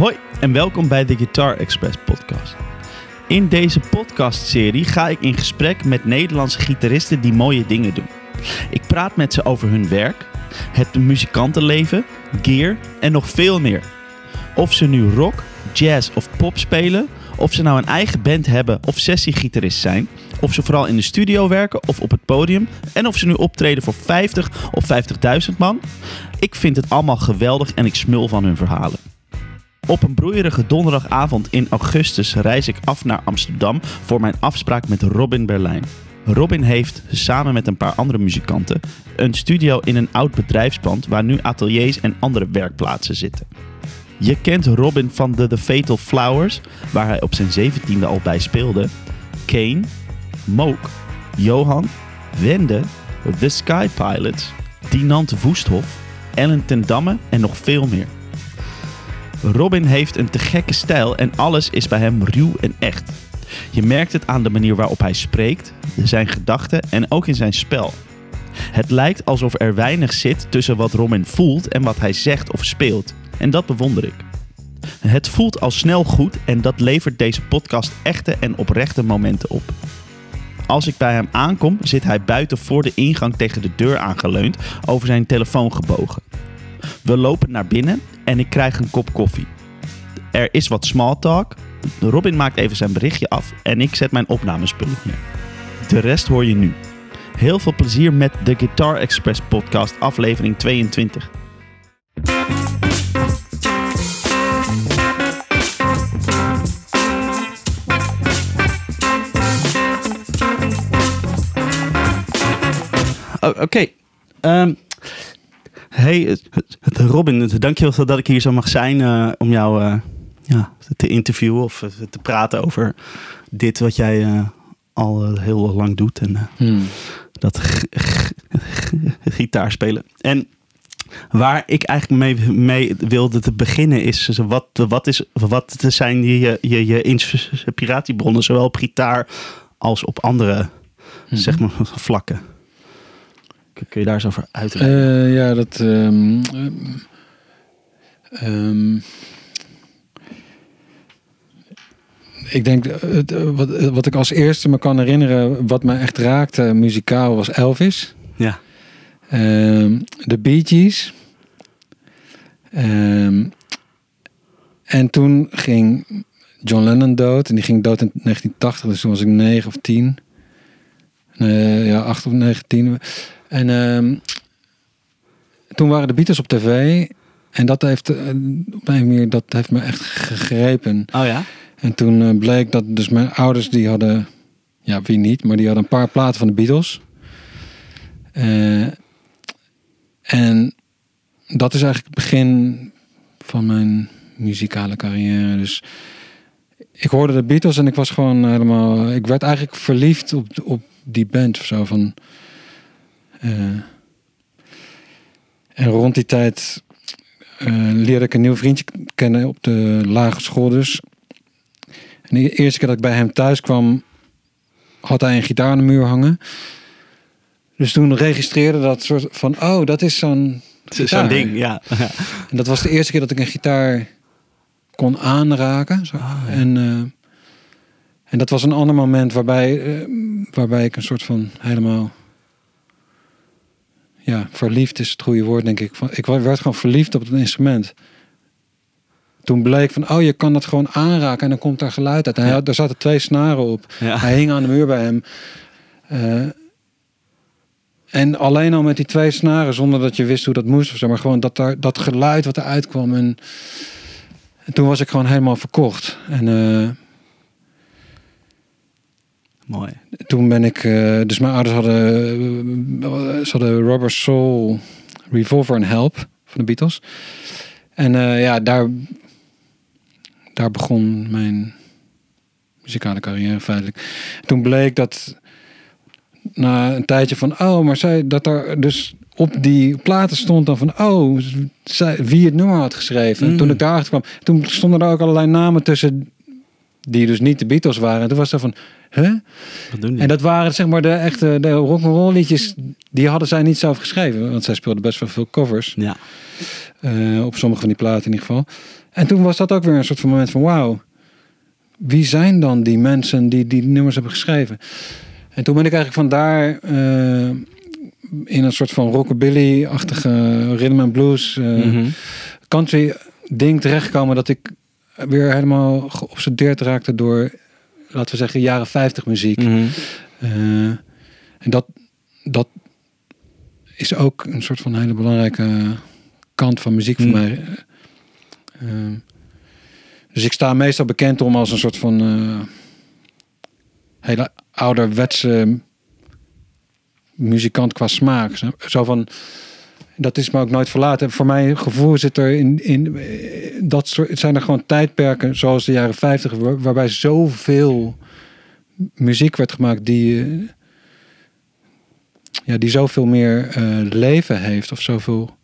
Hoi en welkom bij de Guitar Express podcast. In deze podcastserie ga ik in gesprek met Nederlandse gitaristen die mooie dingen doen. Ik praat met ze over hun werk, het muzikantenleven, gear en nog veel meer. Of ze nu rock, jazz of pop spelen, of ze nou een eigen band hebben of sessiegitarist zijn, of ze vooral in de studio werken of op het podium en of ze nu optreden voor 50 of 50.000 man. Ik vind het allemaal geweldig en ik smul van hun verhalen. Op een broeierige donderdagavond in augustus reis ik af naar Amsterdam voor mijn afspraak met Robin Berlijn. Robin heeft, samen met een paar andere muzikanten, een studio in een oud bedrijfspand waar nu ateliers en andere werkplaatsen zitten. Je kent Robin van de The Fatal Flowers, waar hij op zijn zeventiende al bij speelde. Kane, Mook, Johan, Wende, The Sky Pilots, Dinant Woesthof, Ellen ten Damme en nog veel meer. Robin heeft een te gekke stijl en alles is bij hem ruw en echt. Je merkt het aan de manier waarop hij spreekt, zijn gedachten en ook in zijn spel. Het lijkt alsof er weinig zit tussen wat Robin voelt en wat hij zegt of speelt. En dat bewonder ik. Het voelt al snel goed en dat levert deze podcast echte en oprechte momenten op. Als ik bij hem aankom, zit hij buiten voor de ingang tegen de deur aangeleund, over zijn telefoon gebogen. We lopen naar binnen en ik krijg een kop koffie. Er is wat small talk. Robin maakt even zijn berichtje af en ik zet mijn opnamespullen neer. De rest hoor je nu. Heel veel plezier met de Guitar Express podcast aflevering 22. Oh, Oké. Ehm, hey, Robin, dankjewel dat ik hier zo mag zijn eh, om jou eh, ja, te interviewen of eh, te praten over dit wat jij al heel lang doet. En Hmm. dat gitaar spelen. En waar ik eigenlijk mee, mee wilde te beginnen is, wat, wat, is, wat zijn je, je, je inspiratiebronnen, zowel op gitaar als op andere zeg maar, vlakken? Kun je daar eens over uitleggen? Eh, ja, dat. ehm, ehm, ik denk, eh, het, eh, wat, wat ik als eerste me kan herinneren, wat me echt raakte muzikaal, was Elvis. ja. Ehm, de Bee Gees. Ehm, en toen ging John Lennon dood. En die ging dood in 1980. Dus toen was ik 9 of 10. Eh, ja, 8 of 9, 10. En ehm, toen waren de Beatles op tv. En dat heeft, eh, op een manier, dat heeft me echt gegrepen. Oh ja? En toen eh, bleek dat dus mijn ouders die hadden, ja wie niet, maar die hadden een paar platen van de Beatles. Eh, en dat is eigenlijk het begin van mijn muzikale carrière. Dus ik hoorde de Beatles en ik was gewoon helemaal, ik werd eigenlijk verliefd op, op die band of zo van. Eh, en rond die tijd eh, leerde ik een nieuw vriendje kennen op de lagere school dus. En de eerste keer dat ik bij hem thuis kwam, had hij een gitaar aan de muur hangen. Dus toen registreerde dat soort van, oh, dat is zo'n Zo'n ding, ja. En dat was de eerste keer dat ik een gitaar kon aanraken. Zo. En, eh, en dat was een ander moment waarbij, waarbij ik een soort van helemaal... Ja, verliefd is het goede woord, denk ik. Van- Ik werd gewoon verliefd op het instrument. Toen bleek van, oh, je kan dat gewoon aanraken en dan komt daar geluid uit. Hij Ja. had, daar zaten twee snaren op. ja. Hij hing aan de muur bij hem. Eh, en alleen al met die twee snaren, zonder dat je wist hoe dat moest of zo, maar gewoon dat, daar, dat geluid wat eruit kwam. En, en toen was ik gewoon helemaal verkocht. En eh, Mooi. toen ben ik, eh, dus mijn ouders hadden, eh, ze hadden Rubber Soul, Revolver en Help van de Beatles. En eh, ja, daar, daar begon mijn muzikale carrière feitelijk. Toen bleek dat na een tijdje van, oh, maar zij, dat er dus op die platen stond dan van, oh, zij, wie het nummer had geschreven. En Mm. toen ik daarachter kwam, toen stonden er ook allerlei namen tussen die dus niet de Beatles waren. En toen was er van, huh? Wat doen die? En dat waren zeg maar de echte de rock'n'roll liedjes, die hadden zij niet zelf geschreven. Want zij speelden best wel veel covers. ja. Eh, op sommige van die platen in ieder geval. En toen was dat ook weer een soort van moment van wauw. Wie zijn dan die mensen die die nummers hebben geschreven? En toen ben ik eigenlijk vandaar eh in een soort van rockabilly-achtige rhythm and blues eh, Mhm. country ding terechtgekomen dat ik weer helemaal geobsedeerd raakte door, laten we zeggen, jaren 50 muziek. Mhm. Eh, en dat, dat is ook een soort van hele belangrijke kant van muziek voor Mm. mij. Eh, eh, dus ik sta meestal bekend om als een soort van hele ouderwetse muzikant qua smaak. Zo van, dat is me ook nooit verlaten. Voor mijn gevoel zit er in, in eh, dat soort, zijn er gewoon tijdperken zoals de jaren 50 waar- waarbij zoveel muziek werd gemaakt die, eh, ja, die zoveel meer eh, leven heeft of zoveel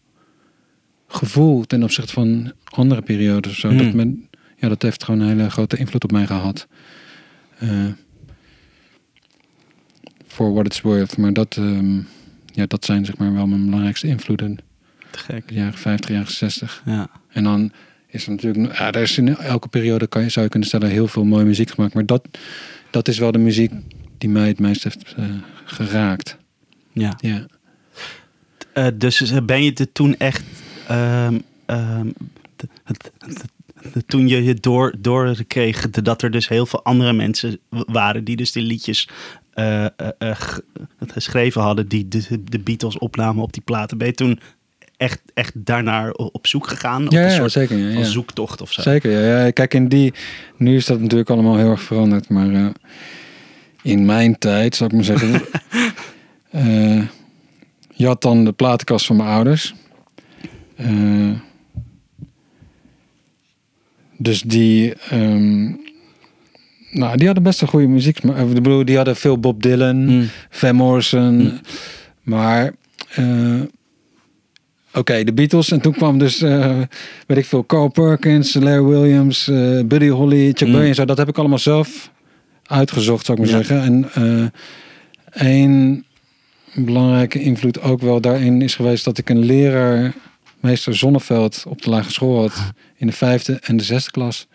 gevoel ten opzichte van andere periodes of zo. Hmm. Dat, men, ja, dat heeft gewoon een hele grote invloed op mij gehad. Eh, For what it's worth. Maar dat, ehm, ja, dat zijn zeg maar wel mijn belangrijkste invloeden. Te gek. De jaren 50, jaren 60. Ja. En dan is er natuurlijk, ja, er is in elke periode kan je, zou je kunnen stellen heel veel mooie muziek gemaakt. Maar dat, dat is wel de muziek die mij het meest heeft eh, geraakt. ja. Ja. Eh, dus ben je er toen echt... ehm, ehm, toen je je door, door kreeg dat er dus heel veel andere mensen waren die dus die liedjes ge- geschreven hadden, die de, de Beatles opnamen op die platen. Ben je toen echt, echt daarnaar op zoek gegaan? Op Ja, een ja, soort zeker. Ja, van ja. zoektocht of zo? Zeker, ja, ja. Kijk, in die... Nu is dat natuurlijk allemaal heel erg veranderd. Maar in mijn tijd, zou ik maar zeggen... je had dan de platenkast van mijn ouders. Dus die... ehm, nou, die hadden best een goede muziek. Maar, ik bedoel, die hadden veel Bob Dylan, Hmm. Van Morrison. Mm. Maar... eh, Oké, de Beatles. En toen kwam dus, eh weet ik veel, Carl Perkins, Larry Williams, eh, Buddy Holly, Chuck Mm. Berry en zo. Dat heb ik allemaal zelf uitgezocht, zou ik maar Ja. zeggen. En eh één belangrijke invloed ook wel daarin is geweest dat ik een leraar, meester Zonneveld, op de lagere school had. In de vijfde en de zesde klas.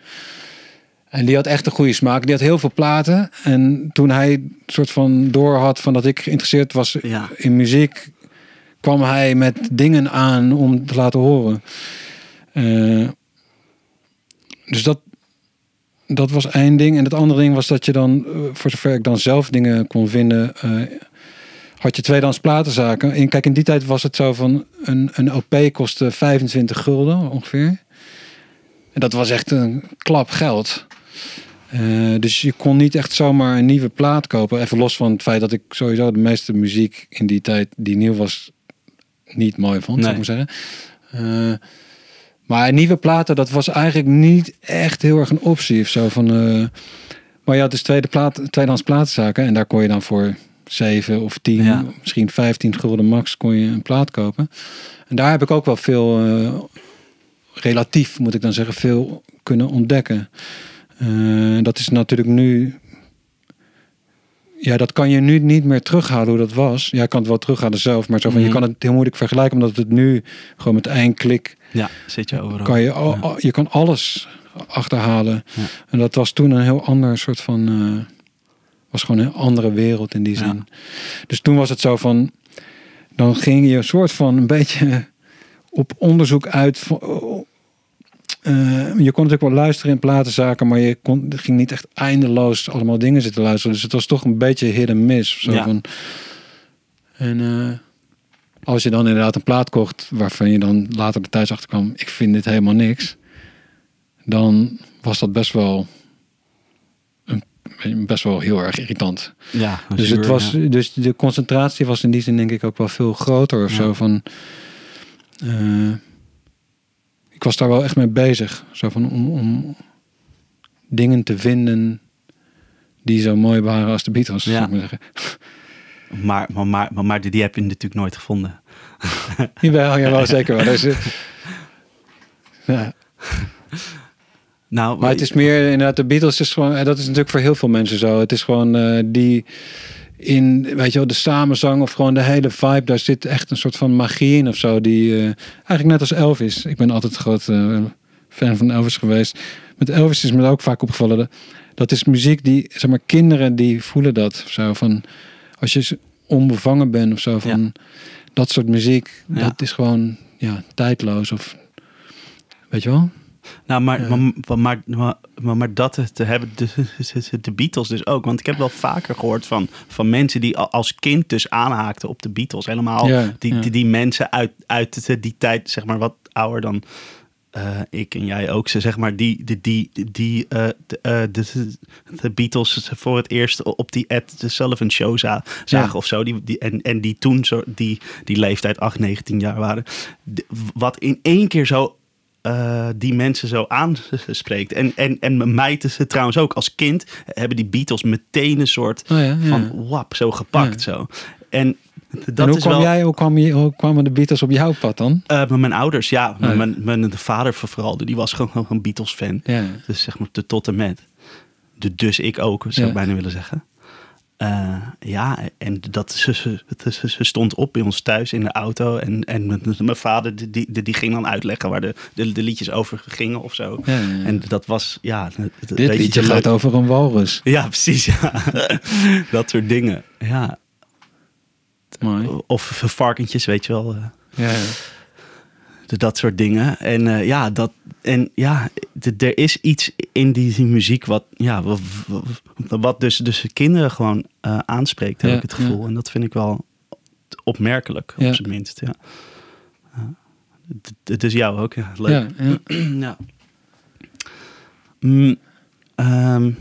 En die had echt een goede smaak. Die had heel veel platen. En toen hij soort van door had van dat ik geïnteresseerd was Ja. in muziek, kwam hij met dingen aan om te laten horen. Eh, dus dat, dat was één ding. En het andere ding was dat je dan, eh, voor zover ik dan zelf dingen kon vinden, eh, had je tweedehands platenzaken. En kijk, in die tijd was het zo van een, een OP kostte 25 gulden ongeveer. En dat was echt een klap geld. Eh, dus je kon niet echt zomaar een nieuwe plaat kopen. Even los van het feit dat ik sowieso de meeste muziek in die tijd die nieuw was niet mooi vond, zou ik maar zeggen. Eh, maar nieuwe platen, dat was eigenlijk niet echt heel erg een optie of zo. Van, eh, maar had dus tweede plaat, tweedehands platenzaken en daar kon je dan voor 7 of 10, Ja. misschien 15 gulden max kon je een plaat kopen. En daar heb ik ook wel veel, relatief moet ik dan zeggen, veel kunnen ontdekken. Eh, dat is natuurlijk nu. Ja, dat kan je nu niet meer terughalen hoe dat was. Ja, ik kan het wel terughalen zelf, maar zo van, Mhm. je kan het heel moeilijk vergelijken, omdat het nu gewoon met één klik Ja, zit je overal. kan je, al, Ja. je kan alles achterhalen. Ja. En dat was toen een heel ander soort van, eh, was gewoon een andere wereld in die Ja. zin. Dus toen was het zo van, dan ging je een soort van een beetje op onderzoek uit. Eh, je kon natuurlijk wel luisteren in platenzaken, maar je kon, ging niet echt eindeloos allemaal dingen zitten luisteren. Dus het was toch een beetje hit en miss. Zo Ja. van, en eh, als je dan inderdaad een plaat kocht waarvan je dan later de thuis achter kwam, ik vind dit helemaal niks, dan was dat best wel, een, best wel heel erg irritant. Ja, Dus, het was, ja. dus de concentratie was in die zin denk ik ook wel veel groter of Ja. zo van. eh, ik was daar wel echt mee bezig. Zo van om, om dingen te vinden die zo mooi waren als de Beatles. Ja. zou ik maar zeggen. Maar, maar, maar, maar, die, die heb je natuurlijk nooit gevonden. Jawel, jawel, zeker wel. Dus, eh, ja. Nou, Maar het is meer inderdaad, de Beatles is gewoon, en dat is natuurlijk voor heel veel mensen zo. Het is gewoon eh, die in, weet je wel, de samenzang of gewoon de hele vibe, daar zit echt een soort van magie in of zo. Die eh, eigenlijk net als Elvis. Ik ben altijd groot eh, fan van Elvis geweest. Met Elvis is me ook vaak opgevallen. Dat, is muziek die, zeg maar, kinderen die voelen dat of zo. Van als je onbevangen bent of zo van dat soort muziek, Ja. dat is gewoon ja, tijdloos of weet je wel? Nou, maar, maar, maar, maar, dat te hebben de, de Beatles dus ook. Want ik heb wel vaker gehoord van, van mensen die al- als kind dus aanhaakten op de Beatles. Helemaal die, die, die mensen uit, uit die tijd, zeg maar wat ouder dan eh, ik en jij ook, ze zeg maar, die, die, die, die eh, de, eh, de, Beatles voor het eerst op die Ed Sullivan show za- zagen of zo. Die, die, en, en die toen zo, die, die leeftijd 8, 19 jaar waren. Wat in één keer zo eh, die mensen zo aanspreekt. En, en, en mij dus trouwens ook als kind hebben die Beatles meteen een soort Oh ja, ja. van wap zo gepakt. Zo. En dat en hoe is kwam wel. jij, hoe, kwam je, hoe kwamen de Beatles op jouw pad dan? Met mijn ouders, ja. ja. Mijn, mijn vader vooral, die was gewoon een Beatles-fan. Dus zeg maar de tot en met. De, dus ik ook, zou ik bijna willen zeggen. Eh, ja, en dat, ze, ze, ze, stond op bij ons thuis in de auto. En, en mijn- mijn vader die, die, die ging dan uitleggen waar de, de, de liedjes over gingen of zo. Ja, ja, ja. En dat was, ja... Dit liedje leuk- gaat over een walrus. Ja, precies, ja. dat soort dingen. Ja. Mooi. Of varkentjes, weet je wel. eh. Ja, dat soort dingen. En eh, ja, dat, en ja er is iets in die, die muziek wat, ja, wat, wat dus, dus de kinderen gewoon eh, aanspreekt, heb Ja, ik het gevoel. En dat vind ik wel opmerkelijk, op zijn minst. Ja. D- Dus jou ook, ja. Leuk. Ja, ja. Mm, ehm, eh, eh,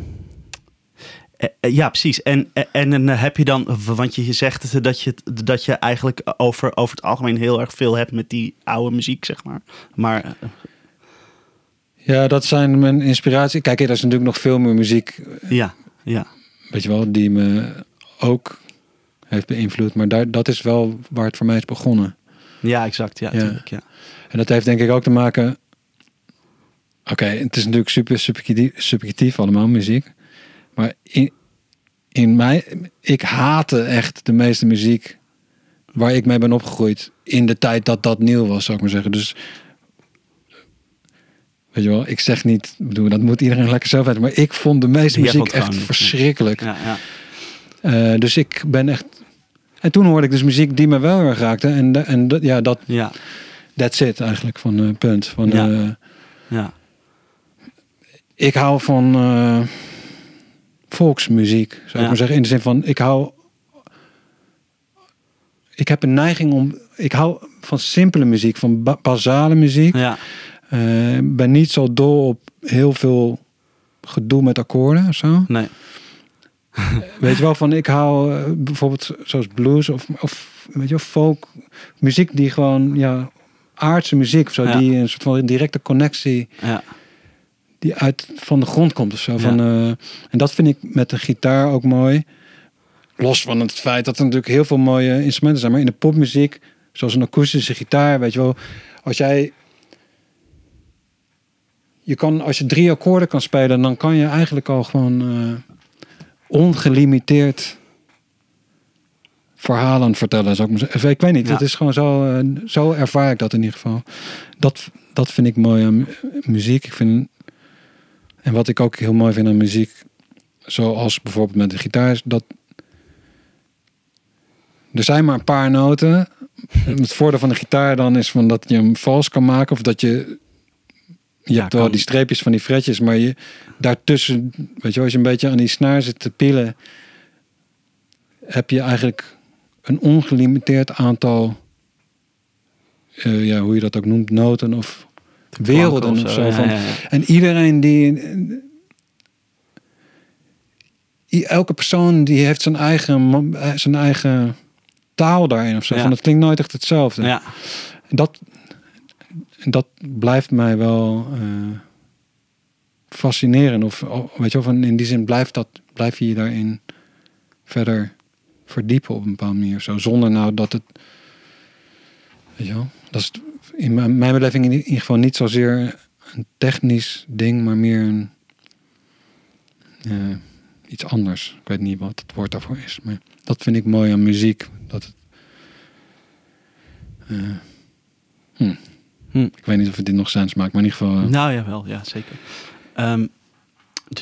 ja, precies. En, en, en dan heb je dan, want je zegt dat je, dat je eigenlijk over, over het algemeen heel erg veel hebt met die oude muziek, zeg maar. Maar eh, ja, dat zijn mijn inspiratie. Kijk, er is natuurlijk nog veel meer muziek, ja, ja, weet je wel, die me ook heeft beïnvloed. Maar daar, dat is wel waar het voor mij is begonnen. ja, exact. Ja, Ja. tuurlijk, ja. En dat heeft denk ik ook te maken. Oké, het is natuurlijk super subjectief, subjectief allemaal muziek. Maar in, in mij, ik haatte echt de meeste muziek waar ik mee ben opgegroeid. In de tijd dat dat nieuw was, zou ik maar zeggen. Dus weet je wel, ik zeg niet, bedoel, dat moet iedereen lekker zelf weten. Maar ik vond de meeste muziek echt verschrikkelijk. ja, ja. Eh, dus ik ben echt. En toen hoorde ik dus muziek die me wel erg raakte. En, en dat- ja, dat, ja, that's it eigenlijk van eh, punt. Van, Ja. eh, ja. ik hou van volksmuziek, zou Ja. ik maar zeggen. In de zin van, ik hou... Ik heb een neiging om... Ik hou van simpele muziek, van ba- basale muziek. ja. Eh, ben niet zo dol op heel veel gedoe met akkoorden of zo. Nee. Weet je wel, van ik hou eh, bijvoorbeeld zoals blues of, of weet je wel, folk. Muziek die gewoon, ja, aardse muziek of zo. Ja. Die een soort van directe connectie Ja, die uit van de grond komt of zo. Ja. Van, eh, en dat vind ik met de gitaar ook mooi. Los van het feit dat er natuurlijk heel veel mooie instrumenten zijn. Maar in de popmuziek, zoals een akoestische gitaar, weet je wel. Als jij... Je kan, als je drie akkoorden kan spelen, dan kan je eigenlijk al gewoon eh, ongelimiteerd verhalen vertellen, zou ik maar zeggen. Of Ik weet niet, Ja. het is gewoon zo, eh, zo ervaar ik dat in ieder geval. Dat, dat vind ik mooi aan mu- muziek. Ik vind, en wat ik ook heel mooi vind aan muziek, zoals bijvoorbeeld met de gitaar, is dat er zijn maar een paar noten. Het voordeel van de gitaar dan is van dat je hem vals kan maken of dat je je Ja, hebt wel kan. die streepjes van die fretjes, maar je daartussen, weet je, als je een beetje aan die snaar zit te pielen, heb je eigenlijk een ongelimiteerd aantal, eh, ja, hoe je dat ook noemt, noten of werelden of zo. Van. En iedereen die. Elke persoon die heeft zijn eigen, eh, zijn eigen taal daarin of zo. Ja. Van, het klinkt nooit echt hetzelfde. Ja, dat, dat blijft mij wel eh, fascineren. Of of, weet je wel, van in die zin blijft dat, blijf je je daarin verder verdiepen op een bepaalde manier. of Zo, zonder nou dat het. Weet je wel, dat is in mijn, beleving in ieder geval niet zozeer een technisch ding, maar meer een eh, iets anders. Ik weet niet wat het woord daarvoor is, maar dat vind ik mooi aan muziek. Dat eh, hm. Hm. Ik weet niet of het dit nog sens maakt, maar in ieder geval. eh, Nou ja, wel, ja, zeker. Ehm,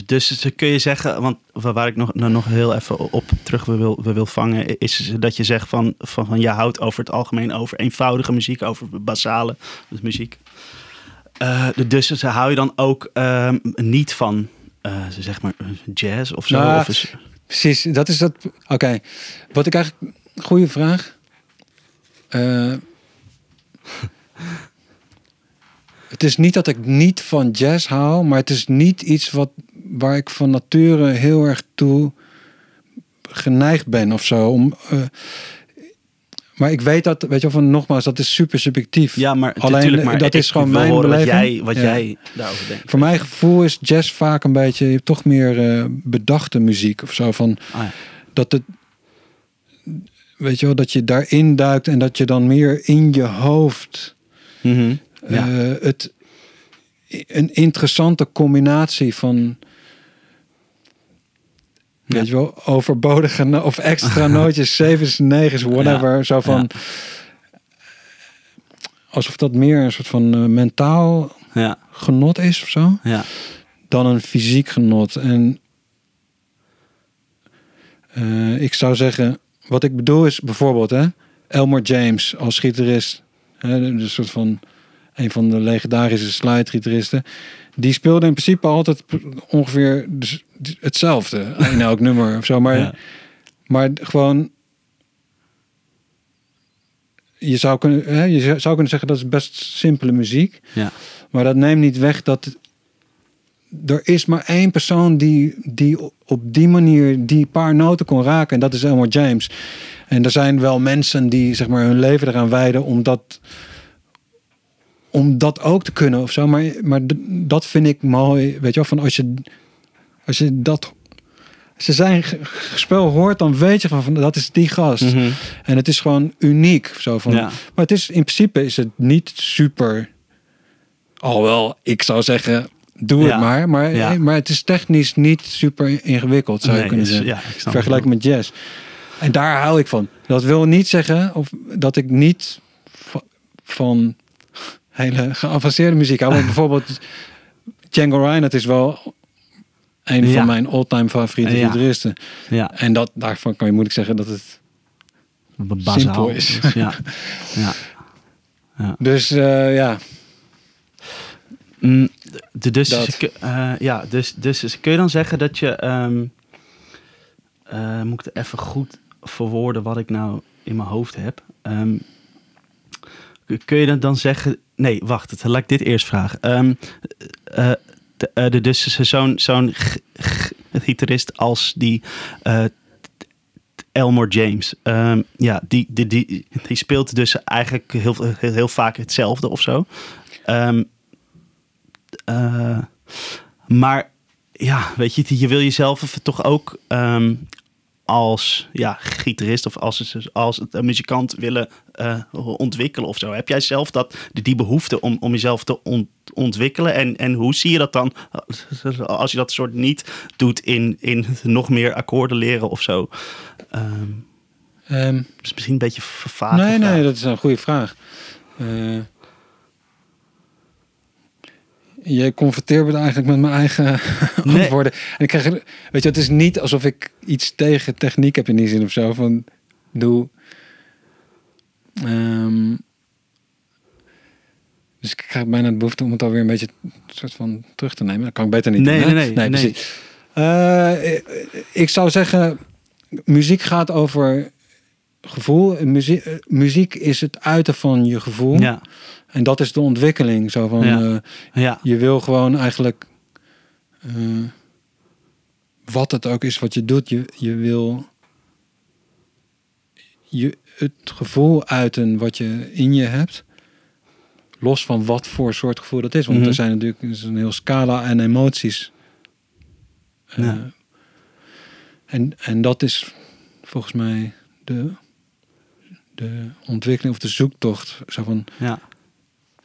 dus, kun je zeggen, want wa- waar ik nog, nou nog heel even op terug wil, wil vangen, is dat je zegt van, van, van je houdt over het algemeen over eenvoudige muziek, over basale muziek. Eh, dus, dus hou je dan ook ehm, niet van, eh, zeg maar, jazz of zo? Nou, of is, Precies, dat is dat. Oké, wat ik eigenlijk. Goede vraag. Eh, het is niet dat ik niet van jazz hou, maar het is niet iets wat, waar ik van nature heel erg toe geneigd ben of zo. Om, eh, maar ik weet dat, weet je van nogmaals, dat is super subjectief. ja, maar Alleen, maar dat is gewoon mijn horen wat beleving. jij, wat Ja. jij daarover denkt. Voor mijn gevoel is jazz vaak een beetje toch meer eh, bedachte muziek of zo. Van, Ah, ja. dat het weet je wel dat je daarin duikt en dat je dan meer in je hoofd Mhm. Ja. eh, het een interessante combinatie van Ja. weet je wel overbodige of extra nootjes zevens negens whatever zo van alsof dat meer een soort van eh, mentaal ja, genot is of zo ja. dan een fysiek genot. En eh, ik zou zeggen, wat ik bedoel is bijvoorbeeld, hè, Elmore James als gitarist, hè, een soort van een van de legendarische slide-gitaristen, die speelde in principe altijd ongeveer dus hetzelfde in elk nummer of zo, maar, Ja. maar gewoon. Je zou, kunnen, hè, je zou kunnen zeggen dat is best simpele muziek. Ja. Maar dat neemt niet weg dat er is maar één persoon die, die op die manier die paar noten kon raken. En dat is Elmore James. En er zijn wel mensen die zeg maar hun leven eraan wijden om dat, om dat ook te kunnen of zo. Maar, maar dat vind ik mooi. Weet je wel, van als je, als je dat. Als je zijn spel hoort, dan weet je van, van dat is die gast. Mhm. En het is gewoon uniek. Zo van, Ja. Maar het is in principe is het niet super. Alhoewel, ik zou zeggen, doe Ja. het maar. Maar, Ja. maar het is technisch niet super ingewikkeld, zou je kunnen is- zeggen. Vergelijk met jazz. En daar hou ik van. Dat wil niet zeggen of dat ik niet va- van hele geavanceerde muziek. Want bijvoorbeeld Django Reinhardt is wel een Ja. van mijn all-time favoriete Ja. gitaristen. Ja, En dat, daarvan kan je moeilijk zeggen dat het... bazaal. Simpel is. Ja. ja. Dus eh, ja, Mm, de, dus, eh, ja, dus, dus, dus kun je dan zeggen dat je... ehm, eh, moet ik het even goed verwoorden wat ik nou in mijn hoofd heb? Ehm, kun je dan, dan zeggen... Nee, wacht, laat ik dit eerst vragen. Ehm, eh, de, eh, de, dus zo'n zo'n gitarist als die... eh, Elmore James. Ehm, ja, die, die, die, speelt dus eigenlijk heel, heel, heel vaak hetzelfde of zo. Ehm, eh, maar ja, weet je, je wil jezelf toch ook als ja, gitarist of als, als een muzikant willen eh, ontwikkelen of zo. Heb jij zelf dat, die behoefte om, om jezelf te ont- ontwikkelen? En, en hoe zie je dat dan als je dat soort niet doet in, in nog meer akkoorden leren of zo? Ehm ehm, dat is misschien een beetje vervaagd. nee, nee, dat is een goede vraag. Eh, je confronteert me eigenlijk met mijn eigen Nee. antwoorden. En ik krijg, weet je, het is niet alsof ik iets tegen techniek heb in die zin of zo. Van, doe. Ehm, dus ik krijg bijna de behoefte om het alweer een beetje soort van terug te nemen. Dat kan ik beter niet Nee, doen. nee, nee, nee. Eh, ik zou zeggen, muziek gaat over gevoel. Muziek, eh, muziek is het uiten van je gevoel. Ja, En dat is de ontwikkeling. Zo van, Ja. eh, ja, je wil gewoon eigenlijk, eh, wat het ook is wat je doet, je, je wil je, het gevoel uiten wat je in je hebt. Los van wat voor soort gevoel dat is. Want Mhm. er zijn natuurlijk er is een heel scala en emoties. Eh, Ja. en, en dat is volgens mij de, de ontwikkeling of de zoektocht. Zo van, ja.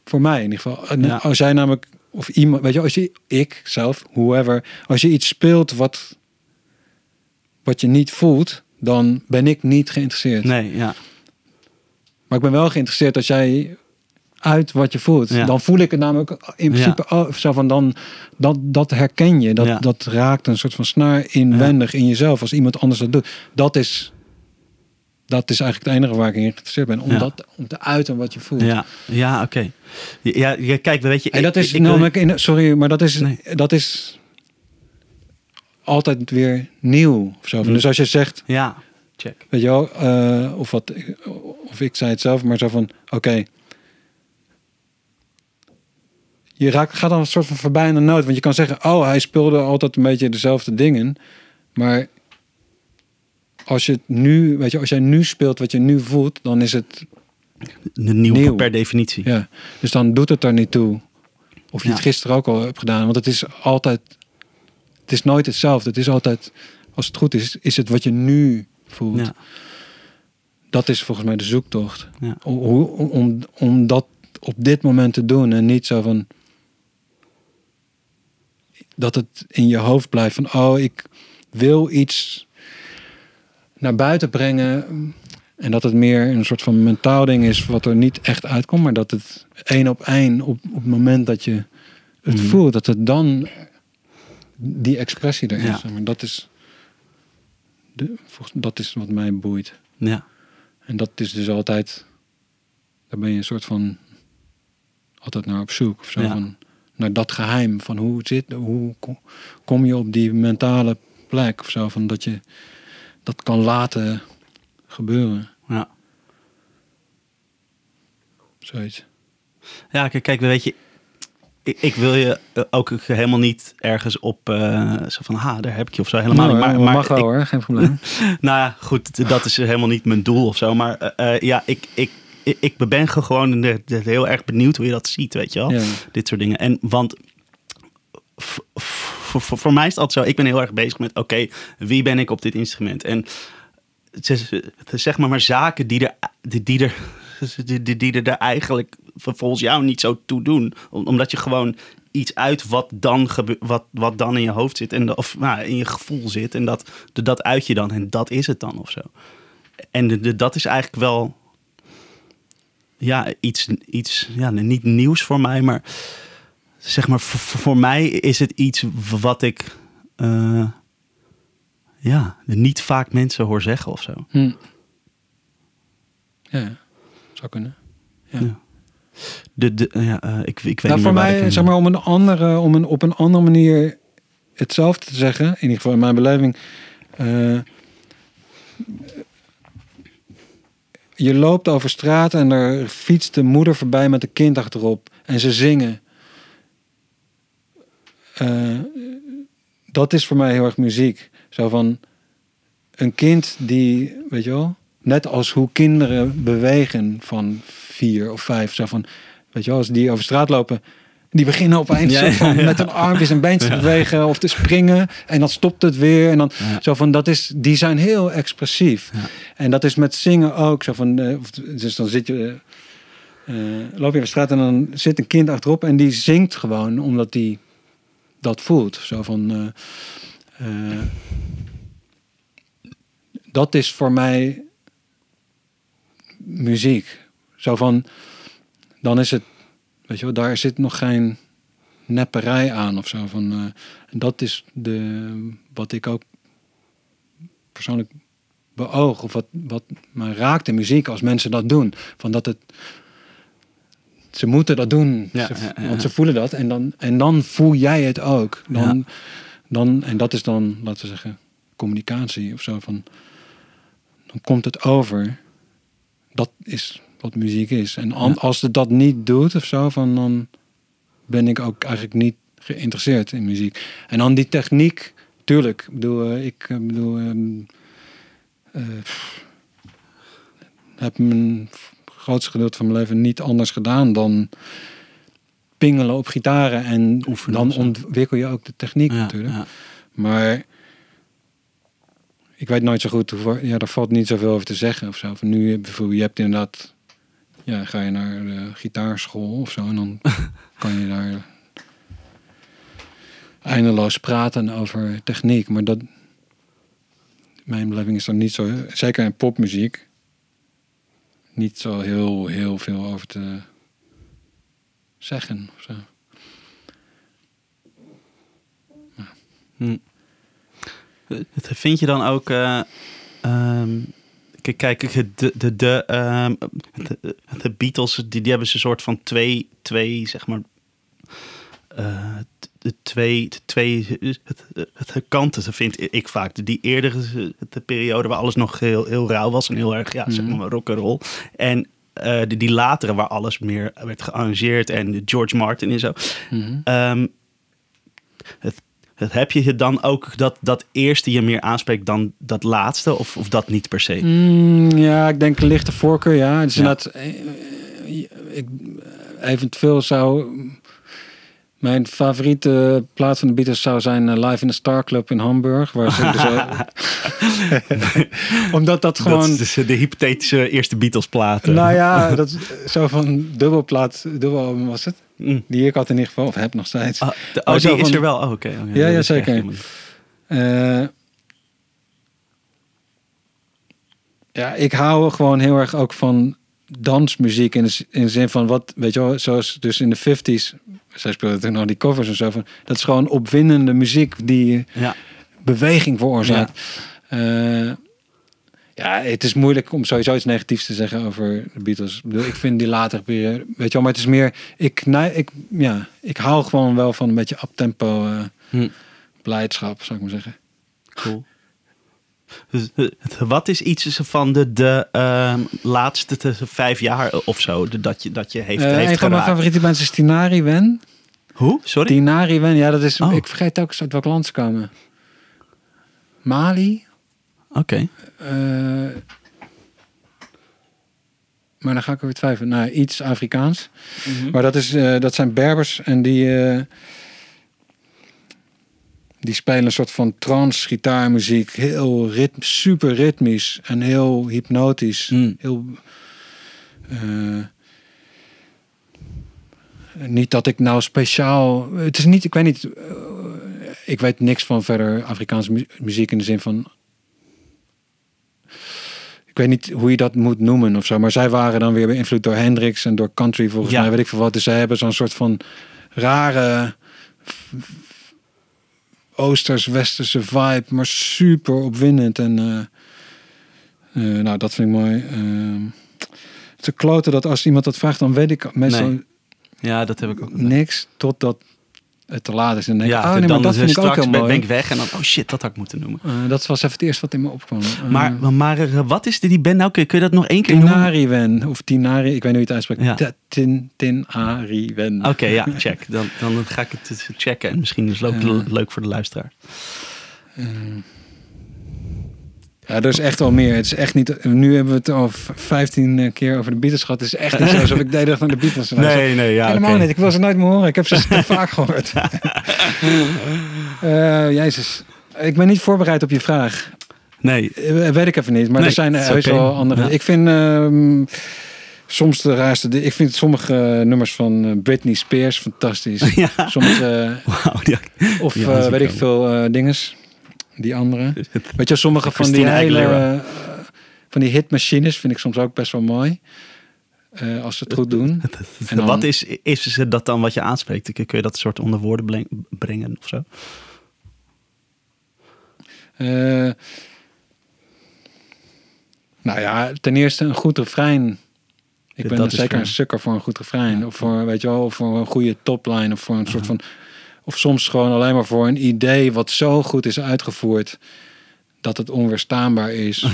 Voor mij in ieder geval. En Ja. Als jij namelijk of iemand, weet je, als je, ik zelf, whoever, als je iets speelt wat, wat je niet voelt, dan ben ik niet geïnteresseerd. Nee, ja. Maar ik ben wel geïnteresseerd als jij uit wat je voelt. Ja. Dan voel ik het namelijk in principe oh, zo van dan dat, dat herken je. Dat, Ja. dat raakt een soort van snaar inwendig in jezelf als iemand anders dat doet. Dat is, dat is eigenlijk het enige waar ik in geïnteresseerd ben. Om, Ja. dat, om te uiten wat je voelt. Ja, ja oké. Ja, ja, kijk, weet je... En dat is ik namelijk, in, sorry, maar dat is, Nee. dat is altijd weer nieuw. Of zo. Mm. Dus als je zegt, Ja, check. Weet je wel, eh, of, wat, of ik zei het zelf, maar zo van, oké. Je raakt, gaat dan een soort van voorbij aan de noot. Want je kan zeggen, oh, hij speelde altijd een beetje dezelfde dingen. Maar als je het nu, weet je, als jij nu speelt wat je nu voelt, dan is het, Nieuw, nieuw Nieuw. per definitie. ja. Dus dan doet het er niet toe. Of je Ja. het gisteren ook al hebt gedaan. Want het is altijd, het is nooit hetzelfde. Het is altijd, als het goed is, is het wat je nu voelt. Ja, Dat is volgens mij de zoektocht. ja. Hoe, om, om, om dat op dit moment te doen en niet zo van dat het in je hoofd blijft van oh ik wil iets naar buiten brengen en dat het meer een soort van mentaal ding is wat er niet echt uitkomt maar dat het één op één op, op het moment dat je het Mhm. voelt dat het dan die expressie er is Ja. zeg maar dat is de, dat is wat mij boeit ja. en dat is dus altijd, daar ben je een soort van altijd naar op zoek. Of zo Ja. van, naar dat geheim van hoe zit, hoe ko- kom je op die mentale plek of zo van dat je dat kan laten gebeuren. ja. Zoiets. Ja, kijk, kijk, weet je, ik, ik wil je eh, ook helemaal niet ergens op eh, zo van, ha, daar heb ik je of zo helemaal Nou, niet. Maar, maar, maar mag wel hoor, geen probleem. Nou ja, goed, dat is helemaal niet mijn doel of zo. Maar eh, eh, ja, ik, ik, ik, ik ben gewoon heel erg benieuwd hoe je dat ziet, weet je wel. ja. Dit soort dingen. En want voor, voor mij is dat zo. Ik ben heel erg bezig met, oké, wie ben ik op dit instrument? En zeg maar maar zaken die er, die, er, die, die, die eigenlijk volgens jou niet zo toe doen. Om- Omdat je gewoon iets uit wat dan, wat, wat dan in je hoofd zit. En, of nou, in je gevoel zit. En dat, dat uit je dan. En dat is het dan of zo. En dat is eigenlijk wel ja, iets, iets ja, niet nieuws voor mij, maar zeg maar voor, mij is het iets wat ik eh, ja, niet vaak mensen hoor zeggen of zo. Hm. ja, zou kunnen. Ja. Ja. De, de, ja, eh, ik, ik weet Nou, niet voor ik mij, in- zeg maar, om een andere, om een, op een andere manier hetzelfde te zeggen, in ieder geval in mijn beleving. eh, je loopt over straat en er fietst de moeder voorbij met een kind achterop en ze zingen. Eh, dat is voor mij heel erg muziek. Zo van een kind die, weet je wel, net als hoe kinderen bewegen van vier of vijf. Zo van, weet je wel, als die over straat lopen, die beginnen opeens Ja, met hun armpjes en beentjes te bewegen of te springen. En dan stopt het weer. En dan zo van, dat is, die zijn heel expressief. En dat is met zingen ook. Zo van, eh, dus dan zit je, eh, loop je over straat en dan zit een kind achterop en die zingt gewoon omdat die dat voelt. Zo van, eh, eh, dat is voor mij muziek. Zo van, dan is het, weet je wel, daar zit nog geen nepperij aan of zo. Van, eh, dat is de, wat ik ook persoonlijk beoog. Of wat, wat me raakt in muziek als mensen dat doen. Van dat het, ze moeten dat doen. Ja, Ze- ja, ja, want ze voelen dat. En dan, en dan voel jij het ook. Dan, dan, en dat is dan, laten we zeggen, communicatie of zo. Van, dan komt het over. Dat is wat muziek is. En als het dat niet doet of zo, van, dan ben ik ook eigenlijk niet geïnteresseerd in muziek. En dan die techniek, tuurlijk. Ik bedoel, eh, ik eh, bedoel, ehm, eh, heb mijn grootste gedeelte van mijn leven niet anders gedaan dan pingelen op gitaren. En Oefenen dan ontwikkel je ook de techniek ja, natuurlijk. ja. Maar ik weet nooit zo goed, hoe, ja, daar valt niet zoveel over te zeggen of zo. Van nu, bijvoorbeeld, je hebt inderdaad, ja, ga je naar de gitaarschool of zo en dan kan je daar eindeloos praten over techniek. Maar dat, mijn beleving is er niet zo, zeker in popmuziek, niet zo heel, heel veel over te zeggen. Of zo. Hm. Vind je dan ook... ehm, kijk, kijk, de, de, de, ehm, de, de Beatles, die, die hebben ze een soort van twee, twee zeg maar... eh, de twee, de twee het kanten, vind ik vaak. Die eerdere de periode waar alles nog heel, heel rauw was en heel erg, ja, zeg maar, rock and roll. En eh, die, die latere waar alles meer werd gearrangeerd en George Martin en zo. Mhm. Ehm, het, het, heb je dan ook dat dat eerste je meer aanspreekt dan dat laatste? Of, of dat niet per se? Mm, ja, ik denk een lichte voorkeur, ja. Het is Ja. inderdaad, eh, ik, eventueel zou mijn favoriete plaat van de Beatles zou zijn eh, Live in the Star Club in Hamburg. Waar ze dus, omdat dat gewoon... Dat is dus de hypothetische eerste Beatles platen. Nou ja, dat is zo van dubbelplaat, dubbel was het. Mm. Die ik had in ieder geval, of heb nog steeds. Ah, de, oh, die is er wel. Oh, oké. oké. Ja, ja, zeker. Eh, ja, ik hou gewoon heel erg ook van dansmuziek in de, in de zin van wat, weet je wel, zoals dus in de 50s, zij speelden toen nog die covers en zo van, dat is gewoon opwindende muziek die Ja. beweging veroorzaakt. Ja. ja, het is moeilijk om sowieso iets negatiefs te zeggen over de Beatles. Ik, vind die later periode, weet je wel, maar het is meer, ik, nee, ik, ja, ik hou gewoon wel van een beetje uptempo eh Hm. blijdschap, zou ik maar zeggen. Cool. Wat is iets van de, de ehm, laatste te- vijf jaar of zo dat je, dat je heeft, Eh, heeft een van mijn favoriete bands is Tinari Wen. Hoe? Sorry? Tinari Wen, ja, dat is. Oh. Ik vergeet ook uit welk land ze komen. Mali. Oké. eh, maar dan ga ik er weer twijfelen. Nou, iets Afrikaans. Mhm. Maar dat, is, eh, dat zijn Berbers en die. Die spelen een soort van trance gitaarmuziek. Heel ritm, super ritmisch en heel hypnotisch. Mm. Heel. eh, niet dat ik nou speciaal. Het is niet, ik weet niet. eh, ik weet niks van verder Afrikaanse mu- muziek in de zin van. Ik weet niet hoe je dat moet noemen of zo. Maar zij waren dan weer beïnvloed door Hendrix en door country volgens Ja. mij. Weet ik veel wat. Dus zij hebben zo'n soort van rare. Oosters-westerse vibe, maar super opwindend. En eh, eh, nou, dat vind ik mooi. Ehm het is een klote dat als iemand dat vraagt, dan weet ik meestal Nee. Ja, dat heb ik ook. niks totdat het te laat is. En denk Ja, nee, maar dat vind ik ook straks heel ben, mooi. ben ik weg en dan, oh shit, dat had ik moeten noemen. Eh, dat was even het eerste wat in me opkwam. Eh, Maar, maar eh, wat is die, die band nou? Kun, kun je dat nog één keer noemen? Tinari Wen, of Tinari, ik weet niet hoe je het uitspreekt. Ja. Ta- Tin, Tinari Wen. Oké, ja, check. Dan, dan ga ik het checken. En misschien is het ook Ja. leuk voor de luisteraar. Eh, ja, er is echt wel meer. Het is echt niet. Nu hebben we het al v- 15 keer over de Beatles gehad. Het is echt niet zo alsof ik de hele dag naar de Beatles luister. nee, ja. Helemaal niet. Ik wil ze nooit meer horen. Ik heb ze te vaak gehoord. Eh, Jezus. Ik ben niet voorbereid op je vraag. Nee, Eh, weet ik even niet. Maar Nee, er zijn heus oké. wel andere. Ja. Ik vind ehm, soms de raarste. Ik vind sommige eh, nummers van eh, Britney Spears fantastisch. Ja. Sommige. Of Die eh, ik weet ik veel eh dinges. Die andere. Weet je, sommige van die hele. Eh, van die hitmachines vind ik soms ook best wel mooi. Eh, als ze het goed doen. En dan- Wat is, is dat dan wat je aanspreekt? Kun je dat soort onder woorden brengen of zo? Eh, nou ja, ten eerste een goed refrein. Ik ben zeker een sukker voor een goed refrein. Of voor, weet je wel, of voor een goede topline. Of voor een soort van. Of soms gewoon alleen maar voor een idee wat zo goed is uitgevoerd. Dat het onweerstaanbaar is.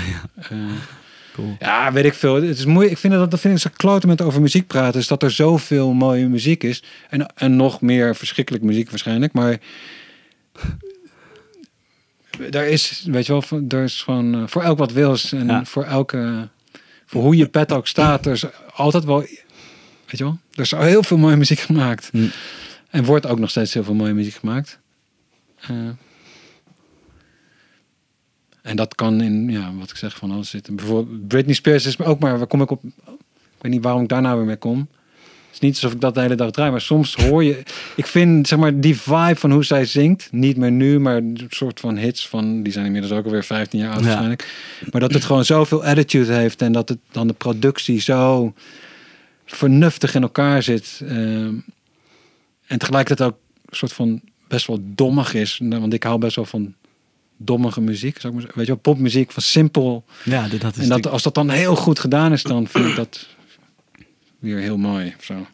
Eh, Cool. ja, weet ik veel. Het is moeilijk. Ik vind dat dat vind ik zo kloten met over muziek praten. Is dat er zoveel mooie muziek is. En, en nog meer verschrikkelijk muziek waarschijnlijk. Maar daar is, weet je wel, er is gewoon eh, voor elk wat wils. En Ja. voor elke, voor hoe je pet ook staat. Er is altijd wel, weet je wel. Er is al heel veel mooie muziek gemaakt. Hm. En wordt ook nog steeds heel veel mooie muziek gemaakt. Eh, en dat kan in, ja, wat ik zeg, van alles zitten. Bijvoorbeeld Britney Spears is ook maar, waar kom ik op? Ik weet niet waarom ik daar nou weer mee kom. Het is niet alsof ik dat de hele dag draai, maar soms hoor je... Ik vind, zeg maar, die vibe van hoe zij zingt, niet meer nu, maar een soort van hits van... Die zijn inmiddels ook alweer 15 jaar oud Ja. waarschijnlijk. Maar dat het gewoon zoveel attitude heeft en dat het dan de productie zo vernuftig in elkaar zit. ehm, en tegelijkertijd ook een soort van best wel dommig is. Nou, Want ik hou best wel van dommige muziek. Zou ik maar. Weet je wel, popmuziek van simpel. Ja, dat is En dat, als dat dan heel goed gedaan is, dan vind ik dat weer heel mooi. Of zo.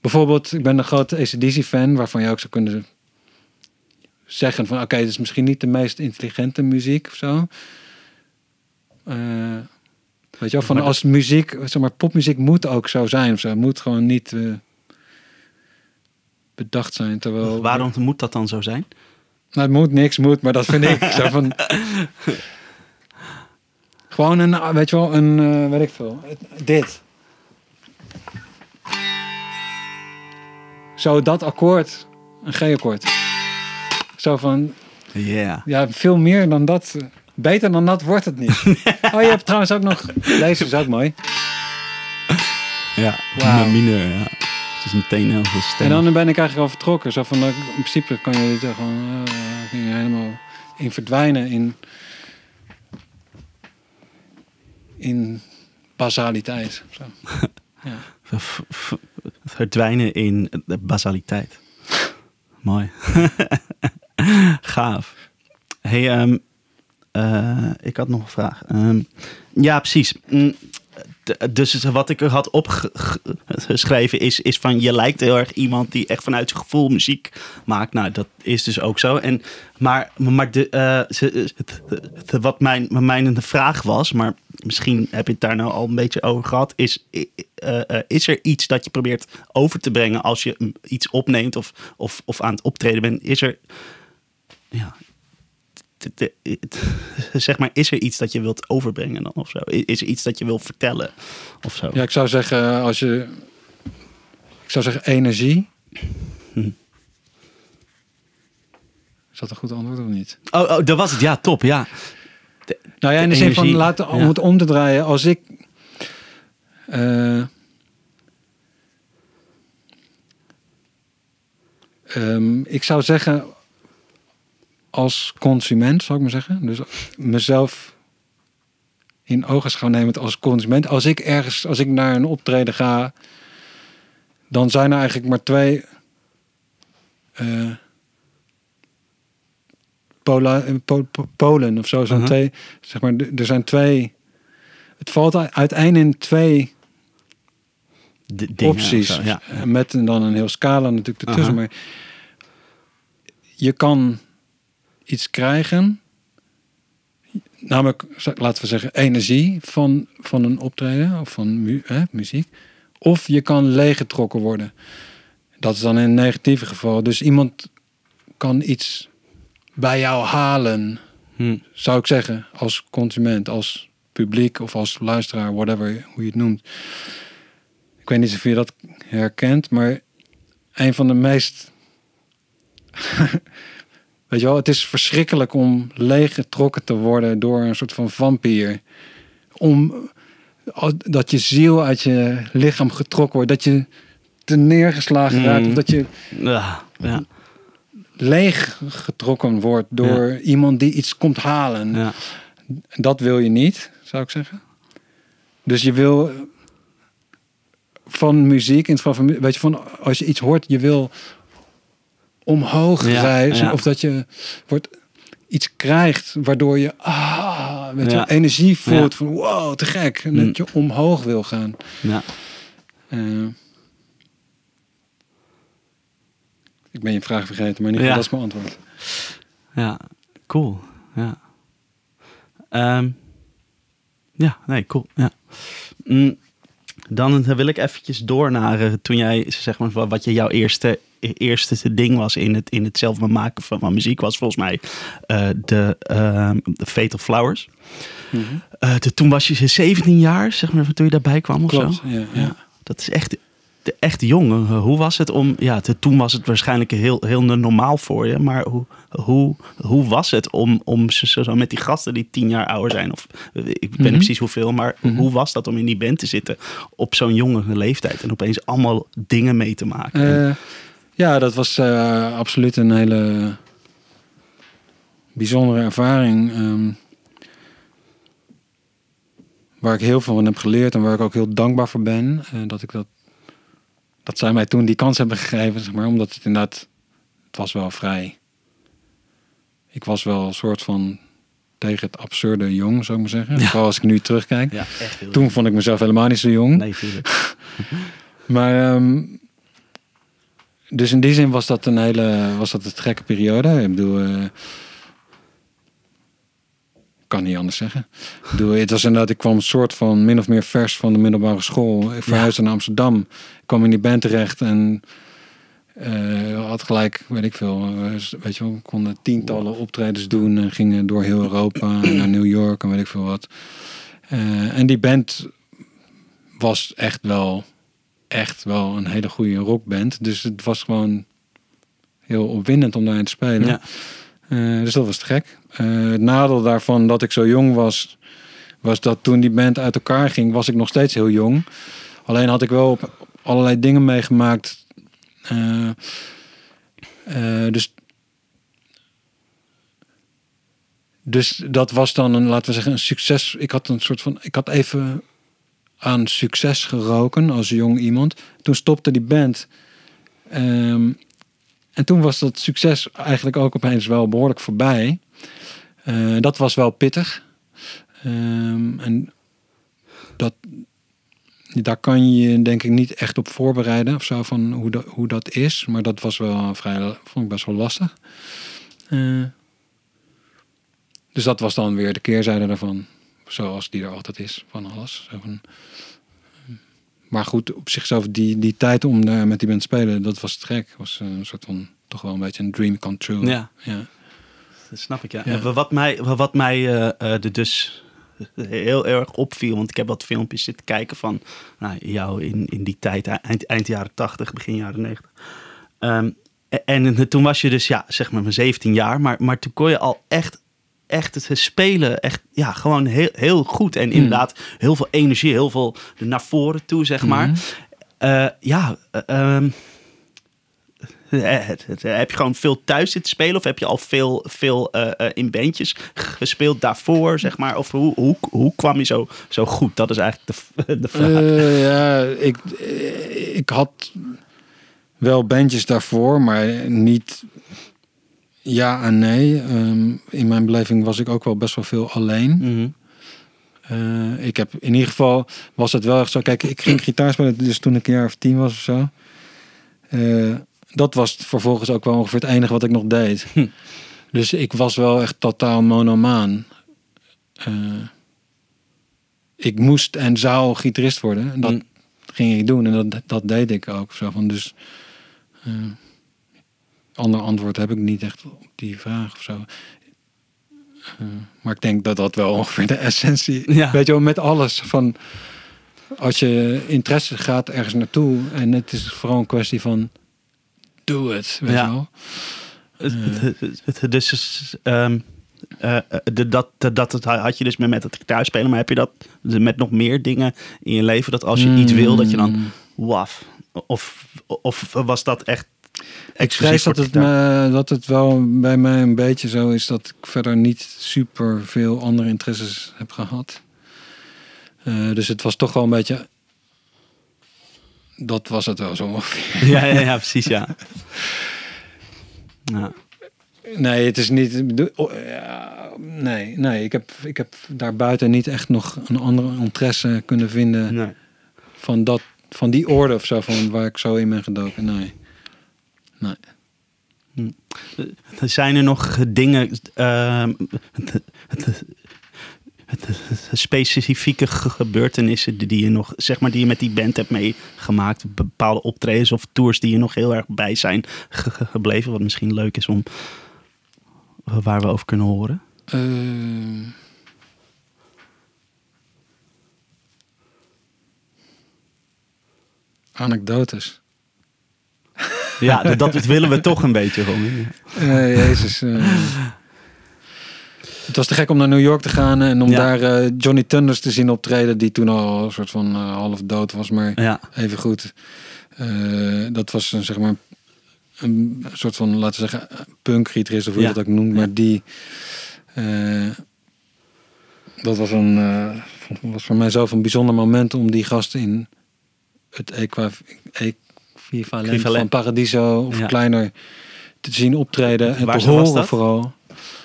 Bijvoorbeeld, ik ben een grote ACDC-fan, waarvan je ook zou kunnen zeggen van... Oké, dit is misschien niet de meest intelligente muziek of zo. Eh, weet je wel, van als muziek, zeg maar, popmuziek moet ook zo zijn of zo. Het moet gewoon niet eh, bedacht zijn, terwijl... Waarom moet dat dan zo zijn? Nou, het moet niks, moet, maar dat vind ik. zo van... Gewoon een, weet je wel, een, eh weet ik veel. Dit. Zo dat akkoord, een G-akkoord. Zo van, Ja. ja, veel meer dan dat. Beter dan dat wordt het niet. Oh, je hebt trouwens ook nog, deze is ook mooi. Ja, mineur, ja. Het is meteen heel veel stem. En dan ben ik eigenlijk al vertrokken. Zo van, in principe kan je er gewoon eh, kun je helemaal in verdwijnen in, in basaliteit. Zo. Ja. Verdwijnen in de basaliteit. Mooi. Gaaf. Hey, ehm, eh, ik had nog een vraag. Ehm, ja, precies. Mm, Dus wat ik had opgeschreven is, is van je lijkt heel erg iemand die echt vanuit zijn gevoel muziek maakt. Nou, dat is dus ook zo. En, maar maar de, eh, wat mijn, mijn vraag was, maar misschien heb je het daar nou al een beetje over gehad, is, eh, eh, is er iets dat je probeert over te brengen als je iets opneemt of, of, of aan het optreden bent? Is er, ja, zeg maar, is er iets dat je wilt overbrengen dan of zo? Is er iets dat je wilt vertellen of zo? ja, ik zou zeggen, als je. Ik zou zeggen energie. Hm. Is dat een goed antwoord of niet? Oh, oh, dat was het. Ja, top. Ja. Nou ja, in de, zin van, laten, om ja. het om te draaien, als ik... eh, ehm, ik zou zeggen, als consument, zou ik maar zeggen. Dus mezelf in ogenschouw nemend als consument. Als ik ergens, als ik naar een optreden ga, dan zijn er eigenlijk maar twee... eh, Pola, po, po- Polen of zo. Zo'n Mhm. twee, zeg maar, er zijn twee. Het valt u- uiteen in twee D- opties. zo, ja. Met dan een heel scala natuurlijk ertussen. Aha. Maar je kan iets krijgen. Namelijk, laten we zeggen, energie van, van een optreden of van mu hè, muziek. Of je kan leeggetrokken worden. Dat is dan in een negatieve geval. Dus iemand kan iets bij jou halen Hm. zou ik zeggen, als consument, als publiek of als luisteraar, whatever, hoe je het noemt. Ik weet niet of je dat herkent, maar een van de meest. weet je wel, het is verschrikkelijk om leeggetrokken te worden door een soort van vampier. Om dat je ziel uit je lichaam getrokken wordt, dat je te neergeslagen Mm. raakt, of dat je Ja, ja, leeg getrokken wordt door iemand die iets komt halen. Dat wil je niet, zou ik zeggen. Dus je wil van muziek, van, weet je, van als je iets hoort, je wil omhoog reizen. ja. Of dat je wordt, iets krijgt waardoor je ah, weet je, energie voelt van wow, te gek. En Mm. dat je omhoog wil gaan. ja. Eh, ik ben je vraag vergeten, maar in ieder geval, Ja. dat is mijn antwoord. Ja, cool. Ja. Ehm, ja, nee, cool. Ja. Mm, dan wil ik eventjes door naar eh, toen jij, zeg maar, wat je jouw eerste, eerste ding was in het, in het zelf maken van, van muziek, was volgens mij eh, de, de Fatal Flowers. Eh, de- toen was je 17 jaar, zeg maar, toen je daarbij kwam of Klopt, zo. ja, ja. Ja. Dat is echt, echt jong. Hoe was het om... Ja, te- toen was het waarschijnlijk heel, heel normaal voor je. Maar hoe, hoe, hoe was het om, om zo, zo met die gasten die tien jaar ouder zijn? Of eh, ik weet Mhm. niet precies hoeveel. Maar Mhm. hoe was dat om in die band te zitten op zo'n jonge leeftijd? En opeens allemaal dingen mee te maken. Eh, ja, dat was eh, absoluut een hele bijzondere ervaring. ehm, waar ik heel veel van heb geleerd en waar ik ook heel dankbaar voor ben. eh, dat ik dat. Dat zij mij toen die kans hebben gegeven, zeg maar. Omdat het inderdaad. Het was wel vrij. Ik was wel een soort van. tegen het absurde jong, zou ik maar zeggen. Ja. Vooral als ik nu terugkijk. ja, echt heel Toen vond ik mezelf helemaal niet zo jong. Nee, tuurlijk. Maar ehm, dus in die zin was dat een hele was dat een gekke periode. Ik bedoel, eh, kan niet anders zeggen. Het was inderdaad, ik kwam een soort van min of meer vers van de middelbare school. Ik verhuisde naar Amsterdam. Ik kwam in die band terecht en eh, had gelijk, weet ik veel, eh, weet je wel, we konden tientallen optredens doen en gingen door heel Europa en naar New York en weet ik veel wat. Eh, en die band was echt wel echt wel een hele goede rockband. Dus het was gewoon heel opwindend om daarin te spelen. Ja. Eh, dus dat was te gek. Eh, het nadeel daarvan dat ik zo jong was, was dat toen die band uit elkaar ging, was ik nog steeds heel jong. Alleen had ik wel op allerlei dingen meegemaakt. Eh, dus, dus dat was dan een, laten we zeggen, een succes. Ik had een soort van, ik had even aan succes geroken als jong iemand. Toen stopte die band. Ehm, en toen was dat succes eigenlijk ook opeens wel behoorlijk voorbij. Eh, dat was wel pittig. Ehm, en dat, daar kan je denk ik niet echt op voorbereiden of zo van hoe, dat hoe dat is. Maar dat was wel vrij, vond ik best wel lastig. Eh, dus dat was dan weer de keerzijde daarvan. Zoals die er altijd is van alles. Zo van, maar goed, op zichzelf die, die tijd om daar met die band te spelen, dat was te gek. Was een soort van toch wel een beetje een dream come true. Ja. ja. Dat snap ik, ja. Ja. En Wat mij, wat mij eh, eh, er dus heel erg opviel, want ik heb wat filmpjes zitten kijken van nou, jou in, in die tijd, eind, eind jaren 80, begin jaren 90. Ehm, en, en toen was je dus, ja, zeg maar, mijn 17 jaar, maar, maar toen kon je al echt, echt het spelen, echt, ja, gewoon heel, heel goed. En inderdaad, heel veel energie, heel veel naar voren toe, zeg maar. Mhm. Eh, ja, het- heb je gewoon veel thuis zitten spelen? Of heb je al veel, veel in bandjes gespeeld daarvoor, zeg maar? Of hoe, hoe, hoe kwam je zo, zo goed? Dat is eigenlijk de, de vraag. Ja, ik, ik had wel bandjes daarvoor, maar niet ja en nee. Ehm, in mijn beleving was ik ook wel best wel veel alleen. Mhm. Eh, ik heb in ieder geval was het wel echt zo. Kijk, ik ging gitaar spelen dus toen ik een jaar of tien was of zo. Eh, dat was vervolgens ook wel ongeveer het enige wat ik nog deed. Hm. Dus ik was wel echt totaal monomaan. Eh, ik moest en zou gitarist worden. En dat Mm. ging ik doen en dat, dat deed ik ook. Zo van, dus ander antwoord heb ik niet echt op die vraag of zo. Eh, maar ik denk dat dat wel ongeveer de essentie. Ja. Weet je wel, met alles van als je interesse gaat ergens naartoe en het is vooral een kwestie van doe het, weet Ja. je wel. Het- Dus de- dat, dat, dat had je dus met, met het gitaarspelen, maar heb je dat met nog meer dingen in je leven? Dat als je iets wil, dat je dan waf. Of, of was dat echt. Ik vrees dat het, me, dat het wel bij mij een beetje zo is dat ik verder niet super veel andere interesses heb gehad. Eh, dus het was toch wel een beetje. Dat was het wel zo ongeveer. Ja, ja, ja, precies, ja. ja. Nee, het is niet. oh, ja, nee, nee ik, heb, ik heb daarbuiten niet echt nog een andere interesse kunnen vinden Nee. van, dat, van die orde of zo, van waar ik zo in ben gedoken. Nee. Nee. Zijn er nog dingen, specifieke ge- gebeurtenissen die je nog, zeg maar, die je met die band hebt meegemaakt? Bepaalde optredens of tours die je nog heel erg bij zijn ge- ge- gebleven? Wat misschien leuk is om waar we over kunnen horen. Ehm. Anekdotes. Ja, dat, willen we toch een beetje, Ron. Eh, Jezus. eh. Het was te gek om naar New York te gaan en om Ja. daar eh, Johnny Thunders te zien optreden, die toen al een soort van eh, half dood was, maar Ja, even goed. Dat was een, zeg maar een soort van, laten we zeggen, punkgitarist of hoe je Ja. dat ook noemt, maar die dat was een was voor mij zelf een bijzonder moment om die gast in het equa- equivalent van. Paradiso of Ja. kleiner te zien optreden en Waar te horen vooral.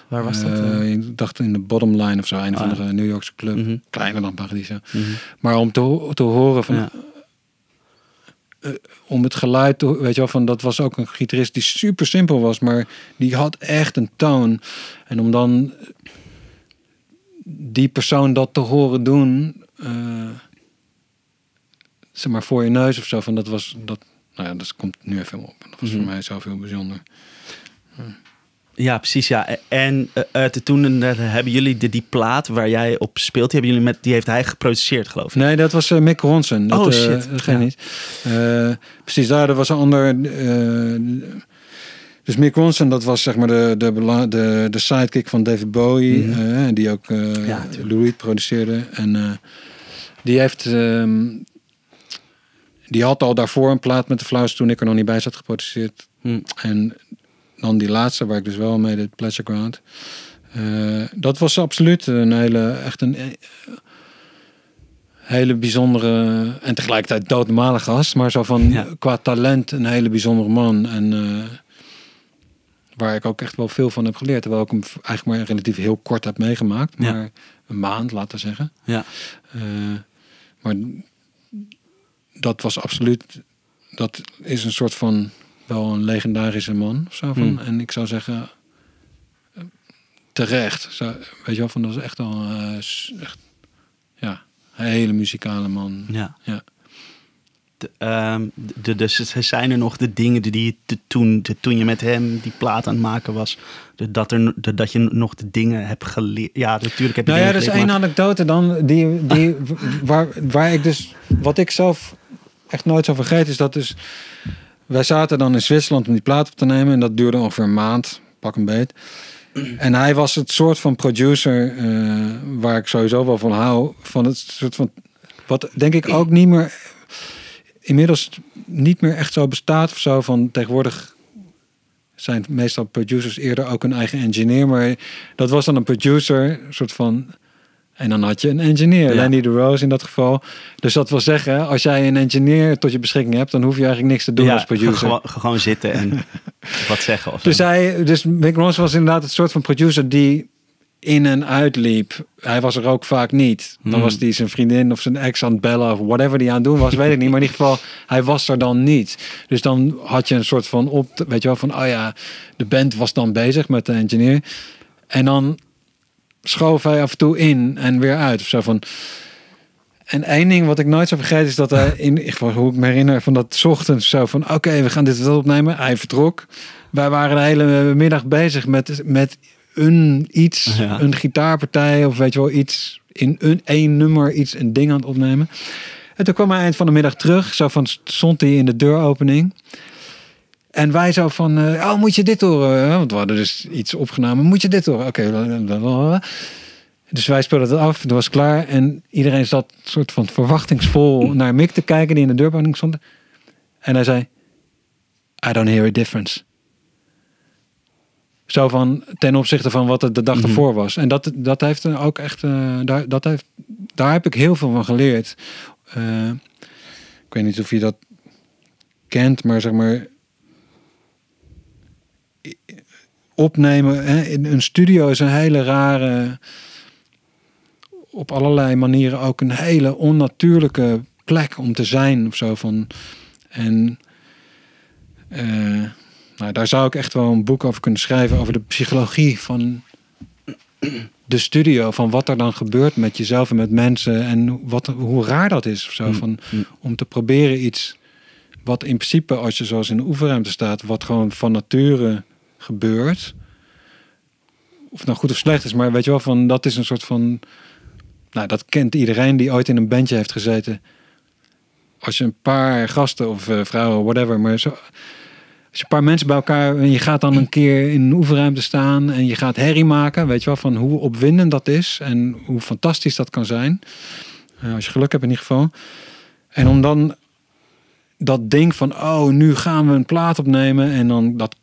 waar was dat? Eh, eh? ik dacht in de bottom line of zo, een Ah, van ja. de New Yorkse club. Mhm, Kleiner dan Paradiso. mhm. Maar om te, te horen van Ja. om het geluid, te, weet je wel, van dat was ook een gitarist die super simpel was, maar die had echt een toon. En om dan die persoon dat te horen doen, eh, zeg maar voor je neus of zo, van dat was dat. Nou ja, dat komt nu even op. Dat was Mhm. voor mij zoveel bijzonder. Ja, precies. Ja. En eh, eh, toen eh, hebben jullie de, die plaat waar jij op speelt, die, hebben jullie met, die heeft hij geproduceerd, geloof ik. Nee, dat was Mick Ronson. Dat, Oh, shit. dat ging Ja. niet. Precies, daar er was een ander. dus Mick Ronson, dat was zeg maar de, de, de, de sidekick van David Bowie, Mhm. die ook Ja, tuurlijk. Lou Reed produceerde. En die heeft. Die had al daarvoor een plaat met de Flowers toen ik er nog niet bij zat geproduceerd. Hm. En dan die laatste, waar ik dus wel mee deed, Pleasure Ground. Eh, dat was absoluut een hele, echt een eh, hele bijzondere en tegelijkertijd doodnormale gast. Maar zo van Ja. qua talent een hele bijzondere man. En eh, waar ik ook echt wel veel van heb geleerd. Terwijl ik hem eigenlijk maar relatief heel kort heb meegemaakt. Ja. Maar een maand, laten we zeggen. Ja. Maar dat was absoluut, dat is een soort van wel een legendarische man of zo van. Hmm. En ik zou zeggen eh, terecht. Zo, weet je wel, van dat is echt al eh, echt, ja, een hele muzikale man. Ja. Ja. Ehm, de, dus zijn er nog de dingen die je toen, de, toen je met hem die plaat aan het maken was, de, dat, er, de, dat je nog de dingen hebt geleerd. Ja, natuurlijk heb je Nou ja, er is één anekdote dan die, die waar, waar ik dus wat ik zelf echt nooit zal vergeten is dat dus wij zaten dan in Zwitserland om die plaat op te nemen en dat duurde ongeveer een maand, pak een beet. En hij was het soort van producer eh, waar ik sowieso wel van hou, van het soort van wat denk ik ook niet meer inmiddels niet meer echt zo bestaat of zo van tegenwoordig zijn meestal producers eerder ook een eigen engineer, maar dat was dan een producer, een soort van. En dan had je een engineer, Ja. Lenny de Rose in dat geval. Dus dat wil zeggen, als jij een engineer tot je beschikking hebt, dan hoef je eigenlijk niks te doen ja, als producer. Gewoon, gewoon zitten en wat zeggen. Of. Dus, hij, dus Mick Ronson was inderdaad het soort van producer die in en uitliep. Hij was er ook vaak niet. Dan Hmm. was hij zijn vriendin of zijn ex aan het bellen of whatever die aan het doen was, weet ik niet. Maar in ieder geval, hij was er dan niet. Dus dan had je een soort van op, weet je wel, van oh ja, de band was dan bezig met de engineer. En dan schoof hij af en toe in en weer uit of zo van. En één ding wat ik nooit zou vergeten is dat hij in geval hoe ik me herinner van dat 's ochtends zo van oké we gaan dit wel opnemen. Hij vertrok. Wij waren de hele middag bezig met met een iets, Ja. een gitaarpartij of weet je wel iets in een één nummer iets een ding aan het opnemen. En toen kwam hij eind van de middag terug. Zo van stond hij in de deuropening. En wij zo van, eh, oh, moet je dit horen? Want we hadden dus iets opgenomen. Moet je dit horen? Oké. blablabla. Dus wij speelden het af. Het was klaar. En iedereen zat soort van verwachtingsvol naar Mick te kijken die in de deuropening stond. En hij zei, I don't hear a difference. Zo van ten opzichte van wat het de dag Mhm. ervoor was. En dat, dat heeft ook echt, eh, daar, dat heeft, daar heb ik heel veel van geleerd. Eh, ik weet niet of je dat kent, maar zeg maar opnemen hè, in een studio is een hele rare, op allerlei manieren ook een hele onnatuurlijke plek om te zijn of zo van en eh, nou, daar zou ik echt wel een boek over kunnen schrijven over de psychologie van de studio, van wat er dan gebeurt met jezelf en met mensen en wat, hoe raar dat is of zo. Mm, Van, mm. om te proberen iets wat in principe, als je zoals in de oefenruimte staat, wat gewoon van nature gebeurt. Of het nou goed of slecht is, maar weet je wel, van dat is een soort van. Nou, dat kent iedereen die ooit in een bandje heeft gezeten. als je een paar gasten of eh, vrouwen, whatever, maar zo, als je een paar mensen bij elkaar en je gaat dan een keer in een oefenruimte staan en je gaat herrie maken, weet je wel, van hoe opwindend dat is en hoe fantastisch dat kan zijn. Eh, als je geluk hebt in ieder geval. En om dan dat ding van, oh, nu gaan we een plaat opnemen en dan dat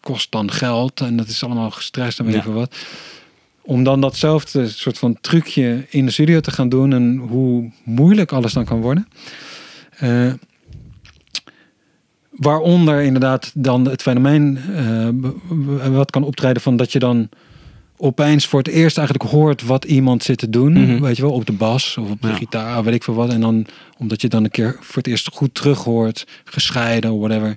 kost dan geld en dat is allemaal gestrest en weet Ja. ik veel wat. Om dan datzelfde soort van trucje in de studio te gaan doen en hoe moeilijk alles dan kan worden. Eh, waaronder inderdaad dan het fenomeen eh, wat kan optreden van dat je dan opeens voor het eerst eigenlijk hoort wat iemand zit te doen. Mhm. Weet je wel, op de bas of op de Ja. gitaar, weet ik veel wat. En dan omdat je dan een keer voor het eerst goed terug hoort, gescheiden, whatever.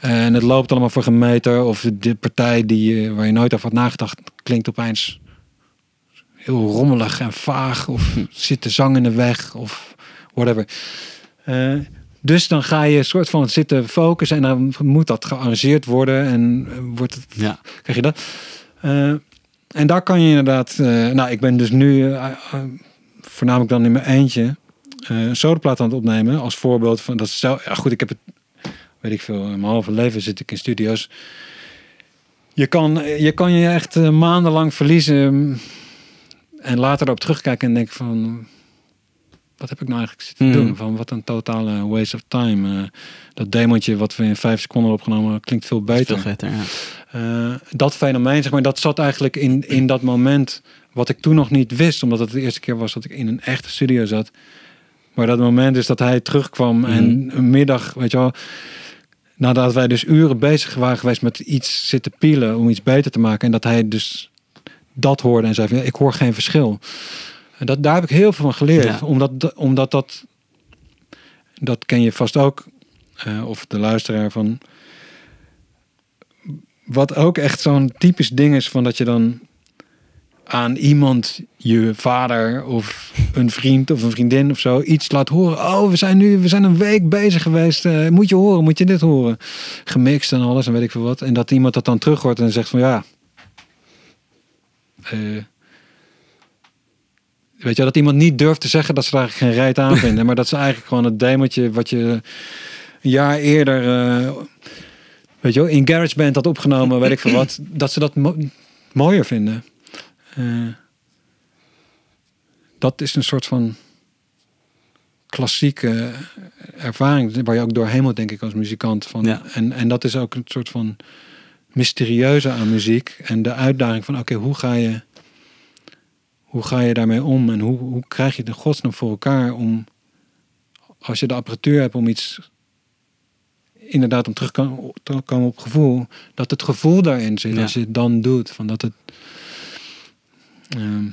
En het loopt allemaal voor geen meter. Of de partij die, je- waar je nooit over had nagedacht, klinkt opeens heel rommelig en vaag. Of zit de zang in de weg of whatever. Eh, dus dan ga je een soort van zitten focussen en dan moet dat gearrangeerd worden en eh, wordt het Ja. krijg je dat. Eh, en daar kan je inderdaad, eh, nou, ik ben dus nu voornamelijk dan in mijn eentje een sodaplaat aan het opnemen als voorbeeld van dat. Ja, goed, ik heb het, weet ik veel, mijn halve leven zit ik in studio's. Je kan je, kan je echt maandenlang verliezen en later erop terugkijken en denken van. Wat heb ik nou eigenlijk zitten Mhm. doen? Van wat een totale waste of time. Eh, dat demontje wat we in vijf seconden opgenomen klinkt veel beter. Veel vetter, ja. Eh, dat fenomeen, zeg maar, dat zat eigenlijk in, in dat moment wat ik toen nog niet wist, omdat het de eerste keer was dat ik in een echte studio zat. Maar dat moment is dat hij terugkwam en een middag, weet je wel, nadat wij dus uren bezig waren geweest met iets zitten pielen om iets beter te maken en dat hij dus dat hoorde en zei van, ik hoor geen verschil. En dat, daar heb ik heel veel van geleerd, Ja. omdat, omdat dat, dat ken je vast ook, eh, of de luisteraar van, wat ook echt zo'n typisch ding is van dat je dan aan iemand, je vader of een vriend of een vriendin of zo, iets laat horen. Oh, we zijn nu, we zijn een week bezig geweest. eh, moet je horen, moet je dit horen? Gemixt en alles en weet ik veel wat. En dat iemand dat dan terug hoort en zegt van ja. eh, weet je, dat iemand niet durft te zeggen dat ze daar geen reet aan vinden. maar dat ze eigenlijk gewoon het demontje wat je een jaar eerder eh, weet je wel, in GarageBand had opgenomen, weet ik veel wat, dat ze dat mo- mooier vinden. Eh, dat is een soort van klassieke ervaring waar je ook doorheen moet, denk ik, als muzikant. Van, Ja. en, en dat is ook een soort van mysterieuze aan muziek en de uitdaging van, oké, hoe ga je hoe ga je daarmee om en hoe, hoe krijg je de godsnaam voor elkaar om als je de apparatuur hebt om iets inderdaad om terug kan- te komen op gevoel, dat het gevoel daarin zit Ja. als je het dan doet. Van dat het ehm,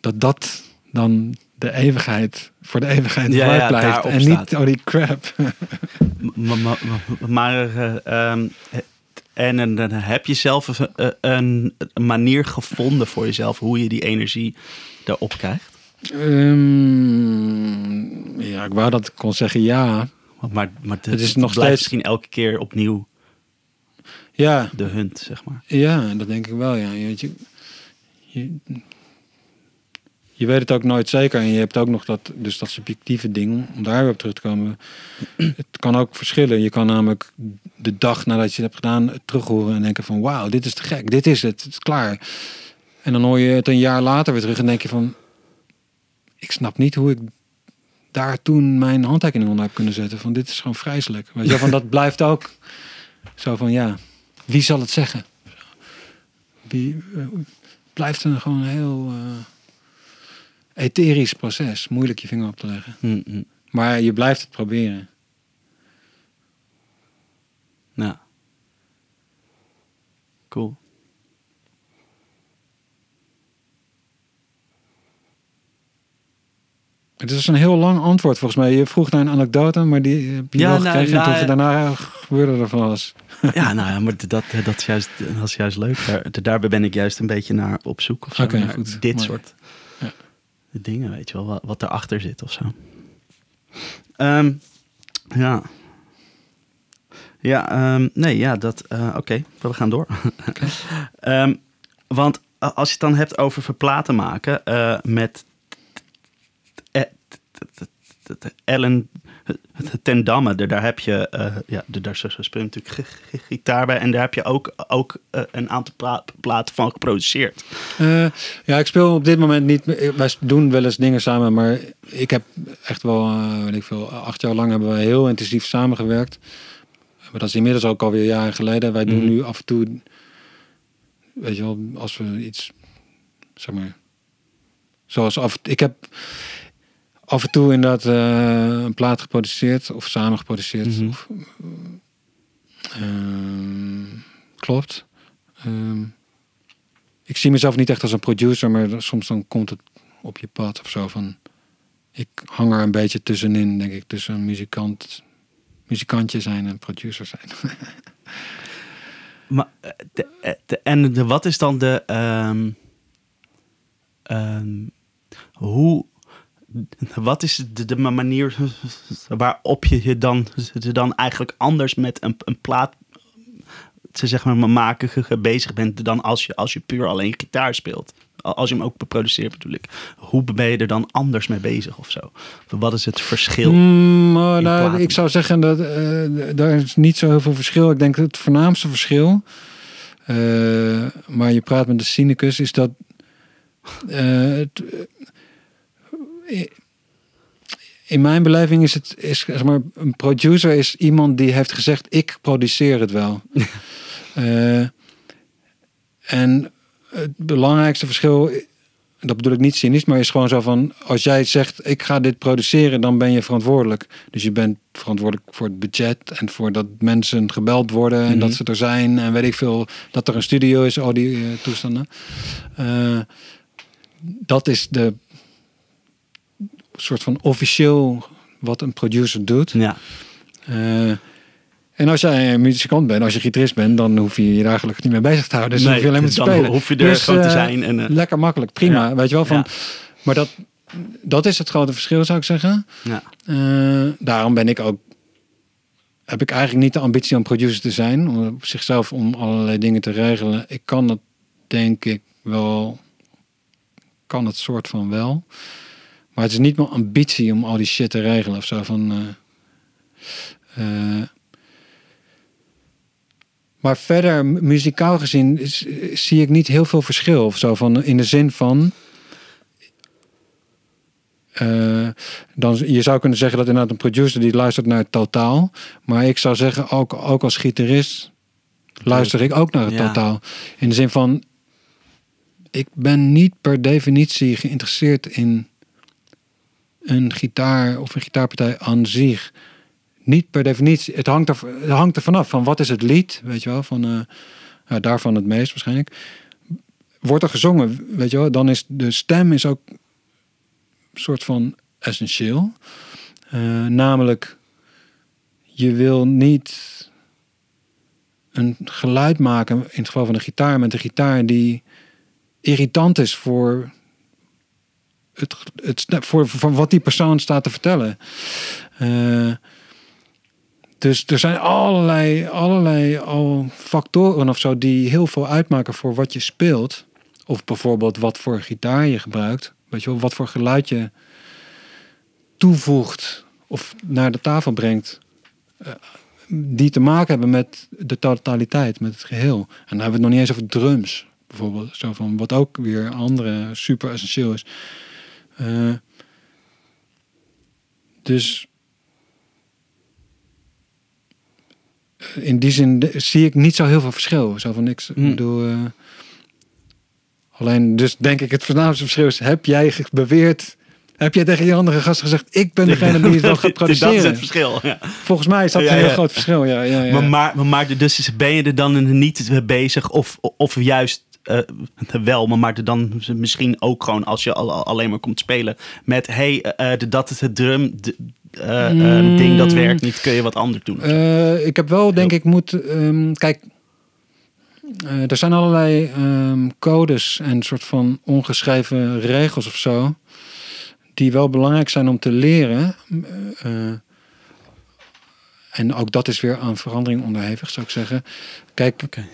dat dat dan de eeuwigheid voor de eeuwigheid Ja, waar ja, blijft. En staat. niet oh die crap. Maar, maar, maar, eh, ehm, en dan heb je zelf een, eh, een, manier gevonden voor jezelf hoe je die energie erop krijgt. Ehm, ja, ik wou dat ik kon zeggen ja. Maar, maar het, Het is nog steeds- misschien elke keer opnieuw Ja, de hunt, zeg maar. Ja, dat denk ik wel. Ja. Je, weet je, je, je weet het ook nooit zeker. En je hebt ook nog dat, dus dat subjectieve ding, om daar weer op terug te komen. Het kan ook verschillen. Je kan namelijk de dag nadat je het hebt gedaan het terug horen en denken van wauw, dit is te gek, dit is het, het is klaar. En dan hoor je het een jaar later weer terug en denk je van ik snap niet hoe ik daar toen mijn handtekening onder heb kunnen zetten. Van dit is gewoon vreselijk. Weet je, van dat blijft ook zo van ja, wie zal het zeggen? Wie, eh, blijft een gewoon heel eh, etherisch proces. Moeilijk je vinger op te leggen. Hm, hm. Maar je blijft het proberen. Ja. Cool. Het is een heel lang antwoord volgens mij. Je vroeg naar een anekdote, maar die heb je Ja, wel nou, gekregen. nou, en toen daarna gebeurde er van alles. Ja, nou ja, maar dat, dat, is, juist, dat is juist leuk. Daar, daarbij ben ik juist een beetje naar op zoek. Oké, goed. Dit Mooi. soort. Dingen, weet je wel, wat, wat erachter zit of zo. Ehm, ja. Ja, ehm, nee, ja, dat... eh, Oké, we gaan door. Ehm, want als je het dan hebt over verplaten maken eh, met... Ellen ten Damme, daar, heb je, eh, ja, daar speelt natuurlijk gitaar bij. En daar heb je ook, ook uh, een aantal pla platen van geproduceerd. Uh, ja, ik speel op dit moment niet. Wij doen wel eens dingen samen, maar ik heb echt wel, weet ik veel, acht jaar lang hebben we heel intensief samengewerkt. Maar dat is inmiddels ook alweer jaren geleden. Wij doen mm. nu af en toe, weet je wel, als we iets, zeg maar, zoals af. Ik heb af en toe inderdaad uh, een plaat geproduceerd of samen geproduceerd. Mm -hmm. klopt. Uh, ik zie mezelf niet echt als een producer, maar soms dan komt het op je pad of zo van. Ik hang er een beetje tussenin, denk ik, tussen een muzikant, muzikantje zijn en producer zijn. maar eh, de, de, en de, wat is dan de. Um, hoe wat is de, de, manier waarop je je dan, je dan eigenlijk anders met een, een plaat te zeg maar, maken bezig bent dan als je, als je puur alleen gitaar speelt? Als je hem ook beproduceert bedoel ik. Hoe ben je er dan anders mee bezig of zo? Wat is het verschil? Mm, nou, ik zou zeggen dat uh, daar is niet zo heel veel verschil. Ik denk dat het voornaamste verschil, uh, maar je praat met de cynicus, is dat uh, het, in mijn beleving is het, is, zeg maar, een producer is iemand die heeft gezegd, ik produceer het wel. uh, en het belangrijkste verschil, dat bedoel ik niet cynisch, maar is gewoon zo van, als jij zegt, ik ga dit produceren, dan ben je verantwoordelijk. Dus je bent verantwoordelijk voor het budget en voor dat mensen gebeld worden en dat mhm. ze er zijn en weet ik veel, dat er een studio is, al die uh, toestanden. Uh, dat is de soort van officieel wat een producer doet. Ja. Uh, en als jij een muzikant bent, als je gitarist bent, dan hoef je je eigenlijk niet meer bezig te houden. Dus nee, hoef je alleen maar te spelen. hoef je er dus, gewoon te eh, zijn. En, uh, lekker makkelijk, prima. Ja. Weet je wel van. Maar dat, dat is het grote verschil, zou ik zeggen. Ja. daarom ben ik ook. Heb ik eigenlijk niet de ambitie om producer te zijn, om op zichzelf om allerlei dingen te regelen. Ik kan het, denk ik, wel. Kan het soort van wel. Maar het is niet mijn ambitie om al die shit te regelen of zo. Van, uh, uh, maar verder, muzikaal gezien, is, zie ik niet heel veel verschil of zo. Van, in de zin van. Uh, dan, je zou kunnen zeggen dat inderdaad een producer die luistert naar het totaal. Maar ik zou zeggen, ook, ook als gitarist luister ik ook naar het ja. totaal. In de zin van, ik ben niet per definitie geïnteresseerd in een gitaar of een gitaarpartij aan zich niet per definitie. Het hangt er, het hangt er vanaf van wat is het lied, weet je wel, van uh, ja, daarvan het meest waarschijnlijk. Wordt er gezongen, weet je wel, dan is de stem is ook een soort van essentieel. Uh, namelijk, je wil niet een geluid maken, in het geval van een gitaar, met een gitaar die irritant is voor het, het, voor, voor wat die persoon staat te vertellen. Uh, dus er zijn allerlei, allerlei al factoren of zo die heel veel uitmaken voor wat je speelt. Of bijvoorbeeld wat voor gitaar je gebruikt. Weet je wel, wat voor geluid je toevoegt of naar de tafel brengt. Uh, die te maken hebben met de totaliteit, met het geheel. En dan hebben we het nog niet eens over drums, bijvoorbeeld. Zo van, wat ook weer andere super essentieel is. Uh, dus in die zin zie ik niet zo heel veel verschil. Zo van niks. Mm. Ik bedoel, uh, alleen dus denk ik het voornaamste verschil is: heb jij beweerd? Heb jij tegen je andere gasten gezegd: ik ben degene die het wel gaat produceren? Dat is het verschil. Ja. Volgens mij is dat een heel groot verschil. Ja, ja, ja. Maar, maar, maar dus ben je er dan niet bezig of, of juist uh, wel, maar dan misschien ook gewoon als je al, alleen maar komt spelen met hey, uh, dat is het drum mm. ding dat werkt niet, kun je wat anders doen? ik heb wel, denk ik, moet um, kijk. er zijn allerlei um, codes en soort van ongeschreven regels of zo, die wel belangrijk zijn om te leren. en ook dat is weer aan verandering onderhevig, zou ik zeggen. Kijk, okay.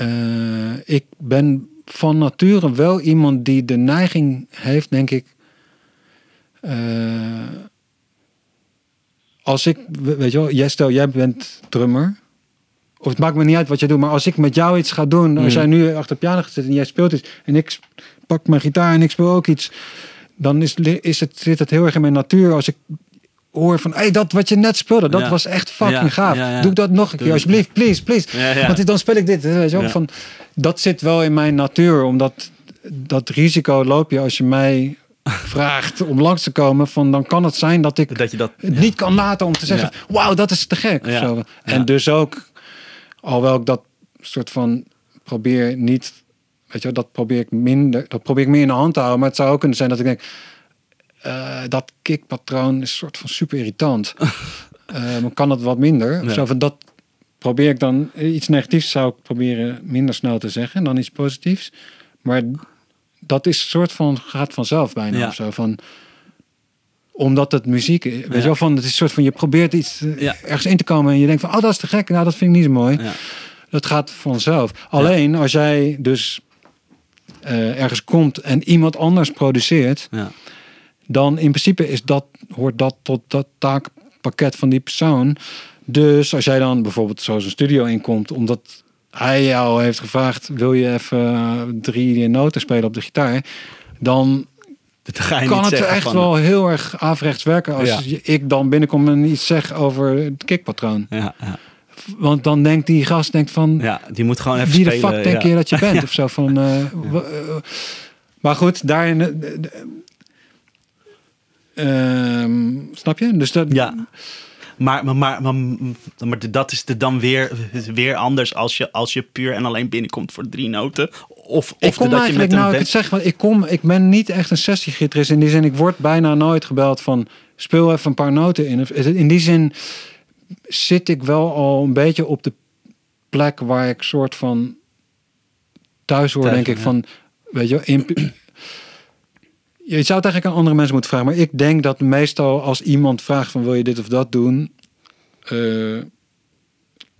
Uh, ik ben van nature wel iemand die de neiging heeft, denk ik, uh, als ik, weet je wel, jij stel, jij bent drummer. Of het maakt me niet uit wat je doet, maar als ik met jou iets ga doen, als Mm. jij nu achter de piano gaat zitten en jij speelt iets en ik pak mijn gitaar en ik speel ook iets, dan is, is het, zit het heel erg in mijn natuur als ik hoor van, hey, dat wat je net speelde, dat Ja. was echt fucking Ja, gaaf. ja. Doe dat nog een keer, alsjeblieft, please, please. Want dan speel ik dit, weet je. Ja. Van, dat zit wel in mijn natuur, omdat dat risico loop je als je mij vraagt om langs te komen, van dan kan het zijn dat ik Dat je dat... het niet kan laten om te zeggen, wauw, dat is te gek. of Ja. zo. En dus ook, alhoewel ik dat soort van probeer niet, weet je, dat probeer ik minder, dat probeer ik meer in de hand te houden. Maar het zou ook kunnen zijn dat ik denk, eh, dat kickpatroon is een soort van super irritant. Eh, kan het wat minder? Ja. zo van dat probeer ik dan iets negatiefs zou ik proberen minder snel te zeggen dan iets positiefs. Maar dat is een soort van gaat vanzelf bijna Ja. of zo van omdat het muziek is. Weet je wel van het is een soort van je probeert iets eh, Ja. ergens in te komen en je denkt van oh dat is te gek. Nou dat vind ik niet zo mooi. Ja. Dat gaat vanzelf. Alleen als jij dus ergens komt en iemand anders produceert, Ja. Dan in principe is dat, hoort dat tot dat taakpakket van die persoon. Dus als jij dan bijvoorbeeld zo zijn studio inkomt, omdat hij jou heeft gevraagd, wil je even eh, drie noten spelen op de gitaar, dan Dat ga je kan het echt van- wel heel erg averechts werken als Ja. ik dan binnenkom en iets zeg over het kickpatroon. Ja, ja. Want dan denkt die gast denkt van, ja, die moet gewoon even wie de spelen. fuck denk je dat je bent? Of zo van. eh, w- eh, maar goed, daarin. Eh, ehm, snap je? Dus dat. Ja. Maar, maar, maar, maar, maar dat is de dan weer, weer anders als je, als je puur en alleen binnenkomt voor drie noten. Of, Ik of kom dat je eigenlijk, met een nou, ik het zeg, want ik kom, ik ben niet echt een sessiegitarist in die zin. Ik word bijna nooit gebeld van speel even een paar noten in. In die zin zit ik wel al een beetje op de plek waar ik soort van thuis hoor, Thuis, denk ik ja. van, weet je, in, je zou het eigenlijk aan andere mensen moeten vragen, maar ik denk dat meestal als iemand vraagt van wil je dit of dat doen, eh,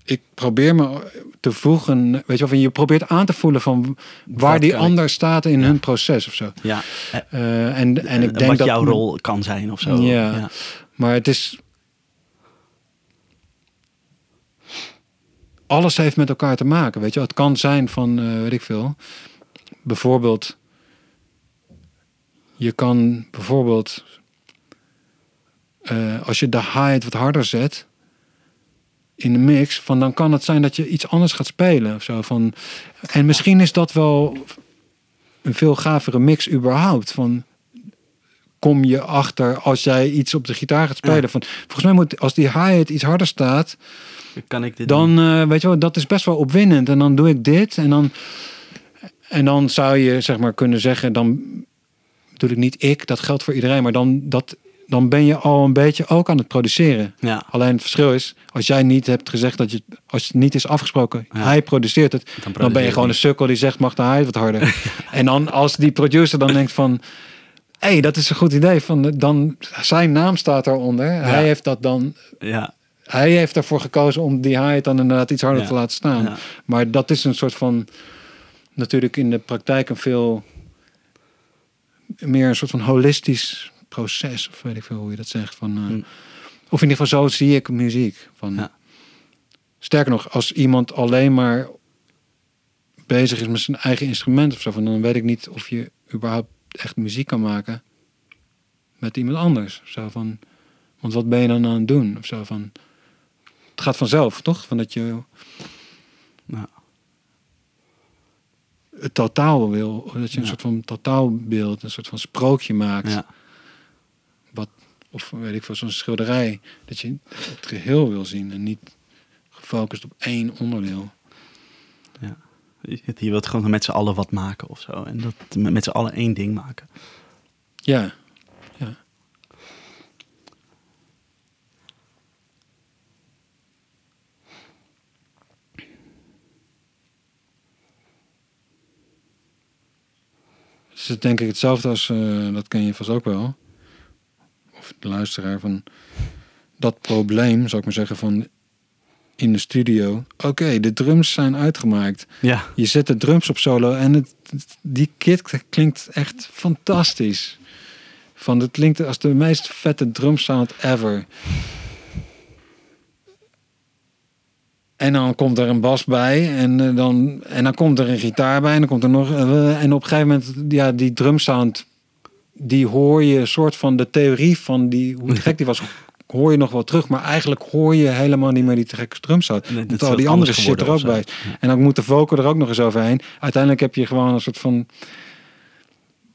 ik probeer me te voegen, weet je wel, van je probeert aan te voelen van waar die ik? ander staat in hun proces of zo. Ja, eh, en, en ik eh, denk wat dat jouw rol kan zijn of zo. Ja. Maar het is. Alles heeft met elkaar te maken. Weet je, het kan zijn van, weet ik veel. Bijvoorbeeld. Je kan bijvoorbeeld. eh, als je de hi-hat wat harder zet. In de mix, van dan kan het zijn dat je iets anders gaat spelen of zo. Van, en misschien is dat wel een veel gavere mix überhaupt. Van kom je achter als jij iets op de gitaar gaat spelen. Ja. Van, volgens mij moet als die hi-hat iets harder staat, Kan ik dit dan eh, weet je wel, dat is best wel opwindend. En dan doe ik dit en dan en dan zou je zeg maar kunnen zeggen, dan ik niet ik, dat geldt voor iedereen, maar dan dat dan ben je al een beetje ook aan het produceren. Ja, Alleen het verschil is, als jij niet hebt gezegd dat je, als het niet is afgesproken, Ja. hij produceert het, dan, dan ben je gewoon een sukkel die zegt, mag de hij wat harder. en dan als die producer dan denkt van, hé, hey, dat is een goed idee, van, dan zijn naam staat daaronder. Hij heeft dat dan, Ja, hij heeft ervoor gekozen om die hi dan inderdaad iets harder te laten staan. Maar dat is een soort van, natuurlijk in de praktijk een veel meer een soort van holistisch proces, of weet ik veel hoe je dat zegt. Van, eh, Hm. Of in ieder geval zo zie ik muziek. Van, Ja. Sterker nog, als iemand alleen maar bezig is met zijn eigen instrument of zo, van, dan weet ik niet of je überhaupt echt muziek kan maken met iemand anders. Zo van, want wat ben je dan aan het doen? Of zo van, het gaat vanzelf, toch? Van dat je Ja. Het totaal wil, dat je een Ja. soort van totaalbeeld, een soort van sprookje maakt. ja. Of weet ik veel, zo'n schilderij. Dat je het geheel wil zien en niet gefocust op één onderdeel. Je je wilt gewoon met z'n allen wat maken of zo. En dat met met z'n allen één ding maken. Ja. Het denk ik hetzelfde als, eh, dat ken je vast ook wel. Of de luisteraar van dat probleem, zou ik maar zeggen, van in de studio. Oké, de drums zijn uitgemaakt. Ja, Je zet de drums op solo en het, die kit klinkt echt fantastisch. Van het klinkt als de meest vette drumsound ever. En dan komt er een bas bij. En, eh, dan, en dan komt er een gitaar bij. En dan komt er nog. eh, en op een gegeven moment, ja, die drumsound. Die hoor je soort van de theorie van die, hoe gek die was. Hoor je nog wel terug, maar eigenlijk hoor je helemaal niet meer die gekke drumsound. Nee, Want al die andere shit er ook bij. Ja. En dan moet de vocal er ook nog eens overheen. Uiteindelijk heb je gewoon een soort van.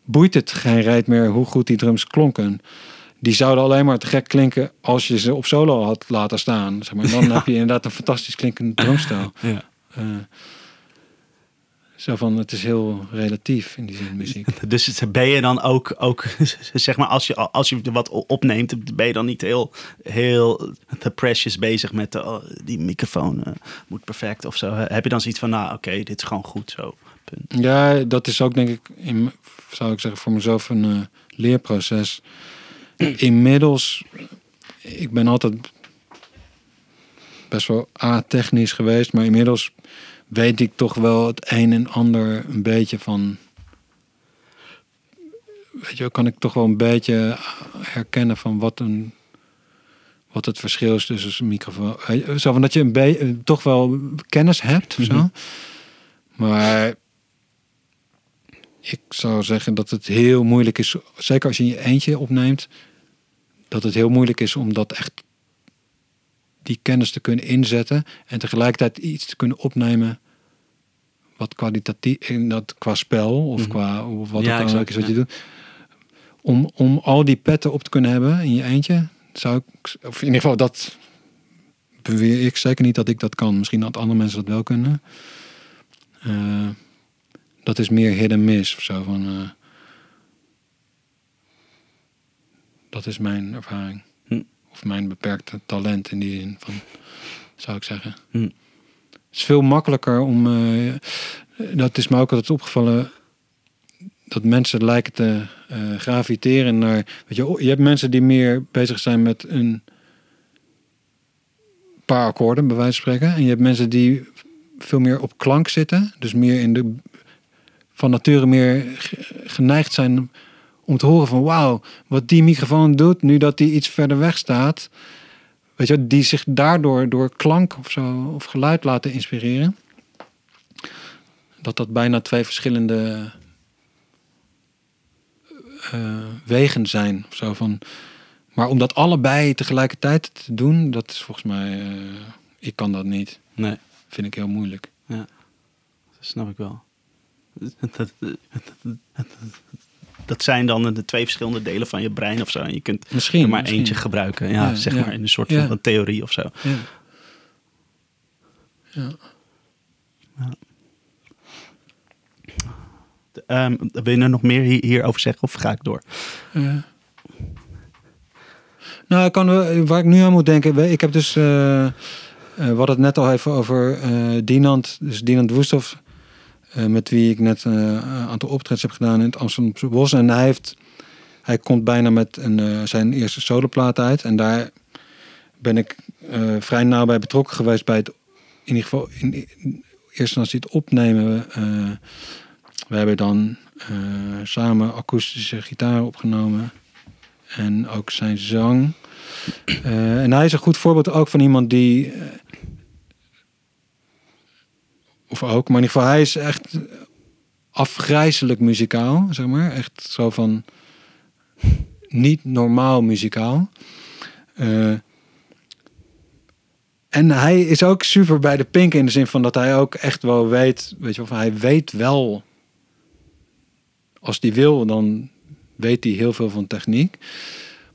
Boeit het geen reet meer hoe goed die drums klonken. Die zouden alleen maar te gek klinken als je ze op solo had laten staan. Zeg maar. Dan heb je inderdaad een fantastisch klinkende drumstijl. Ja. Eh, zo van, het is heel relatief in die zin muziek. Dus ben je dan ook, ook zeg maar, als je, als je wat opneemt, ben je dan niet heel, heel te precious bezig met de, oh, die microfoon eh, moet perfect of zo? Heb je dan zoiets van, nou oké, dit is gewoon goed zo. Punt. Ja, dat is ook denk ik, in, zou ik zeggen, voor mezelf een eh, leerproces. Inmiddels, ik ben altijd best wel a-technisch geweest, maar inmiddels weet ik toch wel het een en ander een beetje van. Weet je, kan ik toch wel een beetje herkennen van wat een. Wat het verschil is tussen een microfoon. Zo van dat je een beetje toch wel kennis hebt of zo. Mhm. Maar ik zou zeggen dat het heel moeilijk is, zeker als je in je eentje opneemt, dat het heel moeilijk is om dat echt die kennis te kunnen inzetten en tegelijkertijd iets te kunnen opnemen wat kwalitatief in dat qua spel of Mhm. qua of wat Ja, ook exact, is wat ja. je doet. Om, om al die petten op te kunnen hebben in je eentje, zou ik, of in ieder geval dat beweer ik zeker niet dat ik dat kan. Misschien dat andere mensen dat wel kunnen. Eh, dat is meer hit en miss of zo. Van, eh, dat is mijn ervaring. Hm. Of mijn beperkte talent in die zin van, zou ik zeggen. Hm. Het is veel makkelijker om. eh, dat is me ook altijd opgevallen. Dat mensen lijken te eh, graviteren naar. Weet je, je hebt mensen die meer bezig zijn met een paar akkoorden, bij wijze van spreken. En je hebt mensen die veel meer op klank zitten. Dus meer in de. van nature meer ge- geneigd zijn om te horen van wauw, wat die microfoon doet nu dat die iets verder weg staat. Weet je, die zich daardoor door klank of zo of geluid laten inspireren. Dat dat bijna twee verschillende eh, wegen zijn. Of zo van, maar om dat allebei tegelijkertijd te doen, dat is volgens mij. eh, ik kan dat niet. Nee, Vind ik heel moeilijk. dat snap ik wel. Dat, zijn dan de twee verschillende delen van je brein of zo. En je kunt Misschien. er maar misschien. eentje gebruiken. Ja, Ja, zeg ja. maar in een soort Ja. van een theorie of zo. Ja. Ja. Ehm, wil je er nog meer hier- hierover zeggen of ga ik door? Eh. Nou, ik kan, wel- waar ik nu aan moet denken. Ik heb dus. eh eh, we hadden het net al even over eh Dinant. Dus Dinant Woesthoff. Eh, met wie ik net eh, een aantal optredens heb gedaan in het Amsterdamse Bos. En hij heeft. Hij komt bijna met een, eh, zijn eerste soloplaat uit. En daar ben ik vrij nauw bij betrokken geweest. Bij het. In ieder geval. Eerste instantie het opnemen. we hebben dan samen akoestische gitaar opgenomen. En ook zijn zang. En hij is een goed voorbeeld ook van iemand die. Of ook, maar hij is echt afgrijzelijk muzikaal, zeg maar. Echt zo van. Niet normaal muzikaal. Eh, en hij is ook super bij de pink in de zin van dat hij ook echt wel weet, weet je van hij weet wel, als hij wil, dan weet hij heel veel van techniek.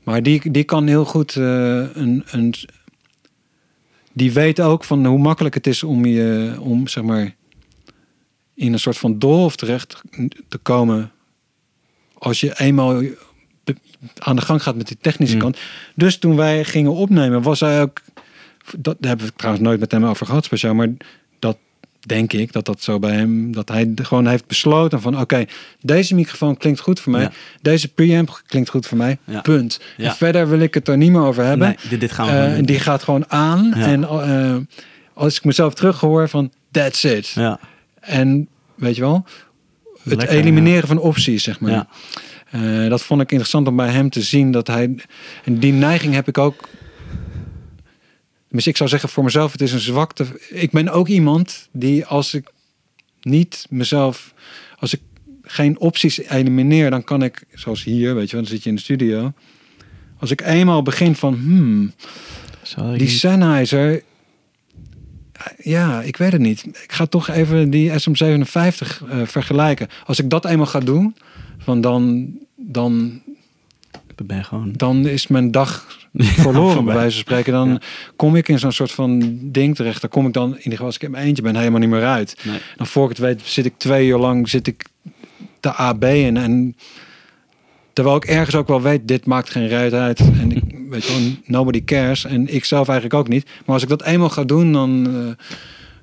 Maar die, die kan heel goed eh, een, een. Die weet ook van hoe makkelijk het is om je, om zeg maar, in een soort van doolhof terecht te komen. Als je eenmaal aan de gang gaat met die technische Mm. kant. Dus toen wij gingen opnemen, was hij ook. Dat daar hebben we het trouwens nooit met hem over gehad, speciaal. Maar denk ik dat dat zo bij hem. Dat hij gewoon heeft besloten van: oké, deze microfoon klinkt goed voor mij. Ja. Deze preamp klinkt goed voor mij. Ja. Punt. Ja. En verder wil ik het er niet meer over hebben. Nee, dit, dit gaan we Eh, en die gaat gewoon aan. En eh, als ik mezelf terughoor van that's it. Ja, En weet je wel, het Lekker, elimineren van opties, zeg maar. ja. Eh, dat vond ik interessant om bij hem te zien dat hij. En die neiging heb ik ook. Dus ik zou zeggen voor mezelf, het is een zwakte. Ik ben ook iemand die als ik niet mezelf, als ik geen opties elimineer, dan kan ik, zoals hier, weet je, wel, dan zit je in de studio. Als ik eenmaal begin van, hmm, Zal ik die Sennheiser, ja, ik weet het niet. Ik ga toch even die SM57 eh, vergelijken. Als ik dat eenmaal ga doen, van dan, dan, ben gewoon... dan is mijn dag verloren, bij wijze van spreken. Dan Ja. kom ik in zo'n soort van ding terecht. Dan kom ik dan, in ieder geval als ik in mijn eentje ben, helemaal niet meer uit. Nee. Dan voor ik het weet, zit ik twee uur lang zit ik te AB in. En terwijl ik ergens ook wel weet, dit maakt geen ruit uit. En ik weet wel, nobody cares. En ik zelf eigenlijk ook niet. Maar als ik dat eenmaal ga doen, dan, eh,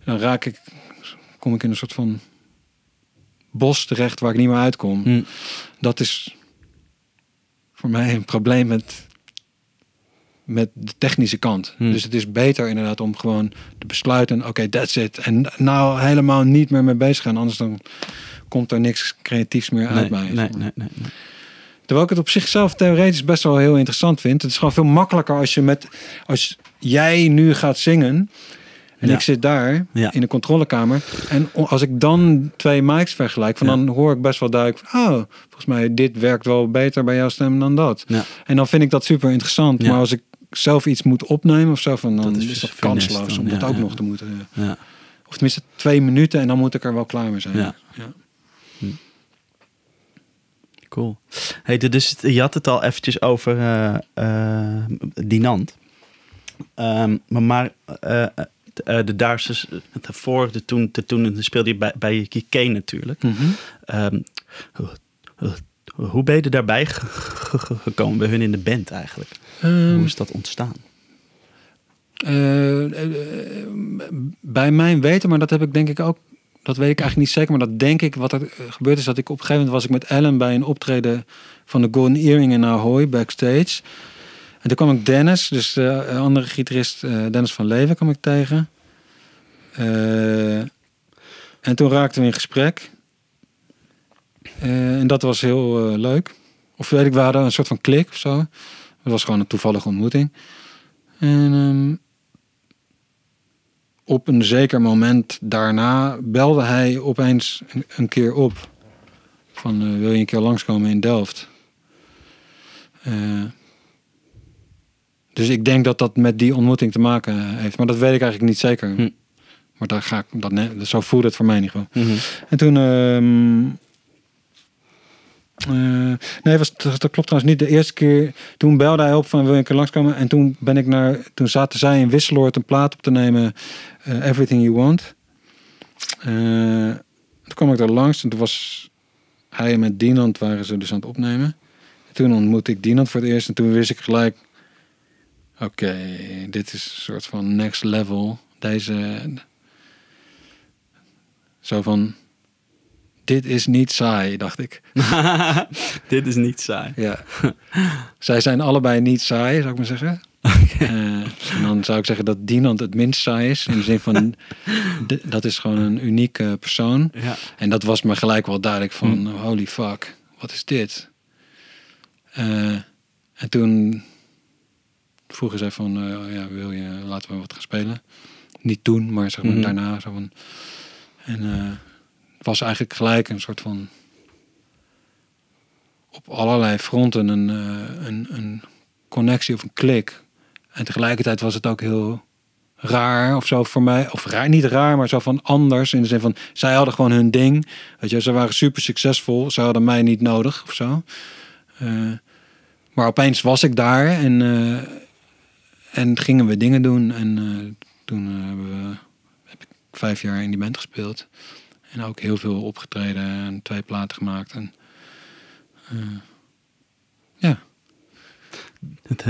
dan raak ik, kom ik in een soort van bos terecht waar ik niet meer uitkom. Hm. Dat is voor mij een probleem met, met de technische kant. Hmm. Dus het is beter inderdaad om gewoon te besluiten, oké, that's it. En nou helemaal niet meer mee bezig gaan, anders dan komt er niks creatiefs meer Nee, uit mij. nee, nee, nee, nee. Terwijl ik het op zichzelf theoretisch best wel heel interessant vind. Het is gewoon veel makkelijker als je met, als jij nu gaat zingen. En Ja. ik zit daar Ja. in de controlekamer. En als ik dan twee mics vergelijk, van Ja. dan hoor ik best wel duidelijk. Oh, volgens mij dit werkt wel beter bij jouw stem dan dat. Ja. En dan vind ik dat super interessant. Maar als ik zelf iets moet opnemen of zo, van, dan Dat is is, dat kansloos dan, om dat ook nog te moeten. eh, Ja. Of tenminste twee minuten en dan moet ik er wel klaar mee zijn. Ja. Ja. Cool. Hey, dus je had het al eventjes over eh eh, Dinant. Ehm, maar maar eh, de Duitsers, het voor, de toen, de toen speelde je bij, bij natuurlijk. Mhm. Ehm, hoe- ben je daarbij ge- ge- ge- gekomen bij hun in de band eigenlijk? Ehm, Hoe is dat ontstaan? Eh, eh, bij mijn weten, maar dat heb ik denk ik ook, dat weet ik eigenlijk niet zeker, maar dat denk ik wat er gebeurd is, dat ik op een gegeven moment was ik met Ellen bij een optreden van de Golden Earring in Ahoy backstage. En toen kwam ik Dennis, dus de andere gitarist eh, Dennis van Leven, kwam ik tegen. Eh, en toen raakten we in gesprek. Eh, en dat was heel eh, leuk. Of weet ik, hadden een soort van klik of zo. Het was gewoon een toevallige ontmoeting. En ehm, op een zeker moment daarna belde hij opeens een, keer op. Van eh, wil je een keer langskomen in Delft? Eh, dus ik denk dat dat met die ontmoeting te maken heeft. Maar dat weet ik eigenlijk niet zeker. Hm. Maar daar ga ik dat net, zo voelde het voor mij ieder geval. Mhm. En toen. ehm, eh, nee, was, dat, dat klopt trouwens niet. De eerste keer. Toen belde hij op van wil je een keer langskomen. En toen ben ik naar. Toen zaten zij in Wisseloord een plaat op te nemen. eh, Everything You Want. Eh, toen kwam ik daar langs. En toen was hij met Dinant waren ze dus aan het opnemen. Toen ontmoette ik Dinant voor het eerst. En toen wist ik gelijk. Oké, dit is een soort van next level. Deze. Zo van. Dit is niet saai, dacht ik. Dit is niet saai. Ja. Zij zijn allebei niet saai, zou ik maar zeggen. Eh, en dan zou ik zeggen dat Dinant het minst saai is. In de zin van, dat is gewoon een unieke persoon. Ja. En dat was me gelijk wel duidelijk van, holy fuck, wat is dit? Eh, en toen vroegen zij van, eh, ja, wil je, laten we wat gaan spelen? Niet toen, maar zeg maar Mhm. daarna. Zo van, en eh, het was eigenlijk gelijk een soort van, op allerlei fronten een, eh, een, een connectie of een klik. En tegelijkertijd was het ook heel raar of zo voor mij. Of raar, niet raar, maar zo van anders. In de zin van, zij hadden gewoon hun ding. Weet je, ze waren super succesvol. Ze hadden mij niet nodig of zo. Maar opeens was ik daar en, en gingen we dingen doen. En eh, toen eh, hebben we, heb ik vijf jaar in die band gespeeld. En ook heel veel opgetreden en twee platen gemaakt. En, eh, ja.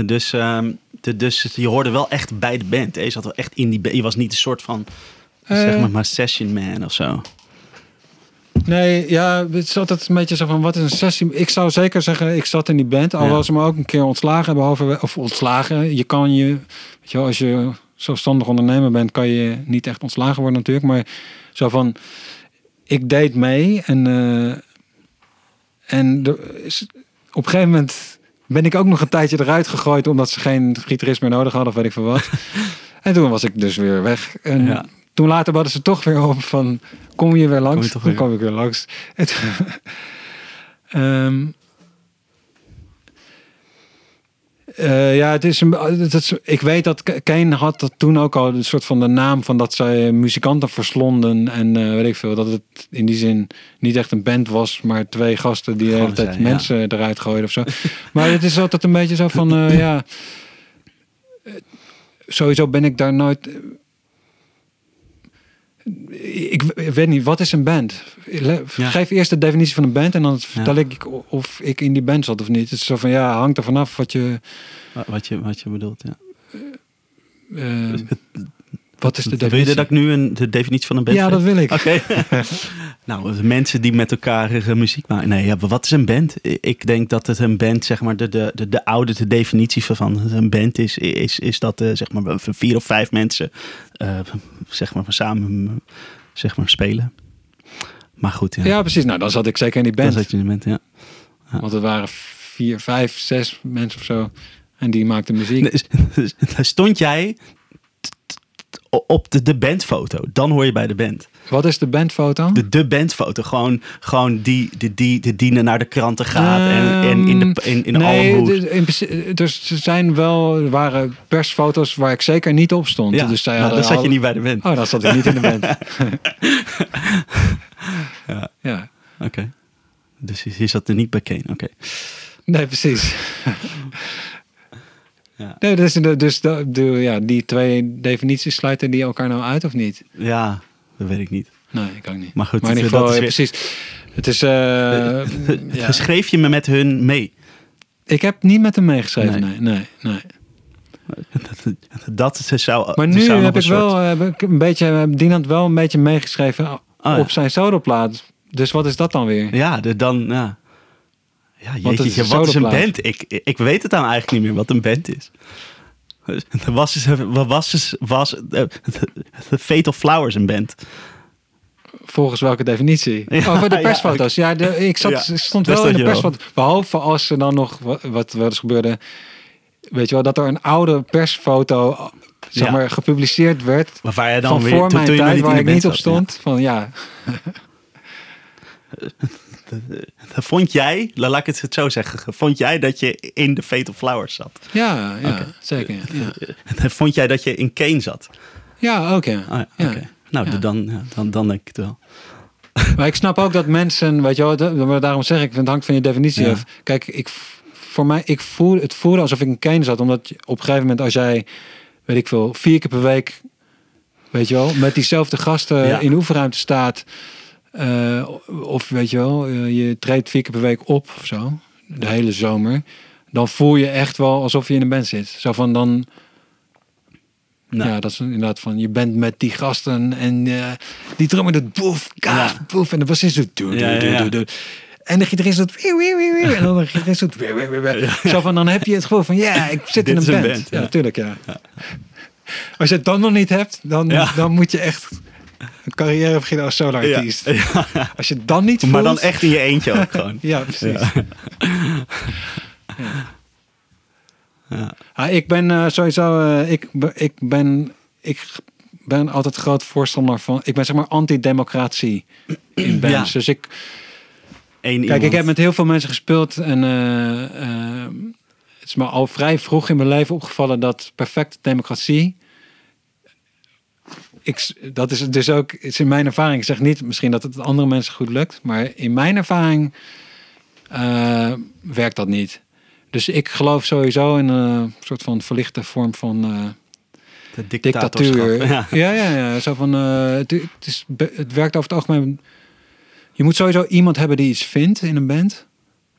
Dus, ehm, dus je hoorde wel echt bij de band. Hè? Je zat wel echt in die band. Je was niet een soort van, zeg maar, maar session man of zo. Nee, ja, het is altijd een beetje zo van, wat is een sessie? Ik zou zeker zeggen, ik zat in die band. Al Ja. was ze me ook een keer ontslagen hebben over, of ontslagen. Je kan je, weet je wel, als je zelfstandig ondernemer bent, kan je niet echt ontslagen worden natuurlijk. Maar zo van, ik deed mee en, eh, en er is, op een gegeven moment ben ik ook nog een tijdje eruit gegooid omdat ze geen gitarist meer nodig hadden of weet ik veel wat. En toen was ik dus weer weg. En Ja. Toen later hadden ze toch weer op van, kom je weer langs? je toch toen kwam ik weer langs. Toen- Ehm, eh, ja, het is een, het is, ik weet dat Kane had dat toen ook al een soort van de naam van dat zij muzikanten verslonden en eh, weet ik veel. Dat het in die zin niet echt een band was, maar twee gasten die de hele tijd zijn, ja. mensen eruit gooiden of zo. maar het is altijd een beetje zo van, eh, ja, sowieso ben ik daar nooit. Ik, ik weet niet, wat is een band? Ja. Geef eerst de definitie van een band en dan vertel ik of ik in die band zat of niet. Het is zo van ja, hangt er vanaf wat je. Wa- Wat je, wat je bedoelt, ja. eh, wat is de Wil je definitie? dat ik nu een, de definitie van een band ja, dat wil ik. Oké. nou, mensen die met elkaar eh, muziek maken. Nee, ja, wat is een band? Ik denk dat het een band, zeg maar, de, de, de, de oude de definitie van- een band is, is, is dat, eh, zeg maar, vier of vijf mensen, eh, zeg maar, samen, zeg maar, spelen. Maar goed, ja. Ja, precies. Nou, dan zat ik zeker in die Dan band. zat je in de band, ja. Want het waren vier, vijf, zes mensen of zo. En die maakten muziek. Daar stond jij op de, de bandfoto. Dan hoor je bij de band. Wat is de bandfoto? De, de bandfoto. Gewoon, gewoon die, die, die, die, die naar de kranten gaat. en, en in de, in, in Ehm, nee, alle in dus er zijn wel waren persfoto's waar ik zeker niet op stond. Ja, dus nou, dan zat je niet bij de band. Oh, dan zat ik niet in de band. Ja. ja. Oké. Dus je, je zat er niet bij Kane. Oké. Nee, precies. Ja. Nee, dus, dus de, de, ja, die twee definities sluiten die elkaar nou uit of niet? Ja, dat weet ik niet. Nee, ik ook niet. Maar goed, maar in ieder geval, dat weer- precies. Het is. eh, ja. Schreef je me met hun mee? Ik heb niet met hem meegeschreven. Nee. Nee, nee, nee. Dat ze zou. Maar nu zou heb ik soort- wel heb ik een beetje Dinant wel een beetje meegeschreven Oh, ja. op zijn soloplaat. Dus wat is dat dan weer? Ja, de, dan. Ja, ja is jeetje, een wat is een band? Ik, ik weet het dan eigenlijk niet meer wat een band is. Er was, dus- was, dus- was eh, de Fatal Flowers een band. Volgens welke definitie? Ja, Over de ja, persfoto's. Ja, de, ik zat, Ja, stond wel in de je wel. persfoto's. Behalve als er dan nog wat, wat wel eens gebeurde. Weet je wel, dat er een oude persfoto zeg Ja. maar, gepubliceerd werd. Maar waar jij dan Van weer. voor toen- mijn je tijd, waar de ik niet op stond. Van ja, Vond jij, laat ik het zo zeggen, vond jij dat je in de Fatal Flowers zat? ja, ja zeker. Ja, Vond jij dat je in Kane zat? ja oké. Ah, ja, Ja. oké. Nou, Ja. dan, dan, dan denk ik het wel. Maar ik snap ook dat mensen, weet je wel, daarom zeg ik, het hangt van je definitie af. Kijk, ik, voor mij, ik voel, het voelde alsof ik in Kane zat, omdat op een gegeven moment als jij, weet ik veel, vier keer per week, weet je wel, met diezelfde gasten in de oefenruimte staat, eh, of weet je wel, eh, je treedt vier keer per week op of zo, de hele zomer, dan voel je echt wel alsof je in een band zit. Zo van dan, Nou, ja, dat is inderdaad van, je bent met die gasten en eh, die drummer doet boef, kaaf, Ja. boef. En de bassist doet doe, doe, Ja, ja, doe, doe. En de gitarist doet wieuw, wieuw, wieuw, wieuw. En dan de gitarist doet wieuw, wieuw, wieuw. Zo van, dan heb je het gevoel van, ja, ik zit in een is een band. band, natuurlijk, ja. Als je het dan nog niet hebt, dan, dan moet je echt een carrière beginnen als solo-artiest. Ja. Als je dan niet voelt... Maar dan echt in je eentje ook gewoon. Ja, precies. Ja. Ja. Ah, ik ben eh, sowieso, eh, ik, ik ben, ik ben altijd groot voorstander van, ik ben zeg maar anti-democratie in bands. Dus ik, Eén kijk, ik heb met heel veel mensen gespeeld en eh, het is me al vrij vroeg in mijn leven opgevallen dat perfecte democratie, ik, dat is dus ook, is in mijn ervaring, ik zeg niet misschien dat het andere mensen goed lukt, maar in mijn ervaring eh, werkt dat niet. Dus ik geloof sowieso in een soort van verlichte vorm van eh, de dictatuur. Ja. Ja, ja, ja. Zo van, eh, het, het, is, het werkt over het algemeen. Je moet sowieso iemand hebben die iets vindt in een band.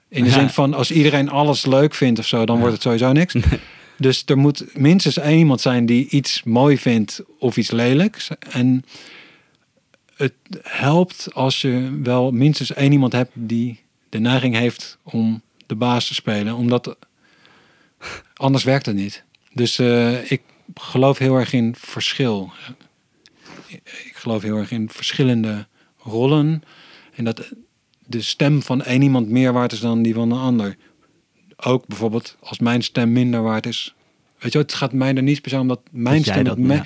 In de Ja. zin van, als iedereen alles leuk vindt of zo, dan wordt het sowieso niks. Dus er moet minstens één iemand zijn die iets mooi vindt of iets lelijks. En het helpt als je wel minstens één iemand hebt die de neiging heeft om de baas te spelen. Omdat anders werkt het niet. Dus eh, ik geloof heel erg in verschil. Ik geloof heel erg in verschillende rollen. En dat de stem van één iemand meer waard is dan die van een ander. Ook bijvoorbeeld als mijn stem minder waard is, Weet je, het gaat mij er niet per se om dat mijn Dat stem... dat- me- ja.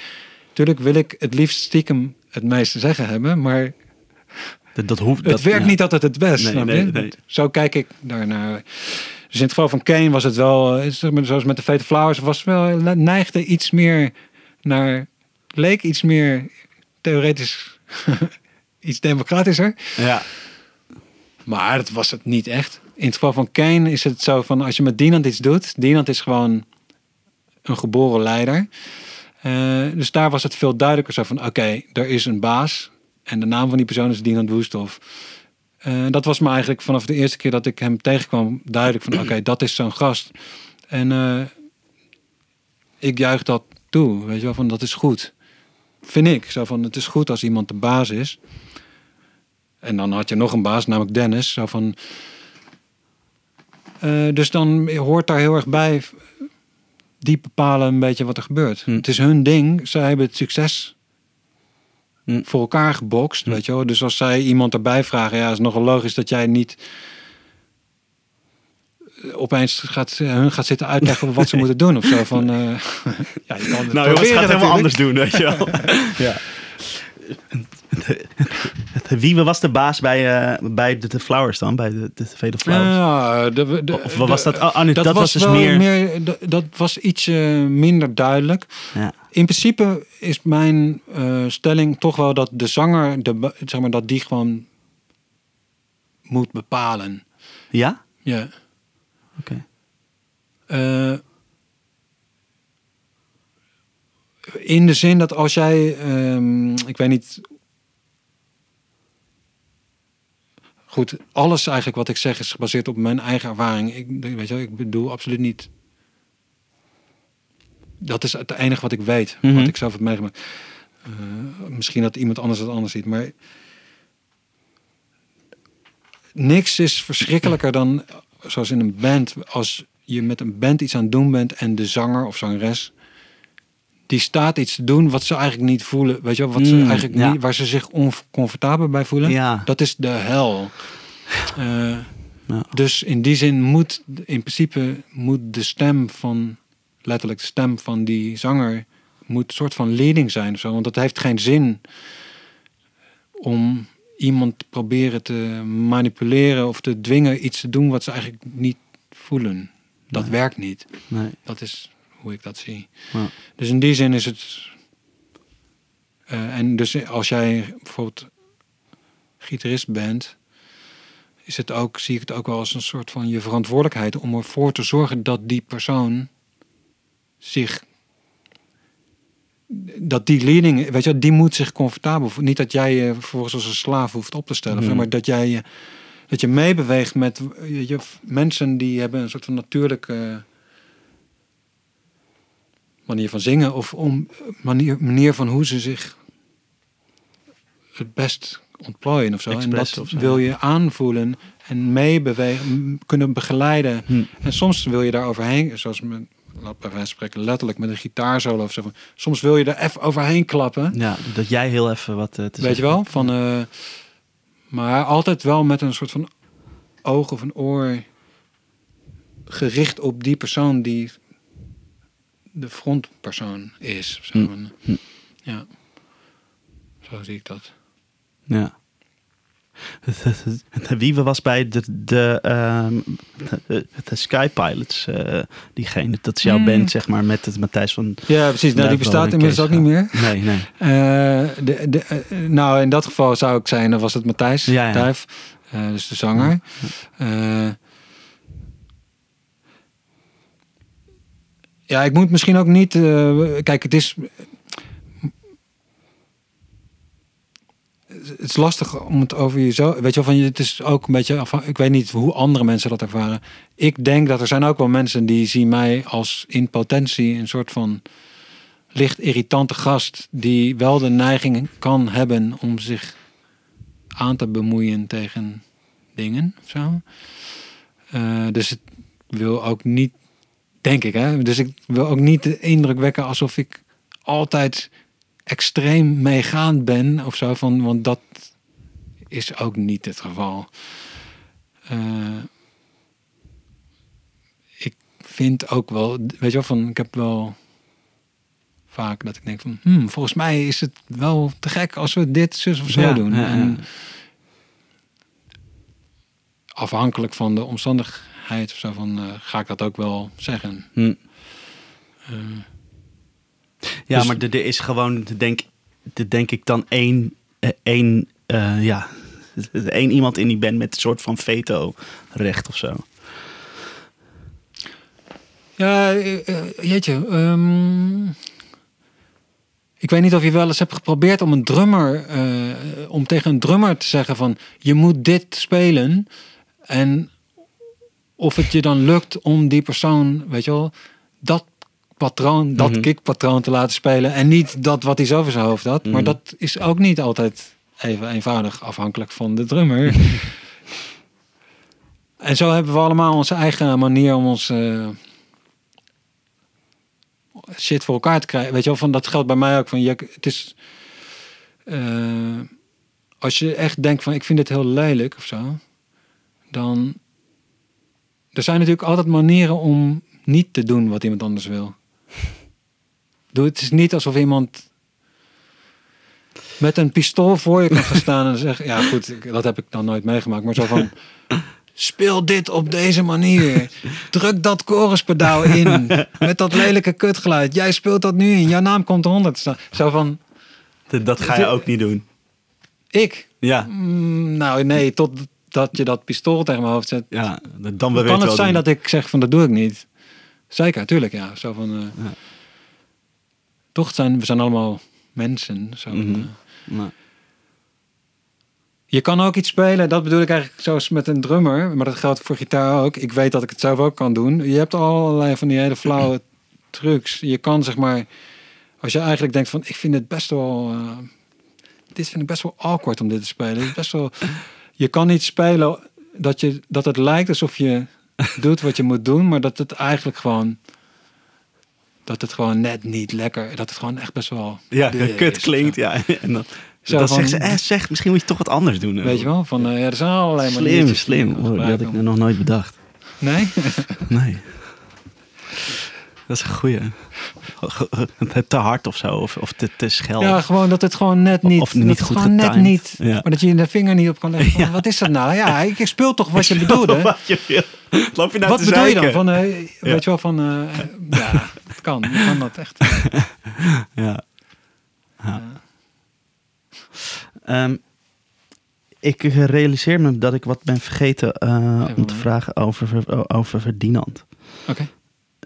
Tuurlijk wil ik het liefst stiekem het meeste zeggen hebben, maar Dat, dat hoeft. het dat, werkt ja. niet altijd het best. Nee, nee, nee. Zo kijk ik daarnaar. Dus in het geval van Kane was het wel, eh, zoals met de Fate Flowers, was wel neigde iets meer naar, leek iets meer theoretisch, iets democratischer. Ja. Maar dat was het niet echt. In het geval van Kane is het zo van als je met Dinant iets doet. Dinant is gewoon een geboren leider. Eh, dus daar was het veel duidelijker zo van oké, er is een baas. En de naam van die persoon is Dinant Woesthof. Eh, dat was me eigenlijk vanaf de eerste keer dat ik hem tegenkwam duidelijk van oké, dat is zo'n gast. En eh, ik juich dat toe. Weet je wel, van dat is goed. Vind ik. Zo van het is goed als iemand de baas is. En dan had je nog een baas, namelijk Dennis. Zo van, Eh, dus dan hoort daar heel erg bij. Die bepalen een beetje wat er gebeurt. Hm. Het is hun ding. Zij hebben het succes Hm. voor elkaar gebokst. Weet je wel? Dus als zij iemand erbij vragen, ja, is nogal logisch dat jij niet eh, opeens gaat, hun gaat zitten uitleggen wat ze moeten doen of zo. Van, eh, ja, je kan het Nou jongens, gaat helemaal natuurlijk. anders doen, weet je wel. ja. Wie was de baas bij, eh, bij de, de Flowers dan? Bij de, de Flowers? Ja, of was dat? Oh, nee, dat, was dus meer... dat, was iets eh, minder duidelijk. Ja. In principe is mijn eh, stelling toch wel dat de zanger, de, zeg maar, dat die gewoon moet bepalen. ja? Ja. Oké. In de zin dat als jij, ehm, ik weet niet. Goed, alles eigenlijk wat ik zeg is gebaseerd op mijn eigen ervaring. Ik, weet je, wel, ik bedoel absoluut niet. Dat is het enige wat ik weet, Mhm. wat ik zelf heb meegemaakt. Eh, misschien dat iemand anders het anders ziet, maar niks is verschrikkelijker dan, zoals in een band, als je met een band iets aan het doen bent en de zanger of zangeres, die staat iets te doen wat ze eigenlijk niet voelen. Weet je wel, wat ze Mm, eigenlijk ja. niet, waar ze zich oncomfortabel bij voelen. Ja. Dat is de hel. Eh, Ja. Dus in die zin moet, in principe, moet de stem van, letterlijk de stem van die zanger, moet een soort van leading zijn of zo. Want het heeft geen zin om iemand te proberen te manipuleren of te dwingen iets te doen wat ze eigenlijk niet voelen. Dat Nee. werkt niet. Nee. Dat is hoe ik dat zie. Ja. Dus in die zin is het. eh, en dus als jij bijvoorbeeld gitarist bent, is het ook, zie ik het ook wel als een soort van je verantwoordelijkheid om ervoor te zorgen dat die persoon zich. Dat die leading, weet je, die moet zich comfortabel voelen. Niet dat jij je vervolgens als een slaaf hoeft op te stellen, Hmm. maar dat jij je, dat je meebeweegt met je, mensen die hebben een soort van natuurlijke manier van zingen of om manier, manier van hoe ze zich het best ontplooien of zo. En dat of zo. wil je aanvoelen en meebewegen, kunnen begeleiden. Hm. En soms wil je daar overheen, zoals met, laat bij wijze spreken, letterlijk met een gitaarsolo of zo. van- Soms wil je er even overheen klappen. Ja, dat jij heel even wat eh, te Weet je wel? Van, eh, maar altijd wel met een soort van oog of een oor gericht op die persoon die de frontpersoon is. Zo. Hm. En, Hm. Ja, zo zie ik dat. Ja. Wie was bij de, de, ehm, de, de Sky Pilots, eh, diegene, dat is jouw Hmm. band, zeg maar, met het Matthijs van... Ja, precies. Nou, die bestaat inmiddels ook niet meer. Nee, nee. Eh, de, de, eh, nou, in dat geval zou ik zijn, dan was het Matthijs Ja, ja. Duif, eh, dus de zanger. Eh, ja, ik moet misschien ook niet. eh, kijk, het is. Het is lastig om het over jezelf. Weet je wel, van je, het is ook een beetje. Ik weet niet hoe andere mensen dat ervaren. Ik denk dat er zijn ook wel mensen die zien mij als in potentie een soort van licht irritante gast die wel de neiging kan hebben om zich aan te bemoeien tegen dingen zo. Eh, dus het wil ook niet, denk ik, hè. Dus ik wil ook niet de indruk wekken alsof ik altijd extreem meegaand ben of zo van, want dat is ook niet het geval. Eh, ik vind ook wel, weet je wel, van ik heb wel vaak dat ik denk van, hmm, volgens mij is het wel te gek als we dit zus of zo Ja, doen. ja, ja. En afhankelijk van de omstandigheid of zo van, eh, ga ik dat ook wel zeggen. Hm. Eh, Ja, Dus- maar er is gewoon, denk, er denk ik dan één, eh, één, eh, ja, één iemand in die band met een soort van veto-recht of zo. Ja, jeetje. ehm, ik weet niet of je wel eens hebt geprobeerd om een drummer, om tegen een drummer te zeggen van je moet dit spelen. En of het je dan lukt om die persoon, weet je wel, dat patroon, dat Mhm. kickpatroon te laten spelen. En niet dat wat hij zo voor zijn hoofd had. Maar Mhm. dat is ook niet altijd even eenvoudig afhankelijk van de drummer. en zo hebben we allemaal onze eigen manier om ons eh, shit voor elkaar te krijgen. Weet je wel, van dat geldt bij mij ook. Van, je, het is, eh, als je echt denkt van ik vind dit heel lelijk of zo, dan er zijn natuurlijk altijd manieren om niet te doen wat iemand anders wil. Doe het is niet alsof iemand met een pistool voor je kan gaan staan en zeggen, ja goed, dat heb ik dan nooit meegemaakt, maar zo van speel dit op deze manier. Druk dat choruspedaal in met dat lelijke kutgeluid. Jij speelt dat nu in, jouw naam komt eronder te staan. Zo van Dat, dat ga je ook niet doen. ik. Ja, Mm, nou nee, totdat je dat pistool tegen mijn hoofd zet. ja dan kan het zijn dat ik zeg van dat doe ik niet. Zeker, tuurlijk, ja. Zo van, eh, Ja. Toch zijn we zijn allemaal mensen. Zo van, Mhm. eh, je kan ook iets spelen, dat bedoel ik eigenlijk zoals met een drummer, maar dat geldt voor gitaar ook. Ik weet dat ik het zelf ook kan doen. Je hebt allerlei van die hele flauwe trucs. Je kan zeg maar, als je eigenlijk denkt van ik vind het best wel, eh, dit vind ik best wel awkward om dit te spelen. Het is best wel, je kan niet spelen dat, je, dat het lijkt alsof je doet wat je moet doen, maar dat het eigenlijk gewoon, dat het gewoon net niet lekker, dat het gewoon echt best wel ja, kut is. klinkt, ja. En dan, Zo dan van- zegt ze, eh, zeg, misschien moet je toch wat anders doen. Weet je wel, van eh, ja, er zijn allerlei Slim, maniertjes die slim. je Oh, die had ik nog nooit bedacht. Nee? Nee. Dat is een goeie. Te hard of zo, of, of te, te schel. Ja, gewoon dat het gewoon net niet, Of niet dat het goed gewoon net getimed. niet, Ja. maar dat je de vinger niet op kan leggen. Van, Wat is dat nou? Ja, ik speel toch wat je bedoelde. Wat je wil. Loop je nou Wat te bedoel je dan? Van, eh, Weet je wel, van, eh, ja, het kan. Je kan dat echt. Ja. ja. Ehm, ik realiseer me dat ik wat ben vergeten eh, om te vragen over, over Ferdinand. Oké.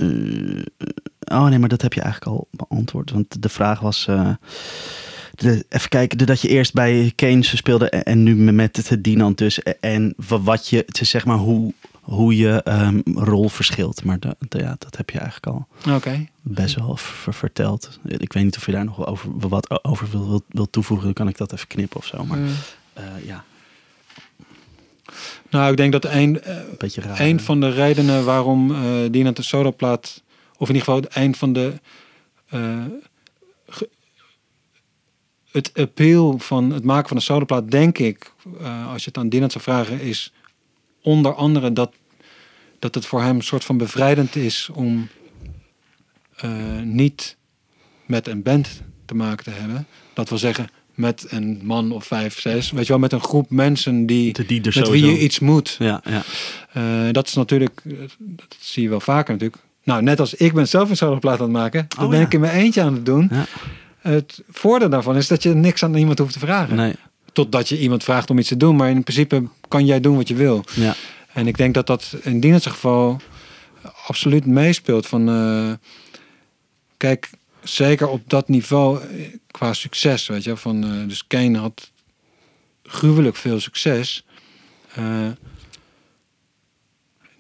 Eh, oh nee, maar dat heb je eigenlijk al beantwoord. Want de vraag was... eh, de, even kijken, dat je eerst bij Keynes speelde en, en nu met het Dinant dus. En wa- wat je, het is zeg maar hoe, hoe je ehm, rol verschilt. Maar ja, dat heb je eigenlijk al Oké. best wel verteld. Ik weet niet of je daar nog wel over, wat over wil, wil, wil toevoegen. Dan kan ik dat even knippen of zo. Maar Eh, eh, ja, nou, ik denk dat een, eh, beetje raar. een van de redenen waarom eh Dinant de Sodaplaat, of in ieder geval een van de eh, ge- het appeal van het maken van een sodaplaat, denk ik, als je het aan Dinant zou vragen, is onder andere dat, dat het voor hem een soort van bevrijdend is om niet met een band te maken te hebben. Dat wil zeggen, met een man of vijf, zes, weet je wel, met een groep mensen die, met sowieso... wie je iets moet. Ja, ja. Eh, dat is natuurlijk, eh, dat zie je wel vaker natuurlijk. Nou, net als ik ben zelf een soloplaat aan het maken, dat Oh, ben ja. ik in mijn eentje aan het doen. Ja. Het voordeel daarvan is dat je niks aan iemand hoeft te vragen. Nee, Totdat je iemand vraagt om iets te doen, maar in principe kan jij doen wat je wil. ja. En ik denk dat dat in Dienens geval absoluut meespeelt. Van, eh, kijk, zeker op dat niveau eh, qua succes, weet je. Van, eh, dus Kane had gruwelijk veel succes. Eh,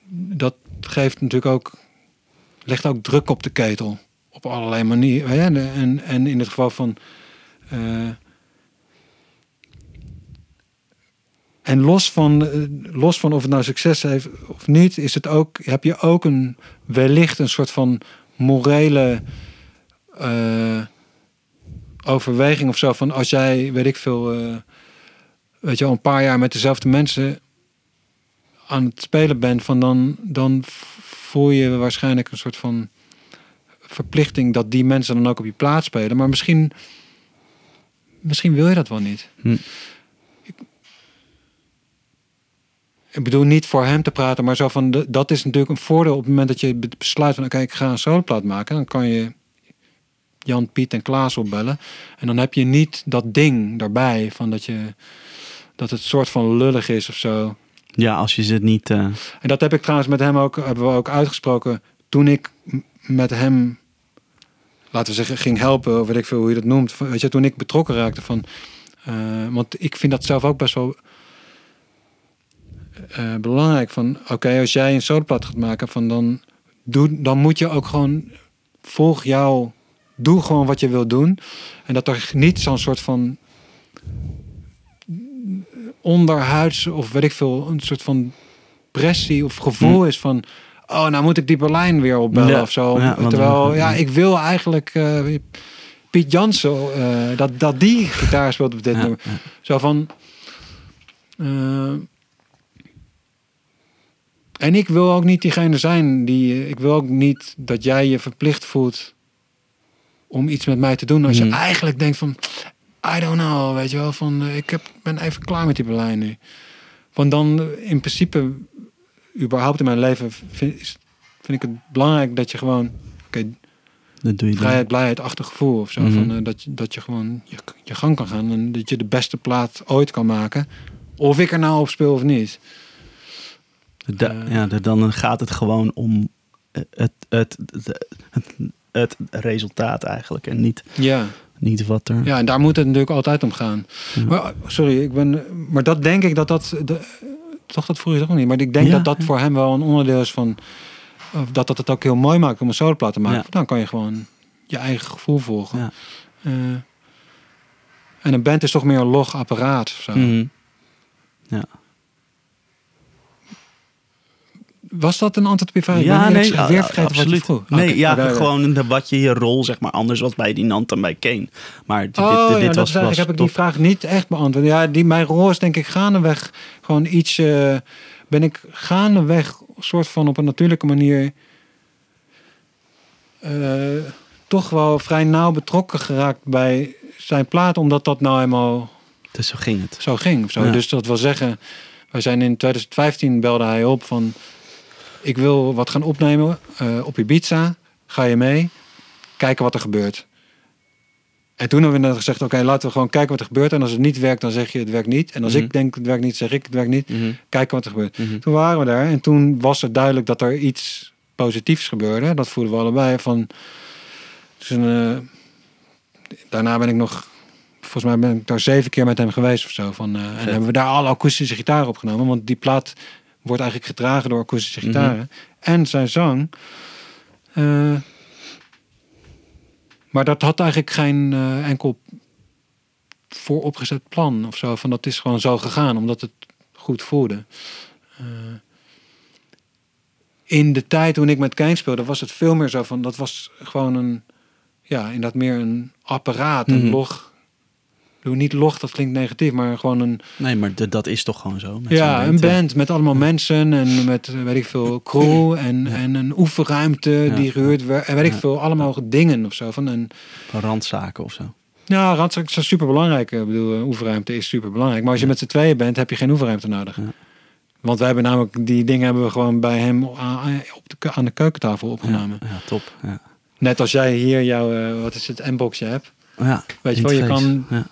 dat geeft natuurlijk ook, legt ook druk op de ketel. Op allerlei manieren. En, en in het geval van... En los van, los van of het nou succes heeft of niet, is het ook, heb je ook een wellicht een soort van morele eh, overweging of zo. Van als jij, weet ik veel, eh, weet je wel, een paar jaar met dezelfde mensen aan het spelen bent, van dan, dan voel je waarschijnlijk een soort van verplichting dat die mensen dan ook op je plaats spelen. Maar misschien, misschien wil je dat wel niet. Hm. Ik, ik bedoel niet voor hem te praten, maar zo van de- dat is natuurlijk een voordeel op het moment dat je be- besluit van oké, ik ga een soloplaat maken. Dan kan je Jan, Piet en Klaas opbellen. En dan heb je niet dat ding daarbij van dat je dat het soort van lullig is of zo. Ja, als je ze niet... eh, En dat heb ik trouwens met hem ook, hebben we ook uitgesproken toen ik met hem, laten we zeggen, ging helpen, of weet ik veel hoe je dat noemt. Weet je, toen ik betrokken raakte van, eh, want ik vind dat zelf ook best wel eh, belangrijk. Van, oké, als jij een soloplaat gaat maken, van dan, doe, dan moet je ook gewoon volg jou, doe gewoon wat je wil doen. En dat er niet zo'n soort van onderhuids of weet ik veel, een soort van pressie of gevoel is van, oh, nou moet ik die Berlijn weer opbellen Ja, of zo. ja, Terwijl, ja, ik wil eigenlijk eh, Piet Jansen, eh, dat, dat die gitaar speelt op dit ja, nummer. ja. Zo van. eh, en ik wil ook niet diegene zijn die. Ik wil ook niet dat jij je verplicht voelt om iets met mij te doen. Als je eigenlijk denkt van. I don't know, weet je wel. Van eh, ik heb, ben even klaar met die Berlijn nu. Want dan eh, in principe, überhaupt in mijn leven, vind, ik het belangrijk dat je gewoon. Oké, Dat doe je dan. vrijheid, blijheid, achtergevoel of zo. Mhm. van, eh, dat, je, dat je gewoon je, je gang kan gaan en dat je de beste plaat ooit kan maken. Of ik er nou op speel of niet. Da- ja, da- dan gaat het gewoon om het, het, het, het, het resultaat eigenlijk. En niet, Ja. niet wat er... ja, en daar moet het natuurlijk altijd om gaan. Ja. Maar, sorry, ik ben, maar dat denk ik dat dat. De, toch, dat vroeg je toch niet. Maar ik denk Ja, dat dat ja. voor hem wel een onderdeel is van. dat dat het ook heel mooi maakt om een soloplaat te maken. Ja. Dan kan je gewoon je eigen gevoel volgen. Ja. Eh, en een band is toch meer een log apparaat of zo. Mhm. Was dat een antwoord op je vraag? Ja, nee, ja, weer vergeten wat je absoluut. vroeg. Nee, ja, gewoon de, wat je je rol zeg maar anders was bij die Nant dan bij Kane. Maar dit, Oh, dit, ja, was, was heb ik die vraag niet echt beantwoord. Ja, die, mijn rol is denk ik gaandeweg gewoon iets... eh, ben ik gaandeweg soort van op een natuurlijke manier... eh, toch wel vrij nauw betrokken geraakt bij zijn plaat. Omdat dat nou eenmaal Dus zo ging het. zo ging. Zo. Ja. Dus dat wil zeggen... Wij zijn in 2015 belde hij op van... Ik wil wat gaan opnemen eh, op Ibiza. Ga je mee? Kijken wat er gebeurt. En toen hebben we net gezegd... Oké, laten we gewoon kijken wat er gebeurt. En als het niet werkt, dan zeg je het werkt niet. En als Mhm. ik denk het werkt niet, zeg ik het werkt niet. Mhm. Kijken wat er gebeurt. Mhm. Toen waren we daar. En toen was het duidelijk dat er iets positiefs gebeurde. Dat voelden we allebei. Van, dus een, eh, daarna ben ik nog... Volgens mij ben ik daar zeven keer met hem geweest of zo. Van, eh, en hebben we daar alle akoestische gitaren opgenomen. Want die plaat wordt eigenlijk gedragen door akoestische Mhm. gitaren. En zijn zang. Eh, maar dat had eigenlijk geen eh, enkel vooropgezet plan of zo. Van dat is gewoon zo gegaan, omdat het goed voelde. Eh, in de tijd toen ik met Kane speelde, was het veel meer zo van... Dat was gewoon een... Ja, inderdaad meer een apparaat, een Mhm. log... Bedoel, niet log, dat klinkt negatief, maar gewoon een... Nee, maar d- dat is toch gewoon zo. met Ja, een band met allemaal mensen en met, eh, weet ik veel, crew en, en een oefenruimte Ja. die gehuurd werd. En weet ik veel, allemaal dingen of zo. Van een, Van randzaken of zo. ja, randzaak is super belangrijk. Ik bedoel, eh, oefenruimte is super belangrijk. Maar als je met z'n tweeën bent, heb je geen oefenruimte nodig. Want wij hebben namelijk, die dingen hebben we gewoon bij hem op de, aan de keukentafel opgenomen. Ja, top. Ja. Net als jij hier jouw, eh, wat is het, M-boxje hebt. Ja, Weet je wel, je kan Ja,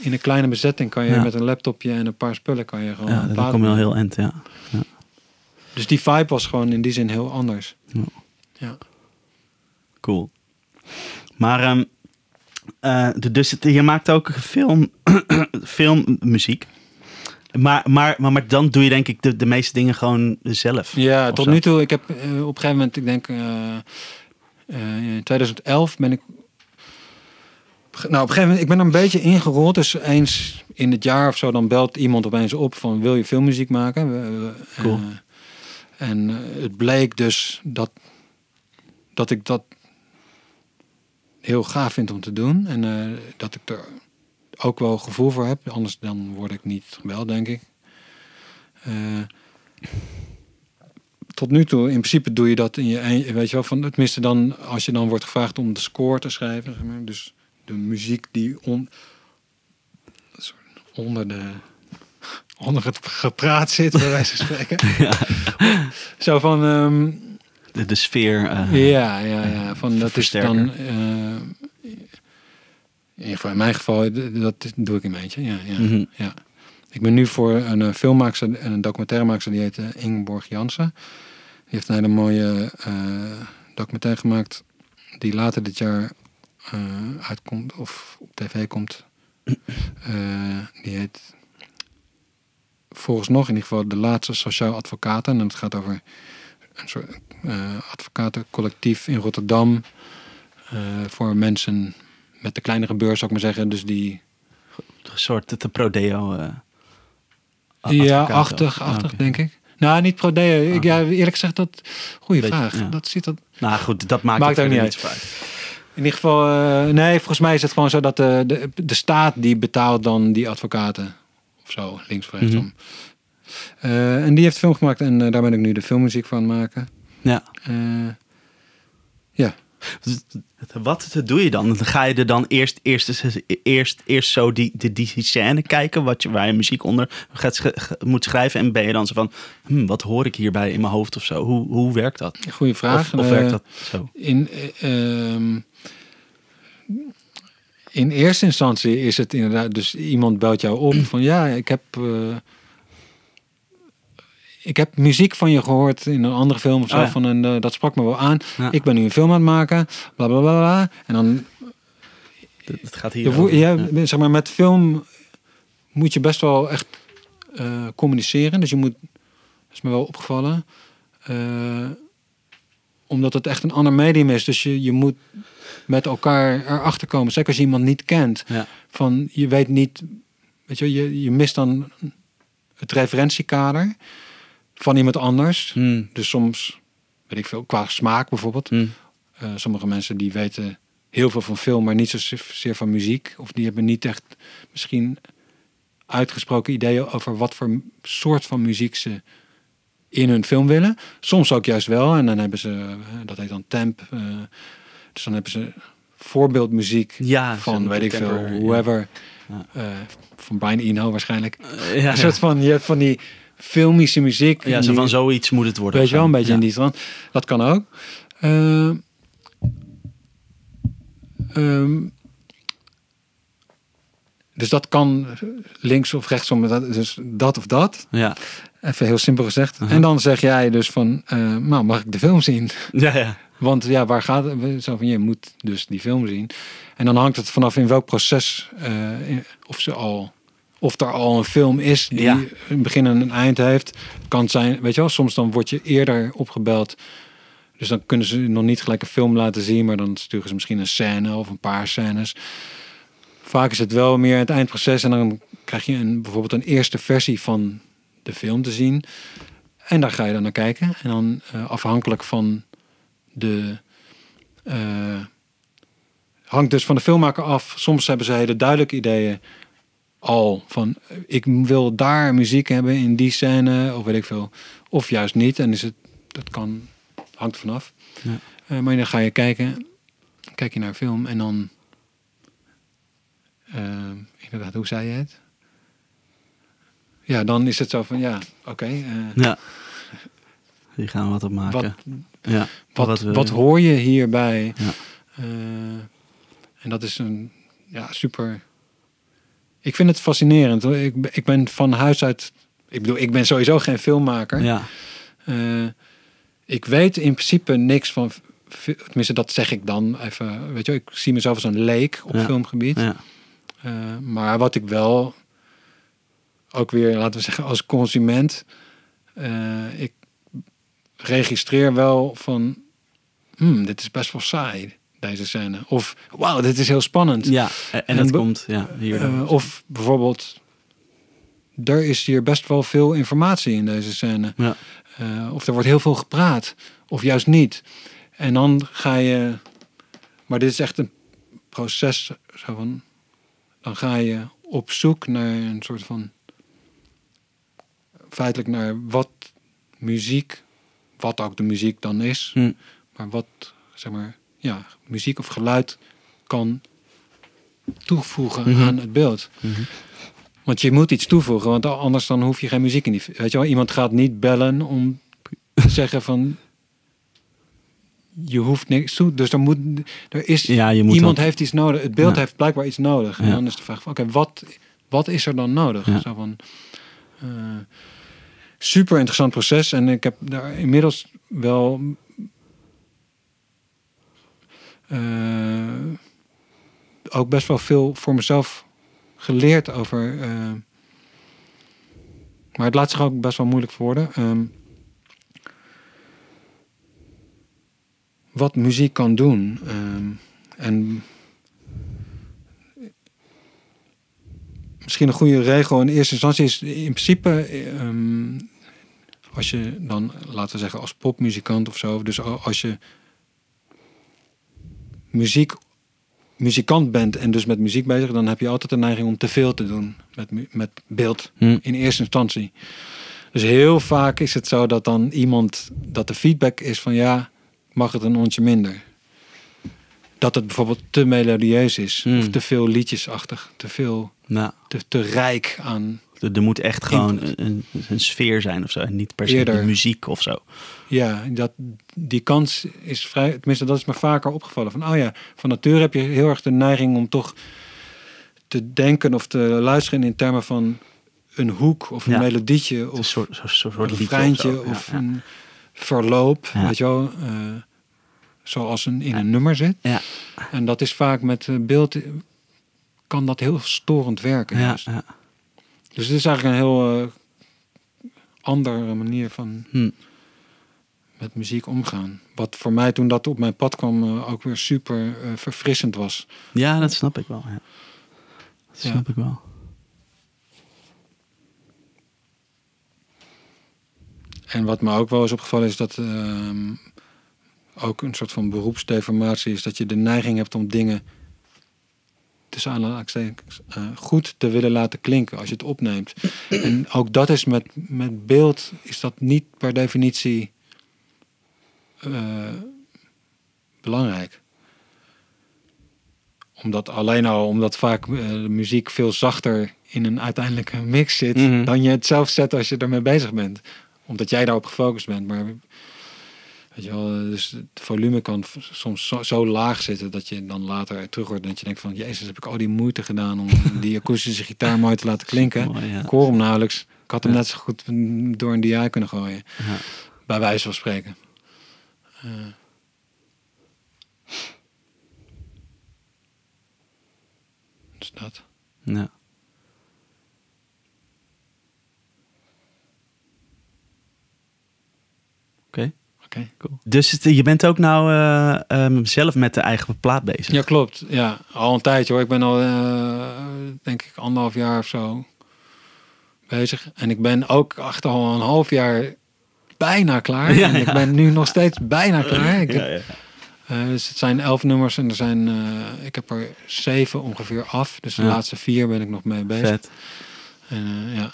in een kleine bezetting kan je Ja. met een laptopje en een paar spullen kan je gewoon ja dan plaat kom je al heel end, ja. Dus die vibe was gewoon in die zin heel anders. Ja. Ja. Cool. Maar, de- dus het- je maakt ook film, filmmuziek. Maar, maar, maar, maar dan doe je denk ik de, de meeste dingen gewoon zelf. Ja, tot zo. nu toe. Ik heb eh, op een gegeven moment, ik denk eh, in 2011 ben ik. Nou, op een gegeven moment, ik ben er een beetje ingerold. Dus eens in het jaar of zo, dan belt iemand opeens op van wil je filmmuziek maken? We- Cool. eh, en eh, het bleek dus dat, dat ik dat heel gaaf vind om te doen. En eh, dat ik er ook wel gevoel voor heb. Anders dan word ik niet gebeld, denk ik. Eh, tot nu toe, in principe doe je dat in je eentje. Weet je wel, van, tenminste dan, als je dan wordt gevraagd om de score te schrijven. Zeg maar, dus de muziek die on, onder de... Onder het gepraat zit, bij wijze van spreken. Zo van... ehm, De, de sfeer. eh, ja, ja, ja. Van, dat is dan... eh, in, mijn geval, dat doe ik in mijn eentje. Ja, ja, Mhm. ja. Ik ben nu voor een uh, filmmaakster en een documentairemaakster, die heet eh, Ingeborg Jansen. Die heeft een hele mooie eh, documentaire gemaakt, die later dit jaar eh, uitkomt of op tv komt. Eh, die heet volgens nog in ieder geval de laatste sociaal advocaten. En het gaat over een soort eh, advocatencollectief in Rotterdam. voor mensen met de kleinere beurs, zou ik maar zeggen. Dus die Een soort de prodeo. ja, achtig, ook. Ah, achtig oké. denk ik. Nou, niet prodeo. Ik, Oké. ja, eerlijk gezegd, dat... Goeie Beetje, vraag. ja. Dat zit dat... Nou goed, dat maakt, Maakt ook niet uit. In ieder geval, eh, nee, volgens mij is het gewoon zo dat de, de, de staat die betaalt dan die advocaten. Of zo, links of rechtsom. Mhm. Eh, en die heeft film gemaakt en eh, daar ben ik nu de filmmuziek van maken. Ja. Eh, Wat doe je dan? Ga je er dan eerst, eerst, eerst, eerst zo die, die, die scène kijken, wat je, waar je muziek onder gaat, moet schrijven. En ben je dan zo van, hm, wat hoor ik hierbij in mijn hoofd of zo? Hoe, hoe werkt dat? goeie vraag. Of, of Eh, werkt dat zo? In, eh, ehm, in eerste instantie is het inderdaad, dus iemand belt jou op van ja, ik heb, eh, ik heb muziek van je gehoord in een andere film of zo, Oh ja. van een, eh, dat sprak me wel aan. Ja. Ik ben nu een film aan het maken, bla bla bla bla. En dan, Het gaat hier je voelt- over. ja, Ja. zeg maar, met film moet je best wel echt eh, communiceren. Dus je moet, dat is me wel opgevallen, omdat het echt een ander medium is. Dus je, je moet met elkaar erachter komen. Zeker als je iemand niet kent. Ja. Van je weet niet, weet je, je, je mist dan het referentiekader van iemand anders. Hm, Dus soms, weet ik veel, qua smaak bijvoorbeeld. hm. Eh, sommige mensen die weten heel veel van film, maar niet zozeer van muziek. Of die hebben niet echt misschien uitgesproken ideeën over wat voor soort van muziek ze in hun film willen. Soms ook juist wel. En dan hebben ze, eh, dat heet dan temp. eh, dus dan hebben ze voorbeeldmuziek Ja, van, weet ik veel, whoever. Ja. eh, van Brian Eno waarschijnlijk. Ja, Een soort van, je hebt van die filmische muziek. ja, zo die- van zoiets moet het worden. Weet je wel, een beetje in die. Dat kan ook. Eh, ehm, dus dat kan links of rechtsom, dat, dus dat of dat. Ja, Even heel simpel gezegd. En dan zeg jij dus van, eh, nou mag ik de film zien? ja, ja. Want ja, waar gaat het? Zo van, je moet dus die film zien. En dan hangt het vanaf in welk proces, eh, in- of ze al, of er al een film is die Ja. een begin en een eind heeft. Kan zijn, weet je wel, soms dan word je eerder opgebeld. Dus dan kunnen ze nog niet gelijk een film laten zien, maar dan sturen ze misschien een scène of een paar scènes. Vaak is het wel meer het eindproces en dan krijg je een, bijvoorbeeld een eerste versie van de film te zien. En daar ga je dan naar kijken. En dan eh, afhankelijk van de. eh, hangt dus van de filmmaker af. Soms hebben ze hele duidelijke ideeën al van eh, ik wil daar muziek hebben in die scène of weet ik veel. Of juist niet. En is het dat kan hangt vanaf. Ja. Maar dan ga je kijken, kijk je naar een film en dan inderdaad, hoe zei je het? Ja, dan is het zo van ja, oké. eh, ja. Hier gaan we wat op maken. wat, ja. wat, wat hoor je hierbij? Ja. Eh, en dat is een ja, super. Ik vind het fascinerend. hoor. Ik, ben- ik ben van huis uit. Ik bedoel, ik ben sowieso geen filmmaker. Ja, Eh, ik weet in principe niks van. Tenminste, dat zeg ik dan even. Weet je, ik zie mezelf als een leek op Ja. filmgebied. ja. Maar wat ik wel ook weer, laten we zeggen, als consument, eh, ik registreer wel van, hmm, dit is best wel saai, deze scène. Of, wauw, dit is heel spannend. ja. En, en het komt ja, hier. Eh, of bijvoorbeeld, er is hier best wel veel informatie in deze scène. ja. Eh, of er wordt heel veel gepraat, of juist niet. En dan ga je, maar dit is echt een proces, zo van, dan ga je op zoek naar een soort van, feitelijk naar wat muziek wat ook de muziek dan is. Hm. Maar wat, zeg maar, ja, muziek of geluid kan toevoegen Mhm. aan het beeld. Mhm. Want je moet iets toevoegen, want anders dan hoef je geen muziek in die... Weet je wel, iemand gaat niet bellen om te zeggen van... Je hoeft niks toe. Dus er moet... Er is, Ja, je moet iemand heeft iets nodig. Het beeld Ja. heeft blijkbaar iets nodig. En dan is de vraag van, oké, wat, wat is er dan nodig? Ja. Zo van... eh, super interessant proces. En ik heb daar inmiddels wel... eh, ook best wel veel voor mezelf geleerd over. eh, maar het laat zich ook best wel moeilijk worden. Ehm, wat muziek kan doen. Ehm, en misschien een goede regel in eerste instantie is in principe. ehm, als je dan, laten we zeggen, als popmuzikant of zo. Dus als je muziek muzikant bent en dus met muziek bezig, dan heb je altijd de neiging om te veel te doen met, met beeld Hm. in eerste instantie. Dus heel vaak is het zo dat dan iemand, dat de feedback is van ja, mag het een onsje minder. Dat het bijvoorbeeld te melodieus is, Hmm. of te veel liedjesachtig, te veel, Nou, te, te rijk aan. er er moet echt gewoon een, een, een sfeer zijn of zo. En niet per se de muziek of zo. Ja, dat, die kans is vrij, tenminste dat is me vaker opgevallen. Van oh ja, van nature heb je heel erg de neiging om toch te denken of te luisteren in termen van een hoek of een Ja. melodietje Of een soort, soort, soort een refreintje of. Ja, een verloop, Ja. weet je wel, eh, zoals een, in een nummer zit. Ja. En dat is vaak met eh, beeld, kan dat heel storend werken. Ja, ja. Dus het is eigenlijk een heel eh, andere manier van Hm. met muziek omgaan. Wat voor mij toen dat op mijn pad kwam eh, ook weer super verfrissend was. ja, dat snap ik wel. Ja. Dat snap ik wel. En wat me ook wel is opgevallen is dat ehm, ook een soort van beroepsdeformatie is dat je de neiging hebt om dingen tussen aanhalingstekens eh, goed te willen laten klinken als je het opneemt. En ook dat is met, met beeld is dat niet per definitie eh, belangrijk. Omdat alleen al omdat vaak eh, de muziek veel zachter in een uiteindelijke mix zit Mhm. dan je het zelf zet als je ermee bezig bent. Omdat jij daarop gefocust bent. Maar weet je wel, dus het volume kan soms zo, zo laag zitten dat je dan later terug hoort dat je denkt van Jezus, heb ik al die moeite gedaan om die akoestische gitaar mooi te laten klinken. Mooi, ja. Ik hoor hem nauwelijks. Ik had hem Ja. net zo goed door een DI kunnen gooien. Ja. Bij wijze van spreken. Dus dat. Ja. Cool. Dus het- je bent ook nou eh, ehm, zelf met de eigen plaat bezig? Ja, klopt. Ja, al een tijdje hoor. Ik ben al, eh, denk ik, anderhalf jaar of zo bezig. En ik ben ook achter al een half jaar bijna klaar. Ja, en ik ja. ben nu nog steeds bijna klaar. Ik Ja, eh, dus het zijn elf nummers en er zijn, ik heb er zeven ongeveer af. Dus de laatste vier ben ik nog mee bezig. Vet. En, ja.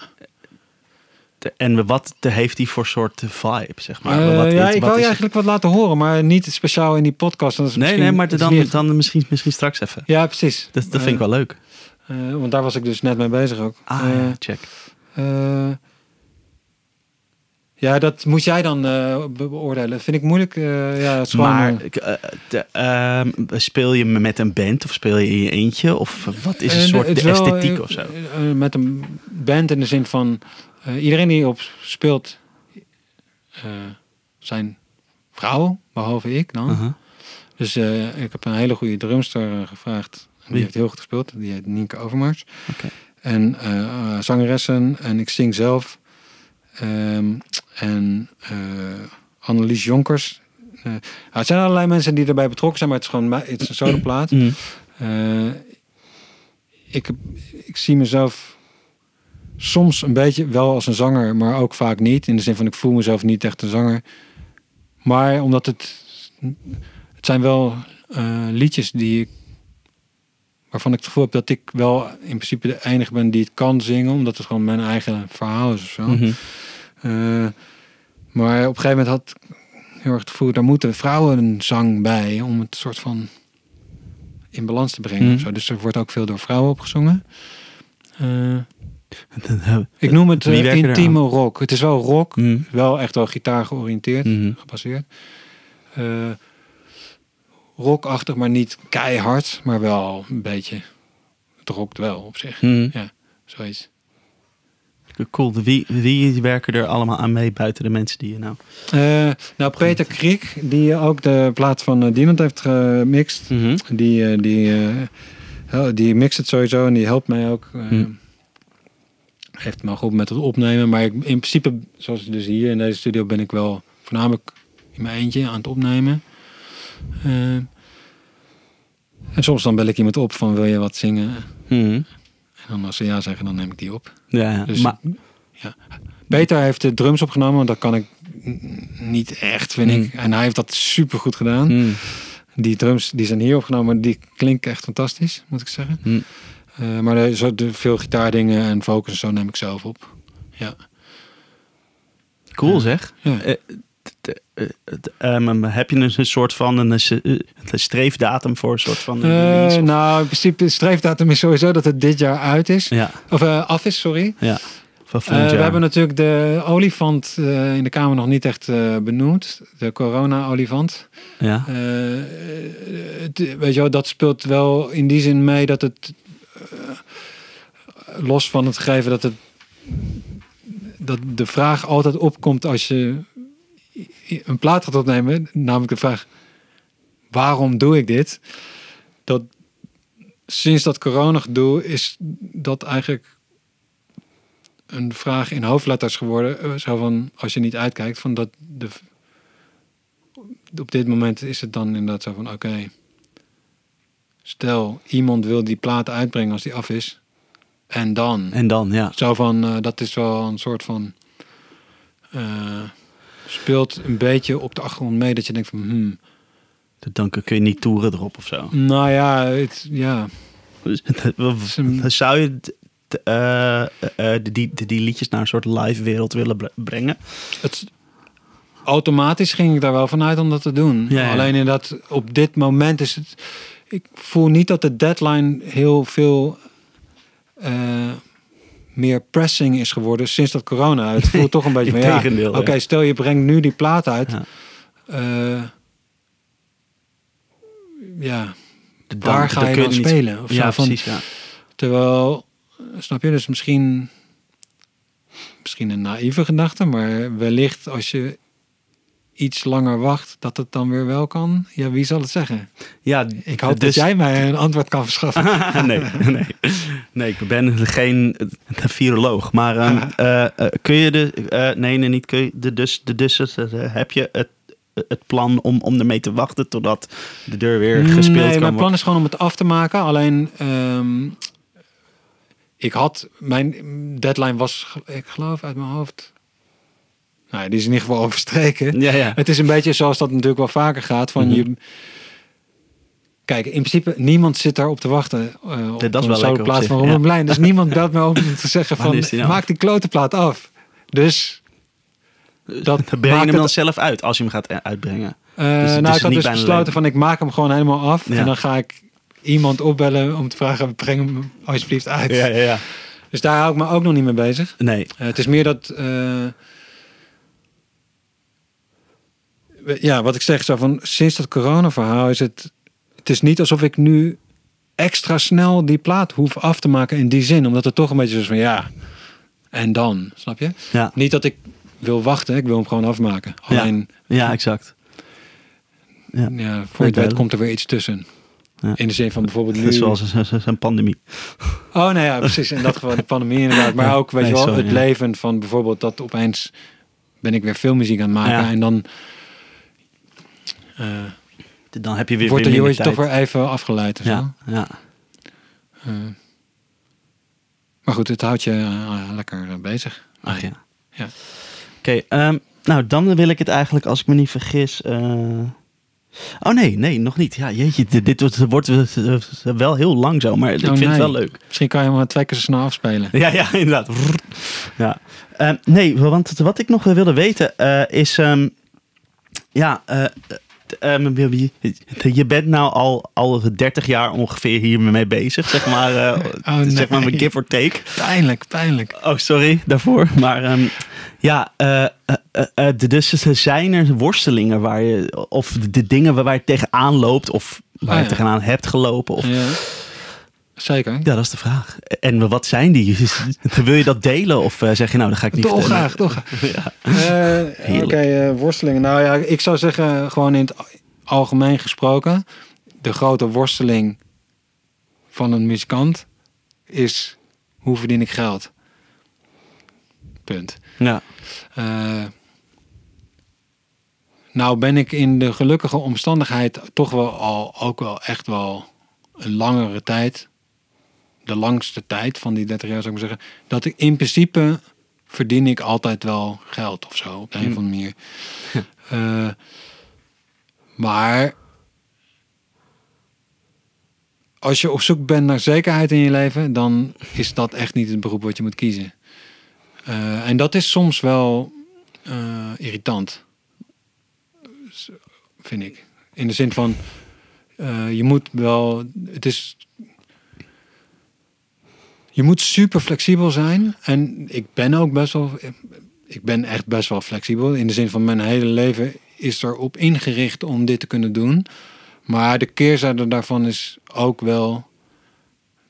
En wat te- heeft die voor soort vibe, zeg maar? Eh, wat, ja, wat- ik wil je eigenlijk wat laten horen, maar niet speciaal in die podcast. Nee, misschien- nee, maar dan, niet- dan misschien, misschien straks even. Ja, precies. Dat, dat vind ik wel leuk. Eh, want daar was ik dus net mee bezig ook. Ah, Eh, ja, check. Eh, ja, dat moet jij dan eh, be- beoordelen. Dat vind ik moeilijk. eh, ja, het is gewoon, Maar eh, eh, ehm, speel je met een band of speel je in je eentje? Of wat is een en soort de esthetiek eh, of zo? eh, eh, met een band in de zin van... eh, iedereen die op speelt eh, zijn vrouw, behalve ik dan. Uh-huh. Dus eh, ik heb een hele goede drumster gevraagd. En die heeft heel goed gespeeld. Die heet Nienke Overmars. En zangeressen. En ik zing zelf. Ehm, en Annelies Jonkers. Nou, het zijn allerlei mensen die erbij betrokken zijn. Maar het is gewoon het is een soloplaat. Mm. Eh, ik, ik zie mezelf soms een beetje wel als een zanger, maar ook vaak niet. In de zin van ik voel mezelf niet echt een zanger. Maar omdat het... Het zijn wel eh, liedjes die ik... Waarvan ik het gevoel heb dat ik wel in principe de enige ben die het kan zingen. Omdat het gewoon mijn eigen verhaal is of zo. Mhm. Eh, Maar op een gegeven moment had ik heel erg het gevoel, daar moeten vrouwenzang bij om het soort van in balans te brengen. Mhm. of zo. Dus er wordt ook veel door vrouwen opgezongen. Eh, ik noem het eh, intieme rock. Het is wel rock, Mhm. wel echt wel gitaar georiënteerd, Mhm. gebaseerd. Eh, rockachtig, maar niet keihard, maar wel een beetje. Het rokt wel op zich. Mhm. Ja, zoiets. Cool. Wie, wie werken er allemaal aan mee buiten de mensen die je nou... Eh, nou, Peter Kriek, die ook de plaat van uh, Dinant heeft gemixt. Mhm. Die, die, hel- die mixt het sowieso en die helpt mij ook. Hm. Heeft me geholpen met het opnemen. Maar ik, in principe, zoals dus hier in deze studio, ben ik wel voornamelijk in mijn eentje aan het opnemen. Eh, en soms dan bel ik iemand op van wil je wat zingen? Mhm. En dan als ze ja zeggen, dan neem ik die op. Ja. Dus, maar, ja. Peter heeft de drums opgenomen, want dat kan ik niet echt, vind Hmm. ik. En hij heeft dat super goed gedaan. Mhm. Die drums die zijn hier opgenomen, die klinken echt fantastisch, moet ik zeggen. Eh, maar de, zo, de, veel gitaardingen en focus en zo neem ik zelf op. Ja. Cool zeg. ja. Eh, eh, heb je een, soort van een, eh, een streefdatum voor een soort van Eh? Of- nou, in principe, de streefdatum is sowieso dat het dit jaar uit is. Ja, Of eh, af is, sorry. ja. Eh, we hebben natuurlijk de olifant eh, in de Kamer nog niet echt eh, benoemd. De corona-olifant. Ja. Eh, weet je wel, dat speelt wel in die zin mee dat het eh, los van het gegeven dat het dat de vraag altijd opkomt als je een plaat gaat opnemen, namelijk de vraag waarom doe ik dit? Dat sinds dat corona is dat eigenlijk een vraag in hoofdletters geworden. eh, Zo van als je niet uitkijkt van dat de op dit moment is het dan inderdaad zo van oké. Stel, iemand wil die plaat uitbrengen als die af is. En dan. En dan, ja. Zo van, eh, dat is wel een soort van. eh, speelt een beetje op de achtergrond mee dat je denkt van. Hmm, Dan kun je niet toeren erop of zo. nou ja, het, ja. Dus, Zou je eh, die, die, die liedjes naar een soort live wereld willen bre- brengen? Het, automatisch ging ik daar wel vanuit om dat te doen. Ja, ja. Alleen in dat op dit moment is het. Ik voel niet dat de deadline heel veel eh, meer pressing is geworden sinds dat corona. Het voelt toch een beetje van ja. Oké, stel je brengt nu die plaat uit. Ja. eh, ja, Dan- waar ga dan je dan niet- spelen? Of Ja, van, precies. Ja. Terwijl, snap je, dus misschien, misschien een naïeve gedachte, maar wellicht als je iets langer wacht, dat het dan weer wel kan. Ja, wie zal het zeggen? ja, Ik hoop dus- dat jij mij een antwoord kan verschaffen. nee, nee. nee, ik ben geen viroloog. Maar ehm, eh, eh, kun je de. eh, nee, nee, niet kun je de dus. De dus heb je het, het plan om, om ermee te wachten totdat de deur weer gespeeld nee, kan mijn worden? plan is gewoon om het af te maken. Alleen, ehm, ik had, mijn deadline was, ik geloof uit mijn hoofd, nou, die is in ieder geval overstreken. Ja, ja. Het is een beetje zoals dat natuurlijk wel vaker gaat. Van Mhm. je, kijk, in principe niemand zit daarop te wachten. eh op dat is een wel op plaats van ja. Robin Blijn. Dus niemand belt me op om te zeggen van nou? maak die klote plaat af. Dus dat breng je hem dan zelf uit als je hem gaat uitbrengen. eh, Dus nou, ik had dus besloten van ik maak hem gewoon helemaal af. Ja. En dan ga ik iemand opbellen om te vragen breng hem alsjeblieft uit. ja, ja. Dus daar hou ik me ook nog niet mee bezig. Nee. Eh, het is meer dat. eh, we- ja, wat ik zeg, zo van sinds dat corona-verhaal is het. Het is niet alsof ik nu extra snel die plaat hoef af te maken in die zin, omdat het toch een beetje is van ja. En dan, snap je? Ja, Niet dat ik wil wachten, ik wil hem gewoon afmaken. Alleen, ja exact. Ja. ja, voor het duidelijk. komt er weer iets tussen. Ja. In de zin van bijvoorbeeld nu. Zoals een, pandemie. Oh, nou ja, precies. In dat geval de pandemie inderdaad. Maar ook, weet Nee, je wel, sorry, het leven van bijvoorbeeld dat opeens ben ik weer filmmuziek aan het maken. En dan Dan heb je weer, wordt weer er minder toch weer even afgeleid. En Ja, zo. ja. Eh, maar goed, het houdt je eh, lekker eh, bezig. Ach ja. Ja. Oké, ehm, nou dan wil ik het eigenlijk, als ik me niet vergis, eh, Oh nee, nee, nog niet. Ja, jeetje, dit, dit wordt, wordt eh, wel heel lang zo, maar ik Oh, vind het wel leuk. Misschien kan je hem maar twee keer zo snel afspelen. Ja, ja, inderdaad. Ja. Ehm, nee, want wat ik nog wilde weten eh, is... ehm, ja, eh, eh, je- bent nou al, al 30 jaar ongeveer hiermee bezig, zeg maar. Oh, Zeg maar, nee. give or take. Pijnlijk, pijnlijk. Oh, sorry daarvoor. Maar ehm, ja, eh, dus zijn er worstelingen waar je... Of de dingen waar je tegenaan loopt of waar je ja. tegenaan hebt gelopen. Of, Ja. Zeker. ja, dat is de vraag. En wat zijn die? Wil je dat delen? Of eh, zeg je nou, dat ga ik niet Toch vertellen? graag, toch. Ja. Eh, Heerlijk. Oké, eh, worstelingen. Nou ja, ik zou zeggen, gewoon in het algemeen gesproken, de grote worsteling van een muzikant is hoe verdien ik geld? Punt. Ja. Eh, nou ben ik in de gelukkige omstandigheid toch wel al ook wel echt wel een langere tijd, de langste tijd van die 30 jaar zou ik maar zeggen, dat ik in principe verdien ik altijd wel geld of zo op de een of andere manier. Eh, maar als je op zoek bent naar zekerheid in je leven, dan is dat echt niet het beroep wat je moet kiezen. Eh, en dat is soms wel eh, irritant, vind ik. In de zin van, je moet wel, het is, je moet super flexibel zijn. En ik ben ook best wel, ik ben echt best wel flexibel. In de zin van mijn hele leven is erop ingericht om dit te kunnen doen. Maar de keerzijde daarvan is ook wel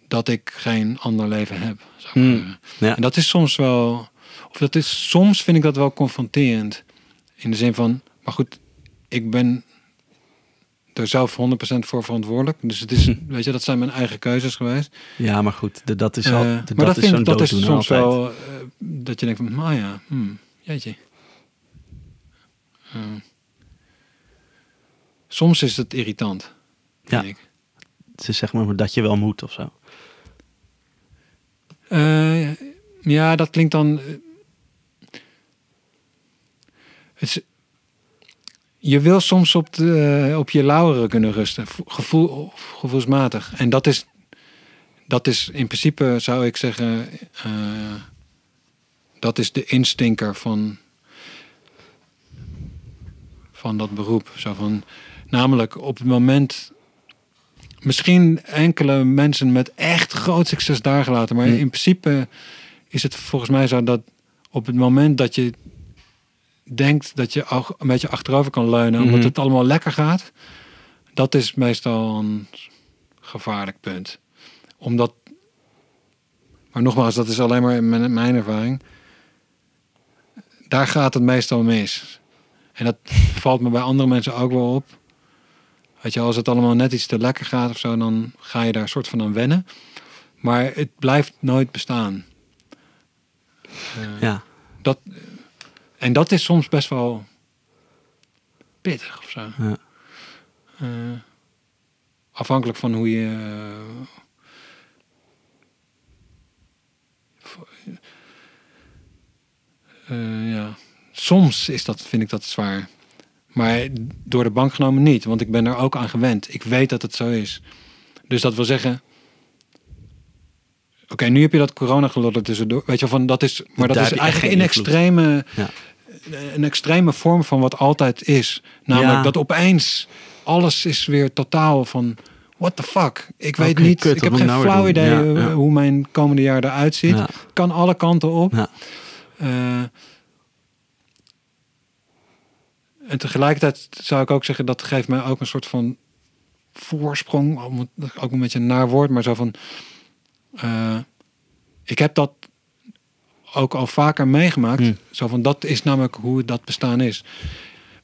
dat ik geen ander leven heb. Hmm. Ja. En dat is soms wel, of dat is soms vind ik dat wel confronterend. In de zin van, maar goed, ik ben er zelf 100% voor verantwoordelijk. Dus het is, weet je, dat zijn mijn eigen keuzes geweest. ja, maar goed, de- dat is Eh, al. de- maar dat, dat, is vind ik, dat is soms altijd. wel, eh, dat je denkt van, nou ja, hmm, jeetje. Eh, soms is het irritant, Ja. ik. Het is zeg maar dat je wel moet of zo. Ja, dat klinkt dan. Het is, je wil soms op, de, op je lauweren kunnen rusten, vo- gevoel, gevoelsmatig. En dat is, dat is in principe, zou ik zeggen, eh, dat is de instinker van, van dat beroep. Zo van, namelijk op het moment misschien enkele mensen met echt groot succes daar gelaten. Maar Hm. in principe is het volgens mij zo dat op het moment dat je denkt dat je ook een beetje achterover kan leunen, omdat Mhm. het allemaal lekker gaat, dat is meestal een gevaarlijk punt. Omdat, maar nogmaals, dat is alleen maar mijn, mijn ervaring. Daar gaat het meestal mis. En dat valt me bij andere mensen ook wel op. Weet je, als het allemaal net iets te lekker gaat of zo, dan ga je daar een soort van aan wennen. Maar het blijft nooit bestaan. Eh, Ja. dat, en dat is soms best wel pittig of zo. Ja. Eh, afhankelijk van hoe je. eh, eh, ja. Soms is dat, vind ik dat zwaar. Maar door de bank genomen niet, want ik ben er ook aan gewend. Ik weet dat het zo is. Dus dat wil zeggen. Oké, nu heb je dat corona gelodder tussendoor. Weet je van dat is. Maar dat Daar is eigenlijk invloed. extreme. Ja. Een extreme vorm van wat altijd is. Namelijk Ja. dat opeens alles is weer totaal van. What the fuck? Ik weet niet. kut, ik heb geen nou flauw idee Ja, ja. hoe mijn komende jaar eruit ziet. Ja. Kan alle kanten op. Eh, en tegelijkertijd zou ik ook zeggen, dat geeft mij ook een soort van voorsprong. Ook een beetje een naar woord, maar zo van. eh, ik heb dat ook al vaker meegemaakt. Hmm. Zo van, dat is namelijk hoe dat bestaan is.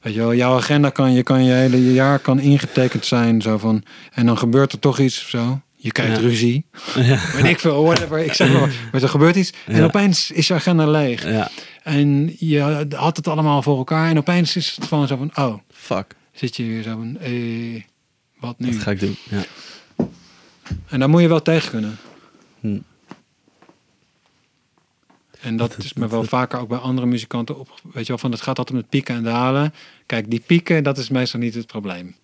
Weet je wel, jouw agenda kan je, kan je hele jaar kan ingetekend zijn. Zo van, en dan gebeurt er toch iets of zo. Je krijgt Ja. ruzie. Ja. Weet ik veel, whatever. Ik zeg maar, maar er gebeurt iets. En Ja. opeens is je agenda leeg. ja. En je had het allemaal voor elkaar. En opeens is het gewoon zo van, oh, Fuck. zit je weer zo van, eh, wat nu? Dat ga ik doen. Ja. En daar moet je wel tegen kunnen. Hm. En dat is me wel vaker ook bij andere muzikanten op. Weet je wel, van het gaat altijd met pieken en dalen. Kijk, die pieken, dat is meestal niet het probleem.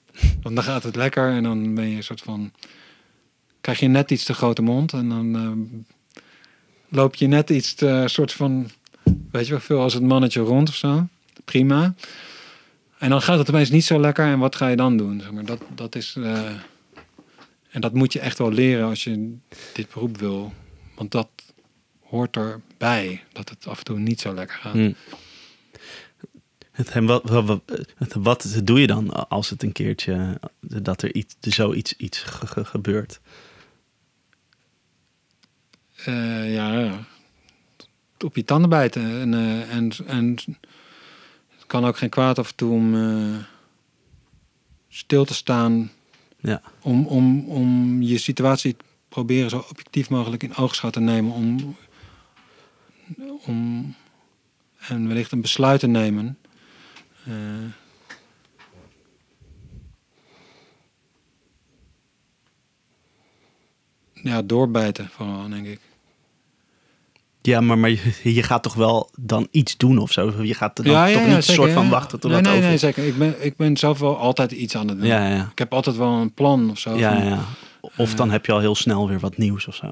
Want dan gaat het lekker en dan ben je een soort van... Krijg je net iets te grote mond en dan eh, loop je net iets te soort van... Weet je wel, veel als het mannetje rond of zo. Prima. En dan gaat het opeens niet zo lekker en wat ga je dan doen? Zeg maar, dat, dat is... eh, en dat moet je echt wel leren als je dit beroep wil. Want dat hoort erbij. Dat het af en toe niet zo lekker gaat. Hm. Het, en wat, wat, wat, wat doe je dan als het een keertje dat er iets, zoiets iets ge- ge- gebeurt? Eh, ja, op je tanden bijten. En, eh, en, en het kan ook geen kwaad af en toe om eh, stil te staan. Ja. Om, om, om je situatie proberen zo objectief mogelijk in oogschouw te nemen. Om, om en wellicht een besluit te nemen. Eh, ja, doorbijten vooral, denk ik. Ja, maar, maar je, je gaat toch wel dan iets doen of zo? Je gaat er dan toch niet een soort van wachten tot nee, dat nee, over nee, zeker. Ik ben, ik ben zelf wel altijd iets aan het doen. Ja, ja, Ik heb altijd wel een plan of zo. ja, van- ja. Of dan heb je al heel snel weer wat nieuws of zo.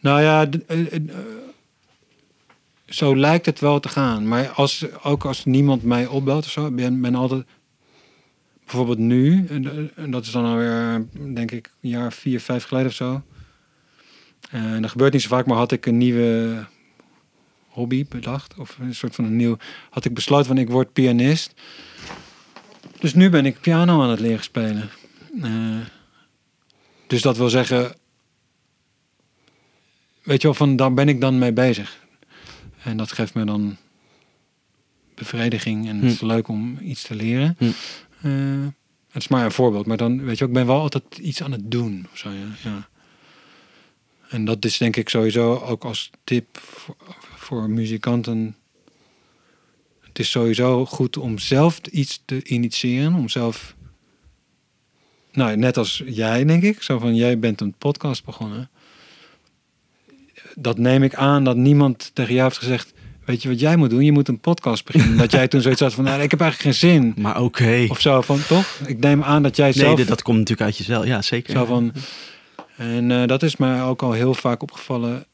Nou ja, eh, eh, eh, zo lijkt het wel te gaan. Maar als, ook als niemand mij opbelt of zo, ben, ben altijd... Bijvoorbeeld nu, en, dat is dan alweer, denk ik, een jaar vier, vijf geleden of zo. En dat gebeurt niet zo vaak, maar had ik een nieuwe hobby bedacht. Of een soort van een nieuw... Had ik besloten van, ik word pianist. Dus nu ben ik piano aan het leren spelen. Eh, dus dat wil zeggen, weet je wel, van daar ben ik dan mee bezig. En dat geeft me dan bevrediging en het is leuk om iets te leren. Hm. Eh, het is maar een voorbeeld, maar dan weet je ook, ik ben wel altijd iets aan het doen. Of zo, ja. ja. En dat is denk ik sowieso ook als tip voor, voor muzikanten. Het is sowieso goed om zelf iets te initiëren, om zelf nou, net als jij, denk ik. Zo van, jij bent een podcast begonnen. Dat neem ik aan dat niemand tegen jou heeft gezegd... Weet je wat jij moet doen? Je moet een podcast beginnen. dat jij toen zoiets had van, nou, ik heb eigenlijk geen zin. Maar oké. Of zo van, toch? Ik neem aan dat jij Nee, zelf... dat, dat komt natuurlijk uit jezelf. Ja, zeker. Zo van, en eh, dat is mij ook al heel vaak opgevallen.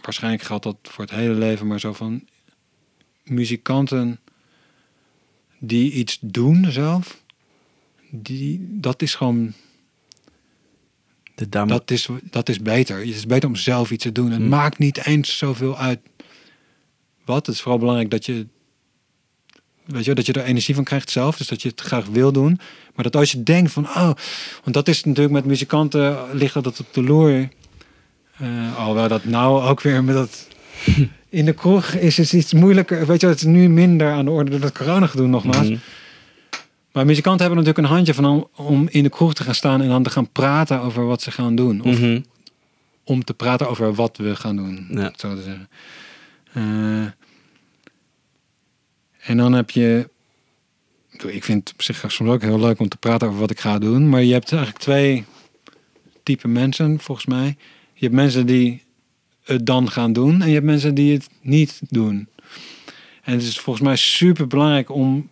Waarschijnlijk geldt dat voor het hele leven, maar zo van muzikanten die iets doen zelf, die, dat is gewoon, De dam- dat is, dat is beter. Het is beter om zelf iets te doen. Het Hmm. maakt niet eens zoveel uit wat. Het is vooral belangrijk dat je, weet je, dat je er energie van krijgt zelf. Dus dat je het graag wil doen. Maar dat als je denkt van, oh, want dat is natuurlijk met muzikanten, ligt dat op de loer. Eh alhoewel dat nou ook weer met dat... In de kroeg is het iets moeilijker. Weet je, het is nu minder aan de orde door het corona gedoe nogmaals. Mhm. Maar muzikanten hebben natuurlijk een handje van om, om in de kroeg te gaan staan en dan te gaan praten over wat ze gaan doen. Of Mhm. om te praten over wat we gaan doen, Ja. zo te zeggen. Eh, en dan heb je... Ik vind het op zich soms ook heel leuk om te praten over wat ik ga doen. Maar je hebt eigenlijk twee typen mensen, volgens mij. Je hebt mensen die het dan gaan doen. En je hebt mensen die het niet doen. En het is volgens mij super belangrijk om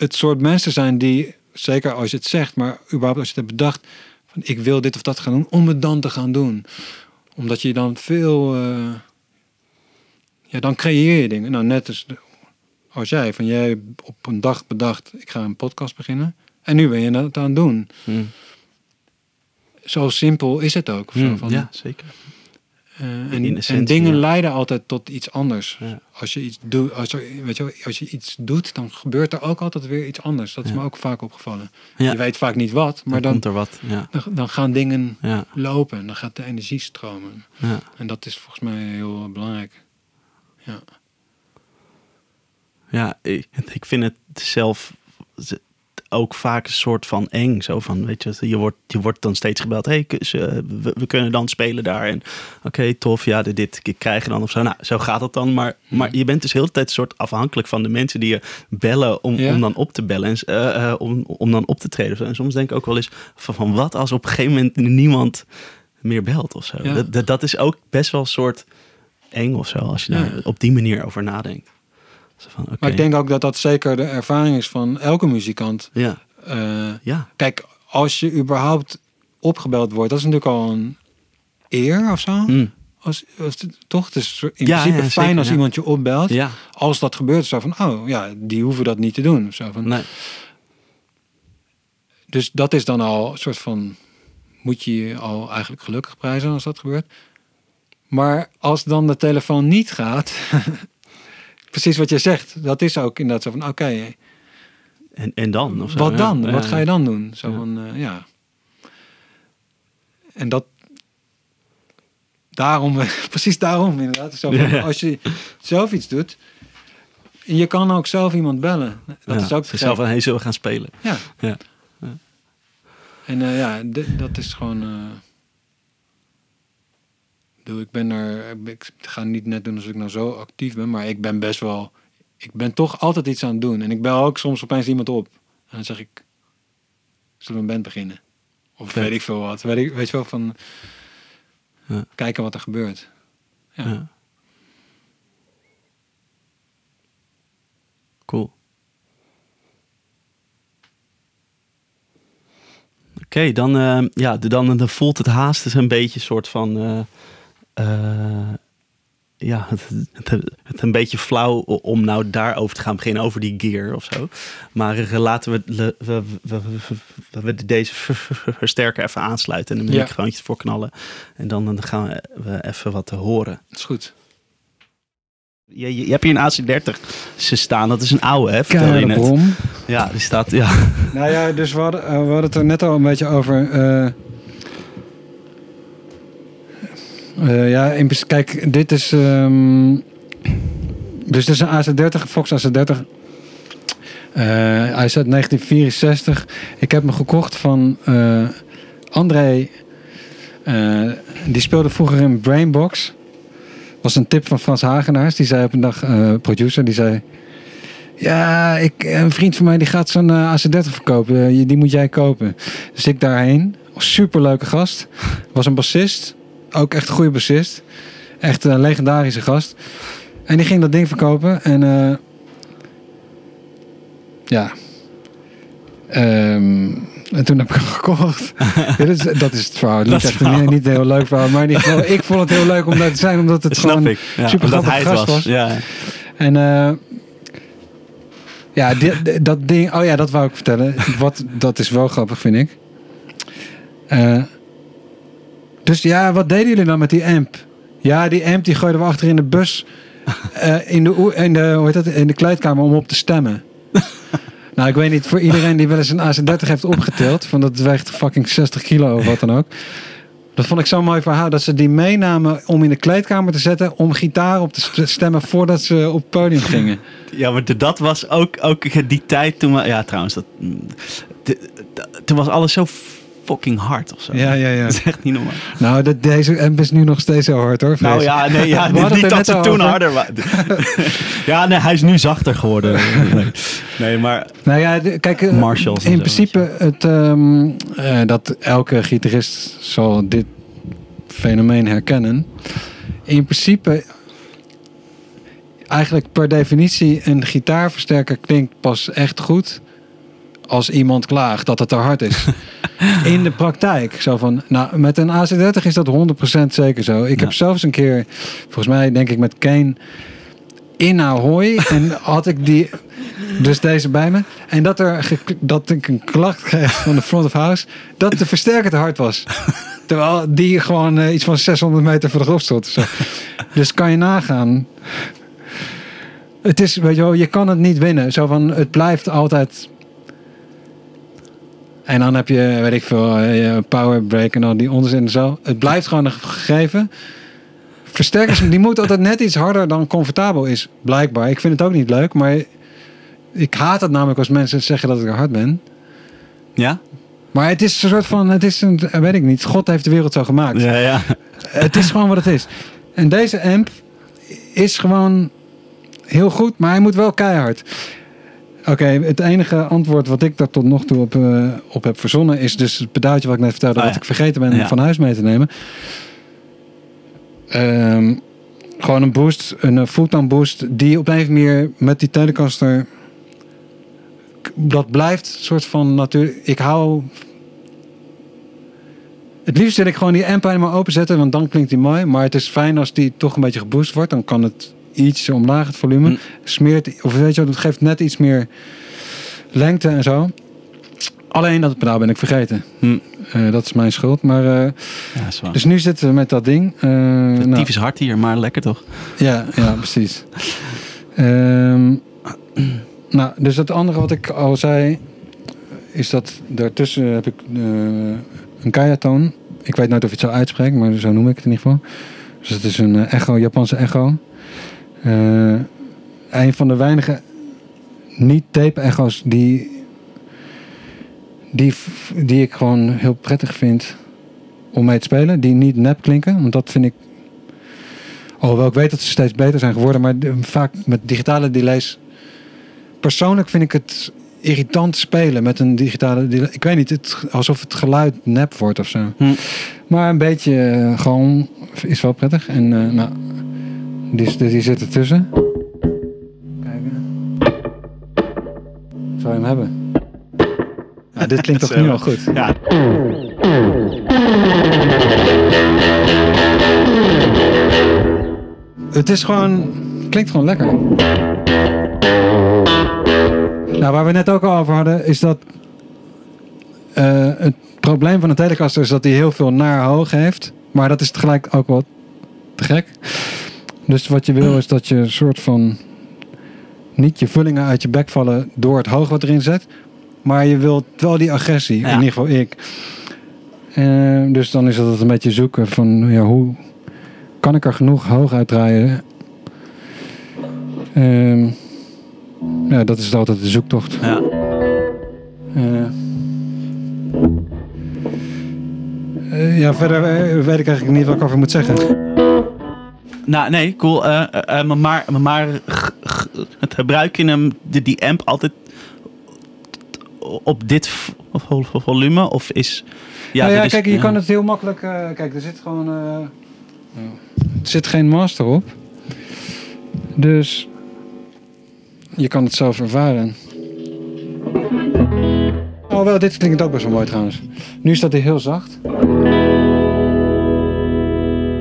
het soort mensen zijn die, zeker als je het zegt, maar überhaupt als je het hebt bedacht, van ik wil dit of dat gaan doen, om het dan te gaan doen. Omdat je dan veel, eh, ja, dan creëer je dingen. Nou, net als, als jij, van jij op een dag bedacht, ik ga een podcast beginnen. En nu ben je dat aan het doen. Mhm. Zo simpel is het ook. Mhm. van, Ja, zeker. Eh, en, essentie, en dingen ja. leiden altijd tot iets anders. Ja. Als je iets doet, als weet je, wel, als je iets doet, dan gebeurt er ook altijd weer iets anders. Dat is Ja. me ook vaak opgevallen. Je weet vaak niet wat, maar dan dan, komt er wat. Dan, dan gaan dingen lopen. Dan gaat de energie stromen. ja. En dat is volgens mij heel belangrijk. Ja. Ja, ik, ik vind het zelf ook vaak een soort van eng. Zo van, weet je, je wordt, je wordt dan steeds gebeld. hey, eh, we, we kunnen dan spelen daar. En oké, tof, ja, dit, dit krijg je dan of zo. Nou, zo gaat het dan. Maar, Mhm. maar je bent dus heel de tijd een soort afhankelijk van de mensen die je bellen om, Ja. om dan op te bellen. En, eh, eh, om, om dan op te treden. En soms denk ik ook wel eens van, van wat als op een gegeven moment niemand meer belt of zo. Ja. Dat, dat, dat is ook best wel een soort eng of zo. Als je Ja. daar op die manier over nadenkt. Van. Maar ik denk ook dat dat zeker de ervaring is van elke muzikant. Ja, Eh, ja. kijk, als je überhaupt opgebeld wordt, dat is natuurlijk al een eer of zo. Mm. Als, als, toch? Het is in Ja, principe ja, fijn zeker, als iemand je opbelt. Ja, Als dat gebeurt, zo van, oh ja, die hoeven dat niet te doen. of Zo van, nee. Dus dat is dan al een soort van, moet je je al eigenlijk gelukkig prijzen als dat gebeurt. Maar als dan de telefoon niet gaat, precies wat je zegt, dat is ook inderdaad zo van, oké, En, en dan? Of zo, wat dan? Ja, Wat ga je dan doen? Zo Ja. van, eh, ja. En dat, daarom, precies daarom inderdaad. Zo van, Ja. Als je zelf iets doet, je kan ook zelf iemand bellen. Dat is ook ze zelf van, hey, zullen we gaan spelen? Ja. Ja. En eh, ja, dat is gewoon. eh, bedoel, ik ben er. Ik ga niet net doen alsof ik nou zo actief ben, maar ik ben best wel. Ik ben toch altijd iets aan het doen. En ik bel ook soms opeens iemand op. En dan zeg ik: Zullen we een band beginnen? Of Vet. weet ik veel wat. Weet, ik, weet je wel van. Ja. Kijken wat er gebeurt. Ja. Ja. Cool. Oké, dan, eh, ja, dan, dan voelt het haast dus een beetje een soort van... eh, ja, het, het, het een beetje flauw om nou daarover te gaan beginnen, over die gear of zo. Maar eh, laten we, we, we, we, we- we deze versterker even aansluiten en een Ja. microfoontje ervoor knallen. En dan, dan gaan we, even wat horen. Dat is goed. Je, je, je hebt hier een AC30 ze staan. Dat is een oude, hè? Net. brom. Ja, die staat. Ja. Nou ja, dus we hadden, eh, we hadden het er net al een beetje over. eh, eh, ja, kijk, dit is. ehm, dus dit is een AC30, Fox AC30. Eh, hij is uit 1964. Ik heb hem gekocht van eh, André. die speelde vroeger in Brainbox. Was een tip van Frans Hagenaars. Die zei op een dag, producer, die zei. Ja, ik, een vriend van mij die gaat zo'n eh, AC30 verkopen. Die moet jij kopen. Dus ik daarheen. Superleuke gast. Was een bassist. Ook echt een goede bassist. Echt een legendarische gast. En die ging dat ding verkopen. En eh, ja. Ehm, en toen heb ik hem gekocht. ja, dat, is, dat is het verhaal. Dat is verhaal. niet heel leuk verhaal. Maar ik vond het heel leuk om daar te zijn. Omdat het snap gewoon ik. Ja, super het gast was. Ja. en eh, ja, dat ding. Oh ja, dat wou ik vertellen. Wat, dat is wel grappig, vind ik. Eh, dus ja, wat deden jullie dan met die amp? Ja, die amp die gooiden we achter in de bus. eh, in, de, in, de, hoe heet dat, in de kleedkamer om op te stemmen. nou, ik weet niet, voor iedereen die wel eens een AC30 heeft opgetild. Van dat weegt fucking 60 kilo of wat dan ook. Dat vond ik zo'n mooi verhaal. Dat ze die meenamen om in de kleedkamer te zetten. Om gitaar op te st- stemmen voordat ze op het podium gingen. ja, maar dat was ook, ook die tijd toen we. Ja, trouwens, dat. de- de- Toen was alles zo fucking hard of zo. Ja, ja, ja. Dat is echt niet normaal. Nou, deze amp is nu nog steeds zo hard hoor. Nou ja, nee, ja, niet, dat ze toen over. harder waren. ja, nee, hij is nu zachter geworden. Nee, nee maar Nou ja, kijk, eh, Marshalls in principe het, ehm, eh, dat elke gitarist zal dit fenomeen herkennen. In principe, eigenlijk per definitie, een gitaarversterker klinkt pas echt goed als iemand klaagt dat het te hard is. In de praktijk. Zo van, nou, met een AC30 is dat 100% zeker zo. Ik Ja. heb zelfs een keer, volgens mij denk ik met Kane in Ahoy. en had ik die, dus deze bij me. En dat, er, dat ik een klacht kreeg van de front of house. Dat de versterker te hard was. Terwijl die gewoon eh, iets van 600 meter voor de grond stond. Zo. Dus kan je nagaan. Het is, weet je wel, je kan het niet winnen. Zo van, het blijft altijd... En dan heb je, weet ik veel, eh, power break en al die onzin en zo. Het blijft gewoon een gegeven. Versterkers, die moeten altijd net iets harder dan comfortabel is. Blijkbaar. Ik vind het ook niet leuk, maar ik haat het namelijk als mensen zeggen dat ik hard ben. ja? Maar het is een soort van, het is een, weet ik niet. God heeft de wereld zo gemaakt. Ja, ja. Het is gewoon wat het is. En deze amp is gewoon heel goed, maar hij moet wel keihard. Oké, het enige antwoord wat ik daar tot nog toe op, eh, op heb verzonnen is dus het pedaaltje wat ik net vertelde, Oh, wat ja. ik vergeten ben Ja. van huis mee te nemen. Ehm, gewoon een boost, een eh, fulltime boost, die op een manier met die Telecaster, dat blijft een soort van natuur. Ik hou. Het liefst wil ik gewoon die amp helemaal openzetten, want dan klinkt die mooi. Maar het is fijn als die toch een beetje geboost wordt. Dan kan het iets omlaag, het volume. Hm. Smeert, of weet je wat, het geeft net iets meer lengte en zo. Alleen dat pedaal ben ik vergeten. Hm. Eh, dat is mijn schuld. Maar, eh, Ja, dus nu zitten we met dat ding. Eh, Het nou, is hard hier, maar lekker toch? ja, ja, precies. Ehm, nou, dus het andere wat ik al zei, is dat daartussen heb ik een Kaya-toon. Ik weet nooit of je het zo uitspreekt, maar zo noem ik het in ieder geval. Dus het is een echo, Japanse echo. Eh, een van de weinige niet-tape-echo's die, die, die ik gewoon heel prettig vind om mee te spelen. Die niet nep klinken, want dat vind ik Alhoewel ik weet dat ze steeds beter zijn geworden, maar vaak met digitale delays. Persoonlijk vind ik het irritant spelen met een digitale delay. Ik weet niet, het, alsof het geluid nep wordt of zo. Hm. Maar een beetje eh, gewoon is wel prettig. En eh, nou, die, die, zit ertussen. Kijken. Zou je hem hebben? Ja, dit klinkt toch nu al goed. Ja. Het is gewoon, klinkt gewoon lekker. Nou, waar we net ook al over hadden, is dat eh, het probleem van een Telecaster is dat hij heel veel naar hoog heeft. Maar dat is tegelijk ook wat te gek. Dus wat je wil is dat je een soort van niet je vullingen uit je bek vallen door het hoog wat erin zet. Maar je wilt wel die agressie, Ja. in ieder geval ik. Eh, dus dan is het altijd een beetje zoeken van ja, hoe kan ik er genoeg hoog uitdraaien? Ehm, ja, dat is altijd de zoektocht. Ja. Eh, ja, verder eh, weet ik eigenlijk niet wat ik over moet zeggen. Nou, nee, cool. Eh, eh, eh, maar maar, het gebruik je hem, die, die amp, altijd op dit volume? Of is... Ja, ja, dit is- kijk, je ja. kan het heel makkelijk. kijk, er zit gewoon. er zit geen master op. Dus je kan het zelf ervaren. Oh, wel, dit klinkt ook best wel mooi trouwens. Nu staat hij heel zacht.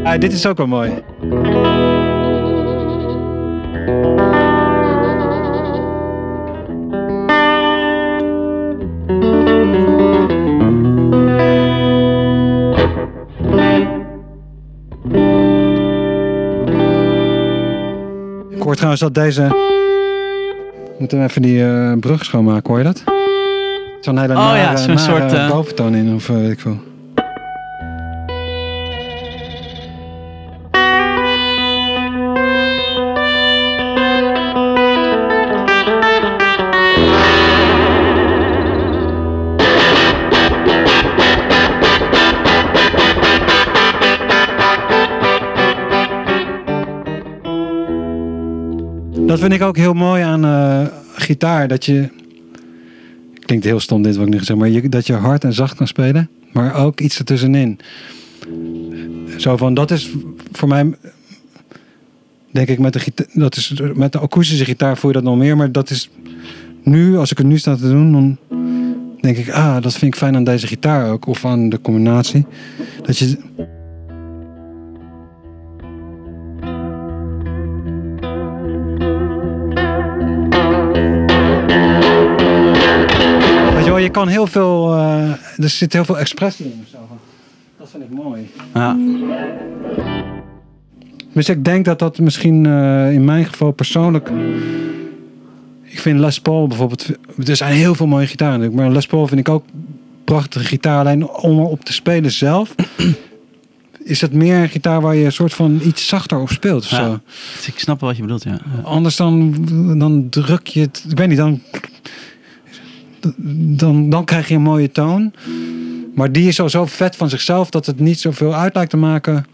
Ah, dit is ook wel mooi. Hoor trouwens dat deze. Moeten we even die eh, brug schoonmaken, hoor je dat? Zo'n hele Oh ja, nare, zo'n nare soort, eh, boventoon in, of eh, weet ik veel. Vind ik ook heel mooi aan eh, gitaar. Dat je. Klinkt heel stom dit wat ik nu gezegd, maar je, dat je hard en zacht kan spelen. Maar ook iets ertussenin. Zo van, dat is voor mij. Denk ik met de, gita- dat is, met de akoestische gitaar voel je dat nog meer. Maar dat is nu, als ik het nu sta te doen, dan denk ik, ah, dat vind ik fijn aan deze gitaar ook. Of aan de combinatie. Dat je. Je kan heel veel. eh, er zit heel veel expressie in of zo. Dat vind ik mooi. Ja. Dus ik denk dat dat misschien eh, in mijn geval persoonlijk. Ik vind Les Paul bijvoorbeeld. Er zijn heel veel mooie gitaren. Maar Les Paul vind ik ook prachtige gitaar. Alleen om op te spelen zelf. Is het meer een gitaar waar je een soort van iets zachter op speelt of Ja. zo. Ik snap wel wat je bedoelt, ja. Anders dan, dan druk je het. Ik weet niet, dan, dan, dan krijg je een mooie toon. Maar die is al zo vet van zichzelf dat het niet zoveel uit lijkt te maken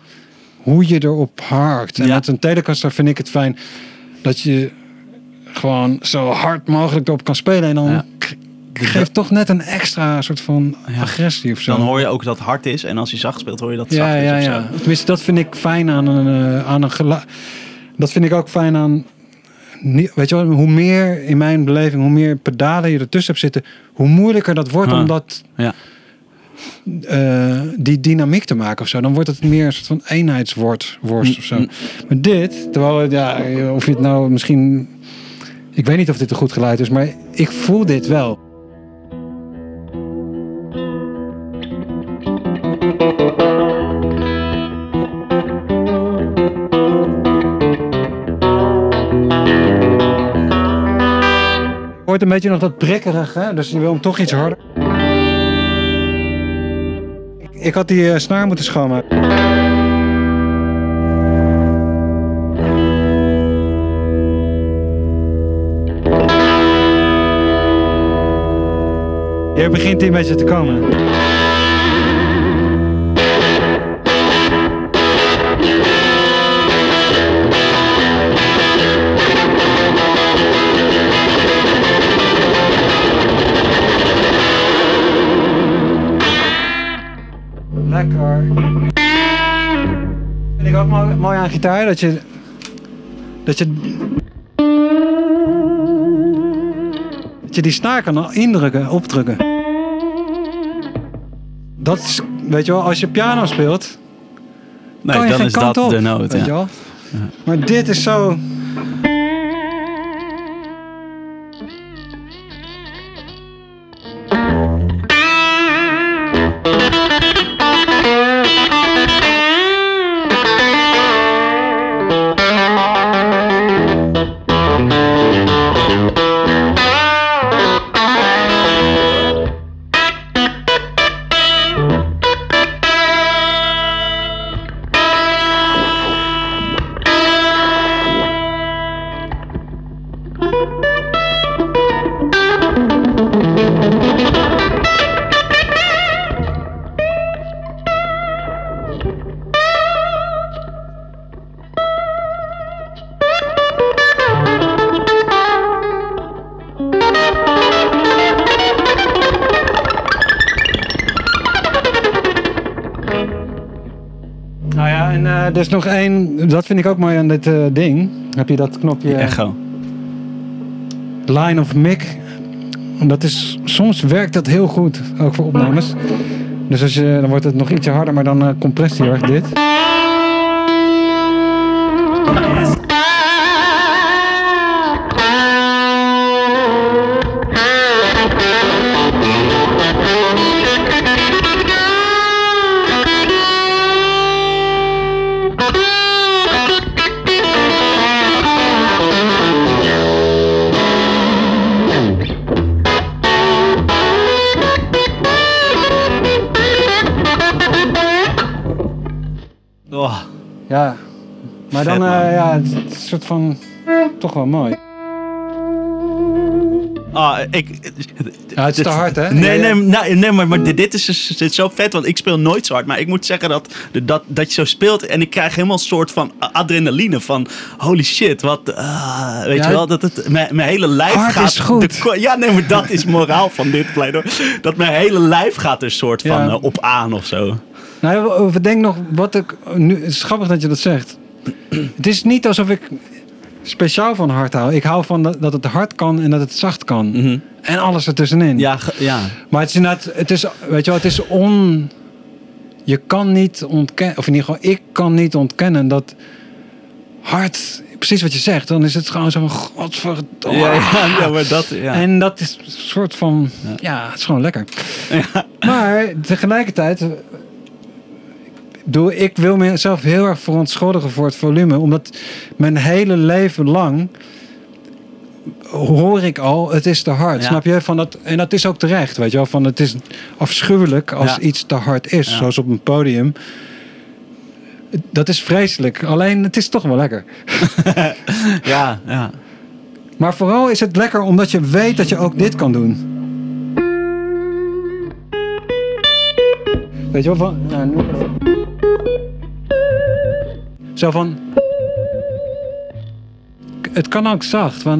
hoe je erop harkt. En Ja. met een Telecaster vind ik het fijn dat je gewoon zo hard mogelijk erop kan spelen. En dan Ja. geeft toch net een extra soort van Ja. agressie of zo. Dan hoor je ook dat het hard is. En als hij zacht speelt, hoor je dat zacht is ja, of ja. zo. Tenminste, dat vind ik fijn aan een, eh, aan een geluid. Dat vind ik ook fijn aan. Niet- Weet je wel, hoe meer in mijn beleving, hoe meer pedalen je ertussen hebt zitten, hoe moeilijker dat wordt Ah, om dat, ja. eh, die dynamiek te maken of zo. Dan wordt het meer een soort van eenheidswoord worst of zo. Mm, Maar dit, terwijl ja, of je het nou misschien. Ik weet niet of dit een goed geluid is, maar ik voel dit wel. Hoort een beetje nog dat prikkerig, dus je wil hem toch iets harder. Ik, had die eh, snaar moeten schoonmaken. Hier begint hij een beetje te komen. Mooi, mooi aan gitaar dat je. Dat je. Dat je die snaar kan indrukken, opdrukken. Dat is, weet je wel, als je piano speelt, Nee, kan je dan geen is kant dat op. de noot. Ja. Maar dit is zo. Dat vind ik ook mooi aan dit eh, ding. Heb je dat knopje Die echo. Line of Mic. Dat is, soms werkt dat heel goed, ook voor opnames. Dus als je, dan wordt het nog ietsje harder, maar dan eh hij heel erg dit. Soort van, toch wel mooi. Ah, ik, Ja, het is te hard, hè? Nee, nee, nee, nee maar, maar dit- dit is, dus- dit is zo vet, want ik speel nooit zo hard. Maar ik moet zeggen dat, dat, dat je zo speelt en ik krijg helemaal een soort van adrenaline van holy shit, wat, ah, weet Ja, je wel, dat het, mijn, mijn hele lijf hard gaat... is goed. de ja, nee, maar dat is moraal van dit pleidooi. Dat mijn hele lijf gaat er soort van Ja. eh, op aan of zo. Nou, we denk nog wat ik. Nu, het is grappig dat je dat zegt. Het is niet alsof ik speciaal van hard hou. Ik hou van dat, dat het hard kan en dat het zacht kan. Mhm. En alles ertussenin. Ja, ja. Maar het is inderdaad, het is, weet je wel, het is on. Je kan niet ontkennen, of in ieder geval, ik kan niet ontkennen dat hard, precies wat je zegt, dan is het gewoon zo van godverdomme. Ja, ja, ja, maar dat, ja. En dat is een soort van, ja, het is gewoon lekker. Maar tegelijkertijd, doe ik wil mezelf heel erg verontschuldigen voor het volume, omdat mijn hele leven lang hoor ik al, het is te hard. Ja. Snap je? Van dat, en dat is ook terecht, weet je wel. Van het is afschuwelijk als Ja. iets te hard is, Ja. zoals op een podium. Dat is vreselijk. Alleen het is toch wel lekker. ja, ja. Maar vooral is het lekker omdat je weet dat je ook dit kan doen. Weet je wel van. Nou, nu. Zo van. Het kan ook zacht. Van.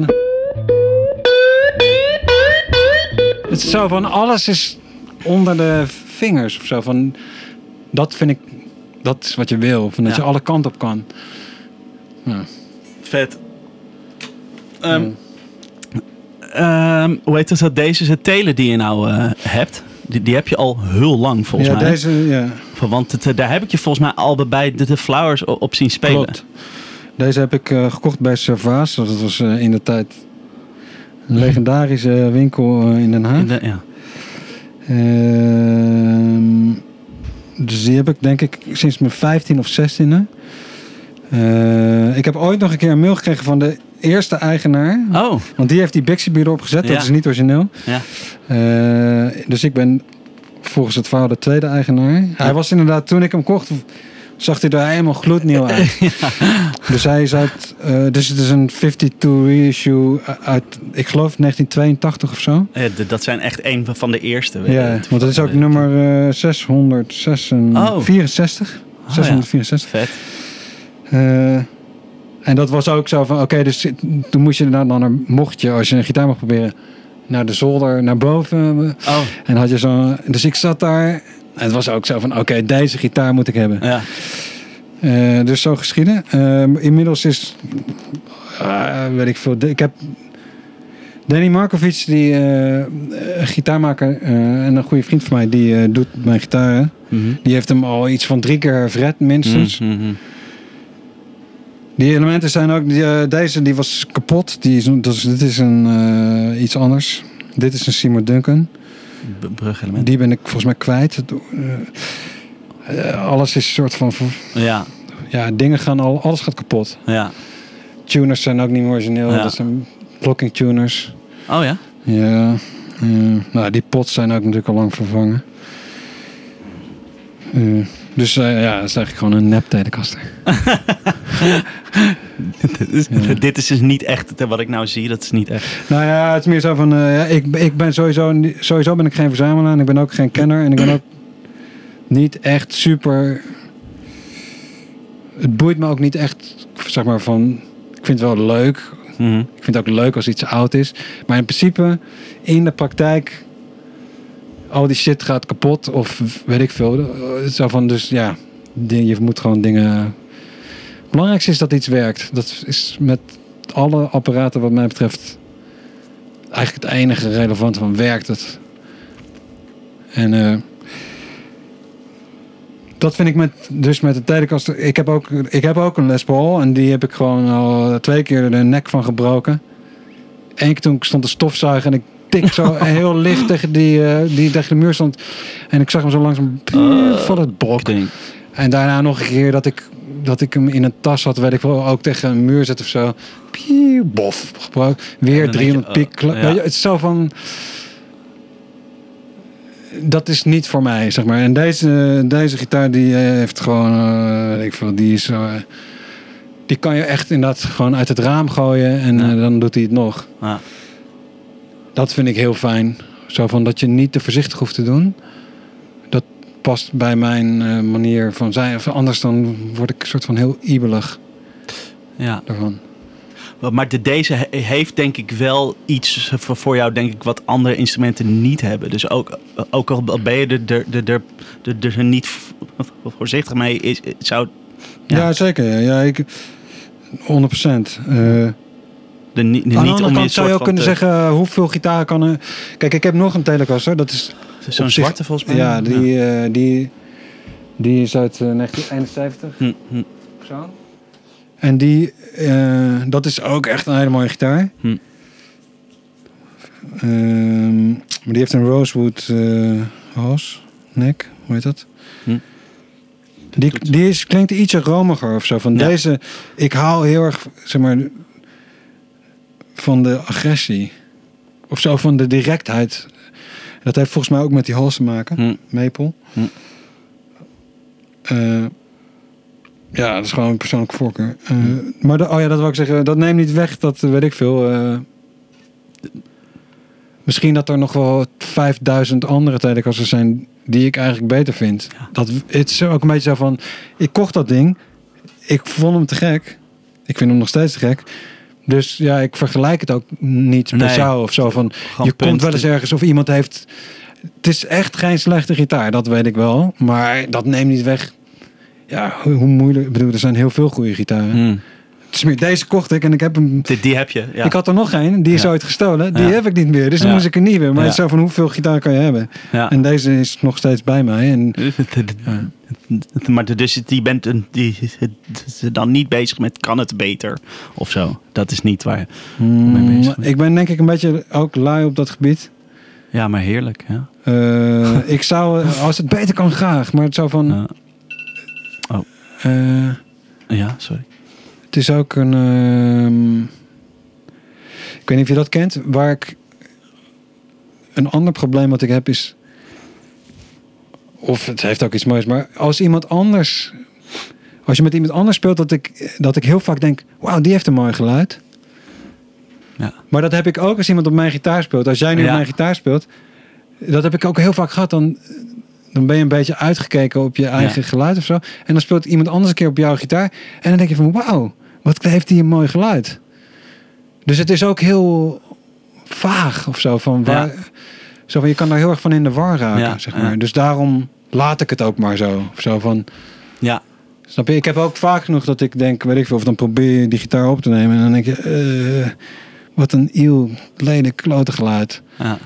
Het is zo van alles is onder de vingers of zo. Van, dat vind ik, dat is wat je wil. Van dat Ja. je alle kanten op kan. Ja. Vet. Ehm, ehm, hoe heet het? Deze is het telen die je nou eh, hebt. Die, die heb je al heel lang volgens ja, mij. deze, ja, Want het, daar heb ik je volgens mij al bij de, de Flowers op zien spelen. klopt. Deze heb ik eh, gekocht bij Servaas. Dat was eh, in de tijd een legendarische winkel eh, in Den Haag. In de- ja. Ehm, dus die heb ik denk ik sinds mijn 15 of 16e. Eh, ik heb ooit nog een keer een mail gekregen van de eerste eigenaar. Oh, Want die heeft die Bixby erop gezet. Ja. Dat is niet origineel. ja. Eh, dus ik ben volgens het verhaal de tweede eigenaar. Hij was inderdaad, toen ik hem kocht, zag hij er helemaal gloednieuw uit. Dus hij is uit, eh, dus het is een 52 reissue uit, ik geloof 1982 of zo. Ja, dat zijn echt een van de eerste. Ja, je. want dat is ook nummer eh 664. Oh. 664. Vet. En dat was ook zo van, oké, dus toen moest je dan, naar- mocht je, als je een gitaar mocht proberen, naar de zolder, naar boven. Oh, En had je zo, dus ik zat daar. En het was ook zo van, oké, deze gitaar moet ik hebben. ja. Eh, dus zo geschieden. Eh, inmiddels is, ah, weet ik veel, ik heb Danny Markovic, die eh, gitaarmaker en een goede vriend van mij, die doet mijn gitaren. Mhm. Die heeft hem al iets van drie keer verred, minstens. Mhm. Die elementen zijn ook, die, eh, deze die was kapot. Die is, dus, dit is een, eh, iets anders. Dit is een Seymour Duncan. Brugelement. Die ben ik volgens mij kwijt. Eh, alles is een soort van, Ja, ja, dingen gaan al, alles gaat kapot. ja. Tuners zijn ook niet meer origineel. Ja. Dat zijn blocking tuners. Oh ja? Ja. nou, die pots zijn ook natuurlijk al lang vervangen. Eh, dus eh, ja, dat is eigenlijk gewoon een nep telecaster. dit, is, Ja. dit is dus niet echt het, wat ik nou zie. Dat is niet echt. Nou ja, het is meer zo van, eh, ik, ik ben sowieso, sowieso ben ik geen verzamelaar en ik ben ook geen kenner en ik ben ook niet echt super. Het boeit me ook niet echt, zeg maar van, ik vind het wel leuk. Mhm. Ik vind het ook leuk als iets oud is, maar in principe in de praktijk, al die shit gaat kapot of weet ik veel. Eh, Zo van, dus ja, je moet gewoon dingen. Belangrijkste is dat iets werkt. Dat is met alle apparaten wat mij betreft eigenlijk het enige relevante van werkt het. En eh, dat vind ik met, dus met de Telecaster. Ik heb, ook, ik heb ook een Les Paul en die heb ik gewoon al twee keer de nek van gebroken. Eén keer toen stond te stofzuigen en ik tik zo heel licht tegen die, eh, die tegen de muur stond. En ik zag hem zo langzaam Uh, van het brok. Ding. En daarna nog een keer dat ik, dat ik hem in een tas had, weet ik wel, ook tegen een muur zet of zo. Pieuw, bof, Weer dan 300 denk je, piek. oh, ja. Weet je, Het is zo van... Dat is niet voor mij, zeg maar. En deze, deze gitaar, die eh, heeft gewoon, eh, ik veel, die is... die kan je echt inderdaad gewoon uit het raam gooien en Ja. dan doet hij het nog. Ja. Dat vind ik heel fijn. Zo van dat je niet te voorzichtig hoeft te doen. Dat past bij mijn eh, manier van zijn. Of anders dan word ik een soort van heel ibelig ja. daarvan. Maar de, deze he- heeft denk ik wel iets voor jou, denk ik, wat andere instrumenten niet hebben. Dus ook, ook al ben je er, er, er, er, niet voorzichtig mee, is, zou Ja, Ja. zeker. Ja, ja ik, 100 procent. de Uh, niet, de aan de niet andere om je kant zou je ook kunnen te- zeggen uh, hoeveel gitaar kan er... Kijk, ik heb nog een Telecaster. Dat is Zo'n zich- zwarte volgens mij. Ja, die, eh, die, die is uit eh, 1971 Hm, hm. of zo. En die, eh, dat is ook echt een hele mooie gitaar. Hm. Ehm, maar die heeft een rosewood eh hals, nek, hoe heet dat? Hm. Die, die is, klinkt ietsje romiger of zo. Van Ja. deze, ik hou heel erg, zeg maar, van de agressie. Of zo, van de directheid. Dat heeft volgens mij ook met die hals te maken. Hm. Maple. Hm. Eh, ja, dat is gewoon een persoonlijke voorkeur. Eh, Maar de- oh ja, dat wil ik zeggen. Dat neemt niet weg dat, weet ik veel. eh, misschien dat er nog wel 5000 andere Telecasters zijn die ik eigenlijk beter vind. Ja. Dat, het is ook een beetje zo van. Ik kocht dat ding. Ik vond hem te gek. Ik vind hem nog steeds te gek. Dus ja, ik vergelijk het ook niet speciaal Nee. of zo van. Je punt. komt wel eens ergens of iemand heeft. Het is echt geen slechte gitaar, dat weet ik wel. Maar dat neemt niet weg. Ja, hoe, hoe moeilijk. Ik bedoel, er zijn heel veel goede gitaren. Hmm. Deze kocht ik en ik heb hem. Die, die heb je, ja. Ik had er nog een, die is Ja. ooit gestolen. Die Ja. heb ik niet meer, dus dan moest ik er niet meer. Maar het is zo van hoeveel gitaar kan je hebben? En deze is nog steeds bij mij. En ja. Maar dus die bent een, die dan niet bezig met kan het beter of zo. Dat is niet waar. Mm, bezig. ik ben denk ik een beetje ook lui op dat gebied. Ja, maar heerlijk. Ja. Eh, ik zou, als het beter kan, graag. Maar het zou van. Ja. eh, ja, sorry. het is ook een. ehm, ik weet niet of je dat kent. Waar ik. Een ander probleem wat ik heb is. Of het heeft ook iets moois. Maar als iemand anders. Als je met iemand anders speelt, dat ik, dat ik heel vaak denk: wauw, die heeft een mooi geluid. Ja. Maar dat heb ik ook als iemand op mijn gitaar speelt. Als jij nu Ja. op mijn gitaar speelt, dat heb ik ook heel vaak gehad. Dan, dan ben je een beetje uitgekeken op je eigen geluid of zo. En dan speelt iemand anders een keer op jouw gitaar. En dan denk je van, wauw, wat heeft die een mooi geluid. Dus het is ook heel vaag of zo. Van waar, zo van je kan daar heel erg van in de war raken, Ja, zeg maar. ja. Dus daarom laat ik het ook maar zo. Of zo van, Ja, Snap je? Ik heb ook vaak genoeg dat ik denk, weet ik veel, of dan probeer je die gitaar op te nemen en dan denk je, eh, wat een iel, lelijk, klote geluid. ja,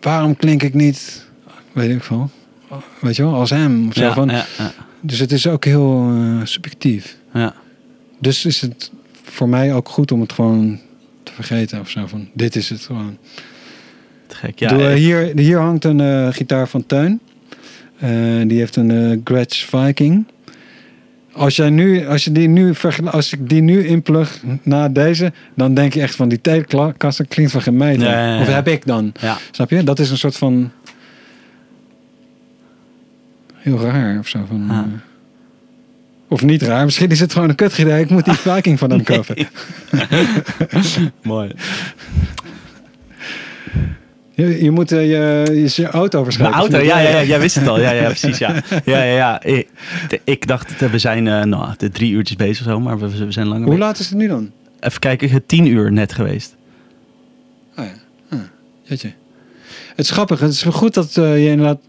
Waarom klink ik niet, weet ik veel, weet je wel, als hem of zo. van, Dus het is ook heel eh, subjectief. ja. Dus is het voor mij ook goed om het gewoon te vergeten of zo. Van, dit is het gewoon. Te gek. Ja, Doe, eh, hier, hier hangt een eh, gitaar van Teun. Eh, die heeft een eh Gretsch Viking. Als, jij nu, als, je die nu als ik die nu inplug na deze, dan denk je echt van die telekassen klinkt van. Ja, ja, ja. Of heb ik dan? Snap je? Dat is een soort van. Heel raar of zo. Van, of niet raar, misschien is het gewoon een kutgitaar. Ik moet die Viking van hem kopen. Mooi. Je, je moet eh, je, je, auto Mijn verschrijven. auto, ja, ja, ja, jij wist het al. Ja, ja, precies. Ja, ja, ja. ja. Ik, ik dacht, we zijn eh, nou, de drie uurtjes bezig of zo, maar we, we zijn langer Hoe laat is het nu dan? Even kijken, het tien uur net geweest. Oh ja. Jeetje. Het is grappig. Het is wel goed dat eh, je inderdaad...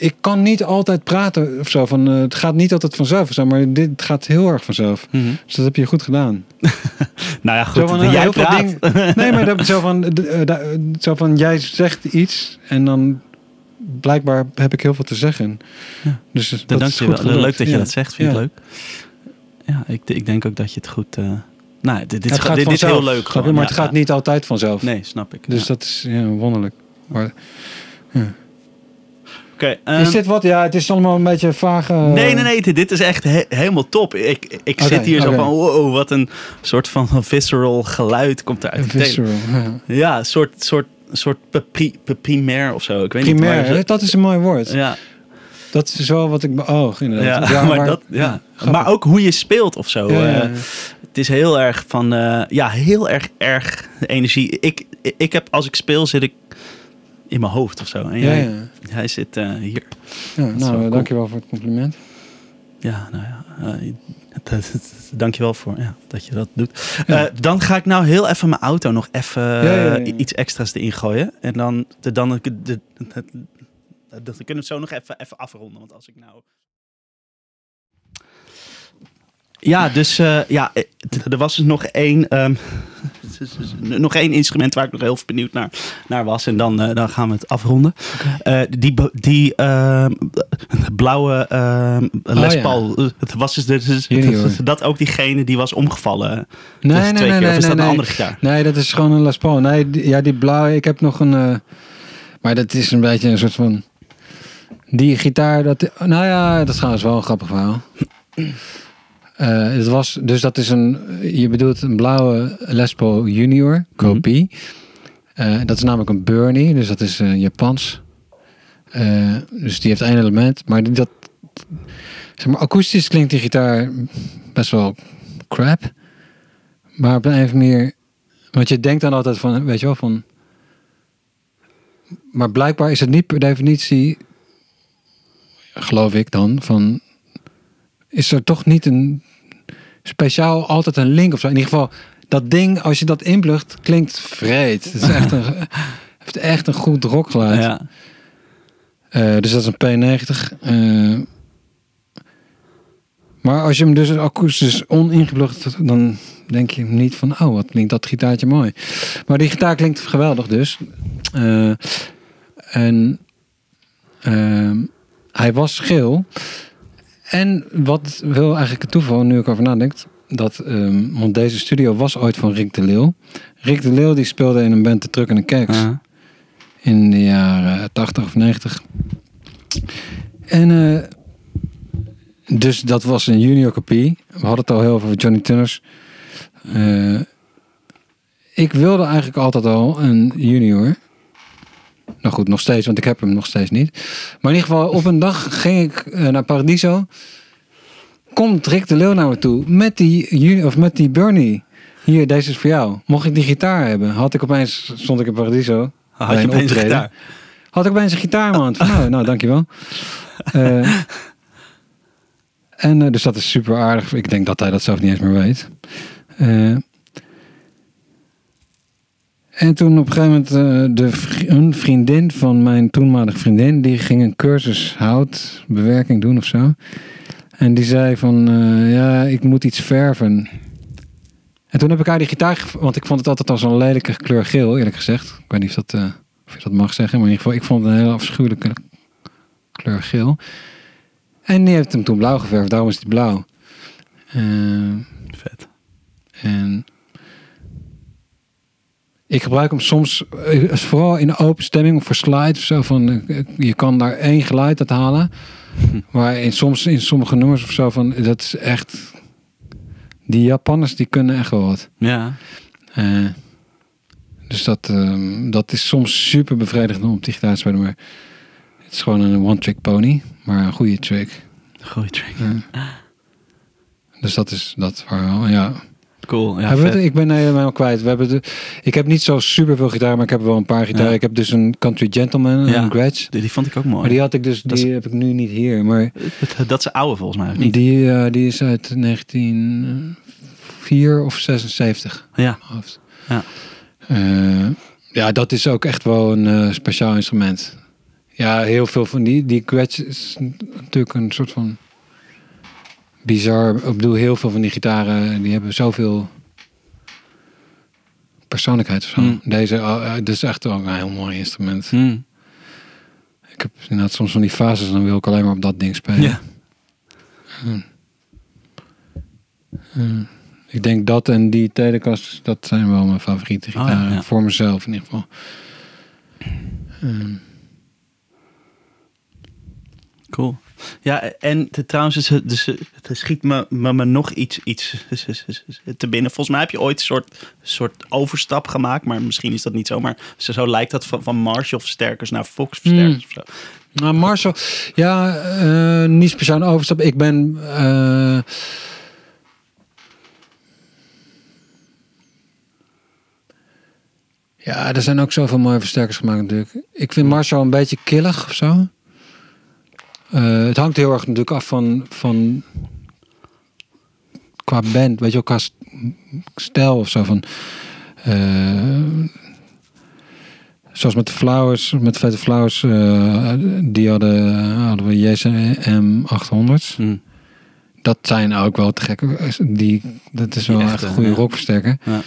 Ik kan niet altijd praten of zo. Van, eh, het gaat niet altijd vanzelf of zo. Maar dit gaat heel erg vanzelf. Dus dat heb je goed gedaan. Nou ja, Zo goed, van, eh, jij heel veel dingen- Nee, maar dat, zo, van, eh, zo van... Jij zegt iets en dan... Blijkbaar heb ik heel veel te zeggen. Ja. Dus dat is je goed wel. Leuk dat je Ja. dat zegt, vind ik Ja. leuk. Ja, ik, ik denk ook dat je het goed... eh nou, dit, dit, Het gaat dit, dit is heel leuk. gewoon. Maar Ja, het gaat ja. niet altijd vanzelf. Nee, snap ik. Dus ja. dat is ja, wonderlijk. Maar, Ehm, is dit wat? Ja, het is allemaal een beetje vage... Nee, nee, nee, dit- is echt he- helemaal top. Ik, ik zit hier zo van, wow, wat een soort van visceral geluid komt er uit Een die tele- visceral. Ja. Ja, een soort, soort, soort pri- pri- primair of zo. Ik weet niet. Primair, maar- hè? dat is een mooi woord. Ja, Dat is wel wat ik beoog, inderdaad. ja, maar, dat, ja. maar ook hoe je speelt of zo. Ja, eh, het is heel erg van, eh, ja, heel erg, erg energie. Ik, ik heb, als ik speel, zit ik in mijn hoofd of zo. En jij, ja. hij zit eh, hier. Ja, wel nou, cool. dankjewel voor het compliment. Ja, nou ja. eh, dat- Dankjewel voor ja, dat je dat doet. Eh, dan ga ik nou heel even mijn auto nog even eh, iets extra's erin gooien. En dan, de, dan de, dat kunnen we het zo nog even, even afronden. Want als ik nou... Ja, dus eh, ja, eh, er was dus nog één, ehm, nog één instrument waar ik nog heel veel benieuwd naar, naar was. En dan, eh, dan gaan we het afronden. Eh, die be- die ehm, blauwe ehm Les Oh, ja. Paul, het was dus, dus Junior. dat ook diegene die was omgevallen. Nee, dus nee, twee nee, keer. nee, of is nee, dat nee. een andere gitaar? Nee, dat is gewoon een Les Paul. Nee, die- ja, die blauwe, ik heb nog een... maar dat is een beetje een soort van... Die gitaar, dat... Nou ja, dat is trouwens wel een grappig verhaal. Eh, het was, dus dat is een... Je bedoelt een blauwe Les Paul Junior, kopie. Eh, dat is namelijk een Burnie, dus dat is eh, Japans. Dus die heeft één element. Maar die, dat... Zeg maar, akoestisch klinkt die gitaar best wel crap. Maar op een of manier... Want je denkt dan altijd van, weet je wel, van... Maar blijkbaar is het niet per definitie, geloof ik dan, van... Is er toch niet een... speciaal altijd een link of zo. In ieder geval, dat ding, als je dat inplugt, klinkt vreed. Het is echt een, heeft echt een goed rockgeluid. Ja. Eh, dus dat is een P90. Eh, maar als je hem dus akoestisch oningeplucht, dan denk je niet van, oh, wat klinkt dat gitaartje mooi. Maar die gitaar klinkt geweldig dus. Eh, en ehm, hij was geel. En wat wil eigenlijk het toeval, nu ik over nadenk, dat, ehm, want deze studio was ooit van Rick de Leeuw. Rick de Leeuw die speelde in een band De Truck en de Keks in de jaren 80 of 90. En eh, dus dat was een junior kopie. We hadden het al heel veel over Johnny Tunners. Eh, ik wilde eigenlijk altijd al een junior. Nou goed, nog steeds, want ik heb hem nog steeds niet. Maar in ieder geval, op een dag ging ik eh, naar Paradiso. Komt Rick de Leeuw naar me toe met die, of met die Bernie. Hier, deze is voor jou. Mocht ik die gitaar hebben? Had ik opeens, stond ik in Paradiso. Had bij je een opeens een optreden. gitaar? Had ik opeens een gitaar, man. Van, nou, nou, dankjewel. Eh en eh, dus dat is super aardig. Ik denk dat hij dat zelf niet eens meer weet. Eh, en toen op een gegeven moment eh, de, een vriendin van mijn toenmalige vriendin, die ging een cursus houtbewerking doen of zo. En die zei van, eh, ja, ik moet iets verven. En toen heb ik haar die gitaar, want ik vond het altijd al zo'n lelijke kleur geel, eerlijk gezegd. Ik weet niet of, dat, eh, of je dat mag zeggen, maar in ieder geval, ik vond het een hele afschuwelijke kleur geel. En die heeft hem toen blauw geverfd, daarom is die blauw. Eh, Vet. en ik gebruik hem soms, eh, vooral in open stemming of voor slides of zo. Van, eh, je kan daar één geluid uit halen. Maar in, soms in sommige nummers of zo van, dat is echt... Die Japanners die kunnen echt wel wat. Ja. Eh, dus dat, ehm, dat is soms super bevredigend om gitaar te spelen. Maar het is gewoon een one-trick pony. Maar een goede trick. Goeie track. Dus dat is dat verhaal, ja. Cool. Ja, we ik ben helemaal kwijt. We hebben de, ik heb niet zo super veel gitaar, maar ik heb wel een paar. Ja. Ik heb dus een Country Gentleman, Ja. een Gretsch. Die, die vond ik ook mooi. Maar die had ik dus, Dat is- die heb ik nu niet hier. Maar Dat, dat is oude volgens mij, of niet? die, eh, die is uit 1904 of 76. Ja. Ja. Eh, ja, dat is ook echt wel een eh, speciaal instrument. Ja, heel veel van die, die Gretsch is natuurlijk een soort van bizar. Ik bedoel, heel veel van die gitaren, die hebben zoveel persoonlijkheid of zo. Mm. Deze, uh, dit is echt ook een heel mooi instrument. Hm. Ik heb inderdaad soms van die fases dan wil ik alleen maar op dat ding spelen. Ja. Hmm. Ik denk dat en die Telecaster, dat zijn wel mijn favoriete Oh, ja, gitaren. ja. Voor mezelf in ieder geval. Hmm. Cool. Ja, en trouwens, het- dus, het schiet me, me, me nog iets, iets te binnen. Volgens mij heb je ooit een soort, soort overstap gemaakt, maar misschien is dat niet zo. Maar zo, zo lijkt dat van, van Marshall versterkers naar Fox versterkers. of zo. Nou, Marcel, ja, eh, niet speciaal een overstap. Ik ben. eh, ja, er zijn ook zoveel mooie versterkers gemaakt natuurlijk. Ik vind Marshall een beetje killig of zo. Eh, het hangt heel erg natuurlijk af van, van qua band, weet je wel, qua st- stijl of zo van. eh, zoals met de Flowers, met Vette Flowers, eh, die hadden, hadden we JSM 800. Hm. Dat zijn ook wel te gekke. Die, dat is wel Die echt een goede ja. rockversterker. Ja.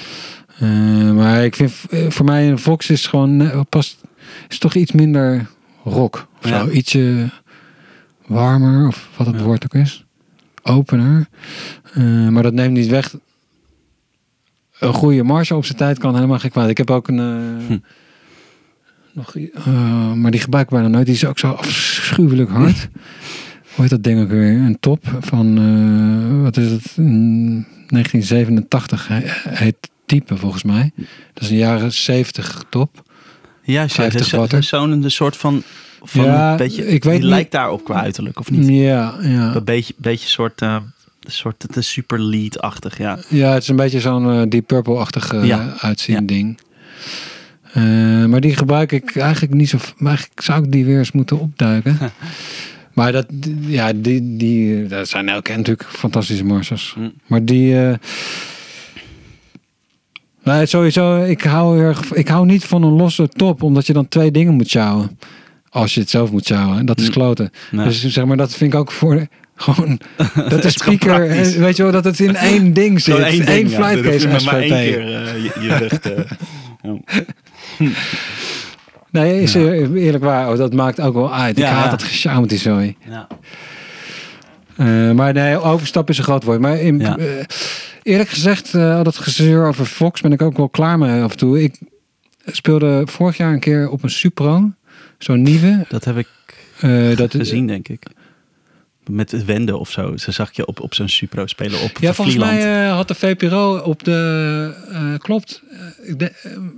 Maar ik vind voor mij een Vox is gewoon past is toch iets minder rock. Of Ja. zo. Ietsje warmer of wat het Ja. woord ook is. Opener. Eh, maar dat neemt niet weg. Een goede Marshall op zijn tijd kan helemaal geen kwaad. Ik heb ook een. eh, Hm. nog, eh, maar die gebruik ik bijna nooit. Die is ook zo afschuwelijk hard. Hoe heet dat ding ook weer? Een top van. wat is het? Mm, 1987 he- heet type volgens mij. Dat is een jaren 70 top. Ja, 50 zo- watt, een soort van, van Ja, een beetje, ik weet die niet- lijkt daarop qua uiterlijk, of niet? Ja, ja. Een beetje, beetje soort, een soort het is super lead-achtig, ja. Ja, het is een beetje zo'n Deep Purple-achtige eh, Ja. uitzien Ja. ding. Maar die gebruik ik eigenlijk niet zo... Maar eigenlijk zou ik die weer eens moeten opduiken. Maar dat, ja, die, die, dat zijn elke natuurlijk fantastische morsels. Hm. Maar die, nee, sowieso, ik hou, erg, ik hou niet van een losse top, omdat je dan twee dingen moet sjouwen. Als je het zelf moet sjouwen. Dat is Hm. kloten. Dus zeg maar, dat vind ik ook voor gewoon dat de is speaker, eh, weet je wel, dat het in één ding zit. Eén, ding, ja. Hoef je flightcase maar, maar één keer eh, je, je te... ja. Nee, is Ja. eh, eerlijk waar. Oh, dat maakt ook wel uit. Ja, ik haat ja. dat gesjouw met die zooi. Ja. Eh, maar nee, overstap is een groot woord. Maar in, Ja. eh, eerlijk gezegd, eh, al dat gezeur over Fox ben ik ook wel klaar mee af en toe. Ik speelde vorig jaar een keer op een Supro. Zo'n nieuwe. Dat heb ik Eh, dat, gezien, denk ik. Met het wenden of zo. Ze zag je op, op zo'n Supro spelen op Ja, volgens Vlieland. mij eh, had de VPRO op de... eh, klopt. De-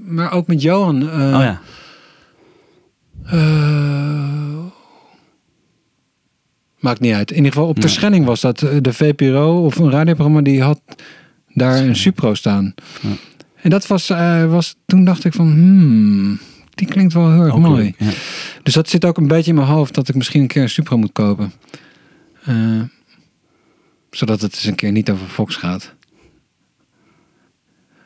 maar ook met Johan. oh ja. maakt niet uit. In ieder geval op de Nee. Schenning was dat. De VPRO of een radioprogramma die had daar een Supro staan. Ja. En dat was, was... Toen dacht ik van... Hmm, die klinkt wel heel erg mooi. ja. Dus dat zit ook een beetje in mijn hoofd dat ik misschien een keer een Supra moet kopen. Eh, zodat het eens een keer niet over Fox gaat.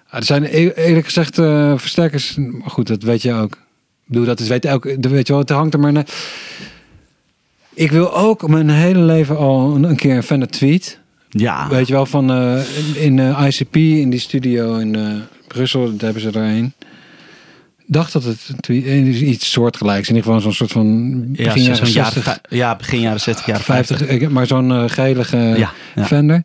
Ah, er zijn e- eerlijk gezegd eh, versterkers, maar goed, dat weet je ook. Ik bedoel, dat is, weet elke, dat weet je wel, het hangt er maar net. Ik wil ook mijn hele leven al een, een keer een Fender Tweet. Ja. Weet je wel, van eh, in, in ICP, in die studio in Brussel, daar hebben ze er een. Dacht dat het eh, iets soortgelijks. In ieder geval zo'n soort van Ja, begin zo'n jaren jaren 60, vij- ja, begin jaren 60, jaren 50, 50. eh, maar zo'n eh, gelige Ja, ja. Fender.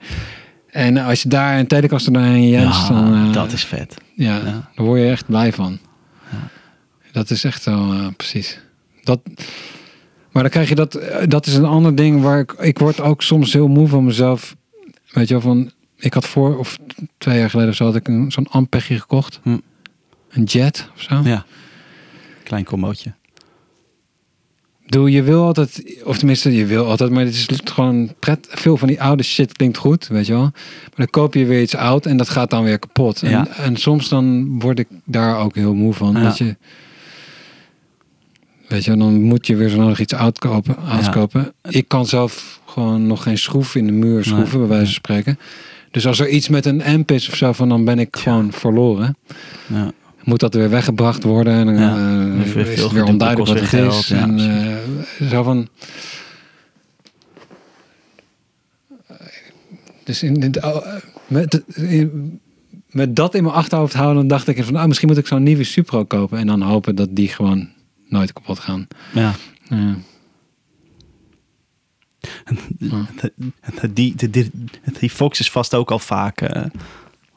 En als je daar een telecaster doorheen Ja, dan, eh, dat is vet. ja, ja. daar word je echt blij van. Ja. Dat is echt zo, eh, precies. Dat, maar dan krijg je dat, eh, dat is een ander ding waar ik, ik word ook soms heel moe van mezelf. Weet je wel, van, ik had voor, of twee jaar geleden of zo, had ik een, zo'n Ampegje gekocht. Hm. Een Jet of zo. Ja. Klein combootje. Doe, je wil altijd, of tenminste, je wil altijd, maar het is gewoon pret. Veel van die oude shit klinkt goed, weet je wel. Maar dan koop je weer iets oud en dat gaat dan weer kapot. En, Ja. en soms dan word ik daar ook heel moe van. Ja. Dat je, weet je, dan moet je weer zo nodig iets oud kopen. Oud Ja. kopen. Ik kan zelf gewoon nog geen schroef in de muur schroeven, bij wijze van spreken. Dus als er iets met een amp is of zo, van, dan ben ik gewoon verloren. Ja. Moet dat weer weggebracht worden en Ja, eh, weer veel is het gedoe, weer onduidelijk wat het geld, is. ja, en eh, zo van... Dus in, in, oh, eh, met, in- met dat in mijn achterhoofd houden, dan dacht ik van, ah, misschien moet ik zo'n nieuwe Supro kopen en dan hopen dat die gewoon nooit kapot gaan. ja. Ja. Die, die, die, die Fox is vast ook al vaak... eh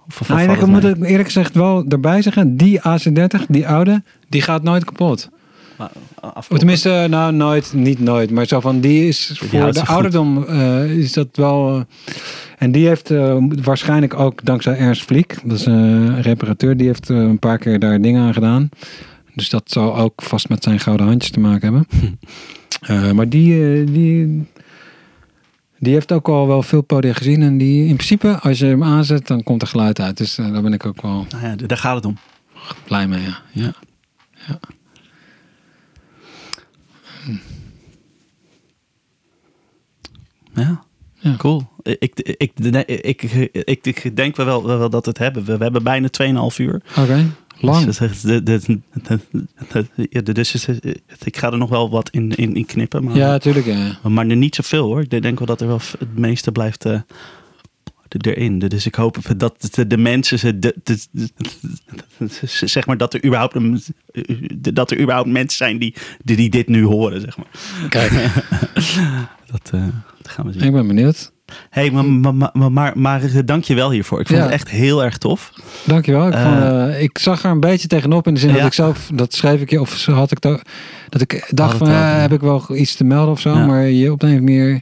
of, Nou, ik het moet ik eerlijk gezegd wel erbij zeggen, die AC30, die oude, die gaat nooit kapot. Maar, eh. Of tenminste, nou nooit, niet nooit, maar zo van die is voor de ouderdom eh, is dat wel. eh, en die heeft waarschijnlijk ook dankzij Ernst Vliek, dat is een reparateur, die heeft een paar keer daar dingen aan gedaan. Dus dat zal ook vast met zijn gouden handjes te maken hebben. Maar die, die, die heeft ook al wel veel podia gezien. En die in principe, als je hem aanzet, dan komt er geluid uit. Dus eh, daar ben ik ook wel Nou ja, daar gaat het om. blij mee. Ja. ja. Ja. Ja. Cool. Ik, ik, ik, ik, ik, denk wel, wel, dat we het hebben. We, we hebben bijna 2,5 uur. Oké, lang. Dus, de- de- ja, dus ik ga er nog wel wat in, in, in knippen. Maar, Ja, tuurlijk. Ja. maar niet zoveel hoor. Ik denk wel dat er wel het meeste blijft eh, erin. Dus ik hoop dat de, de mensen, ze- de, zeg maar, dat er überhaupt, een- dat er überhaupt mensen zijn die, die, die dit nu horen. Zeg maar. Kijk, Dat, eh, dat gaan we zien. ik ben benieuwd. Hey, maar, maar, maar, maar, eh, dank je wel hiervoor. Ik vond Ja. het echt heel erg tof. Dankjewel. Ik, Eh, eh, ik zag er een beetje tegenop in de zin Ja. dat ik zelf, dat schreef ik je, of had ik dat, dat ik dacht het van, wel, ja, heb ik wel iets te melden of zo, maar je op de een manier,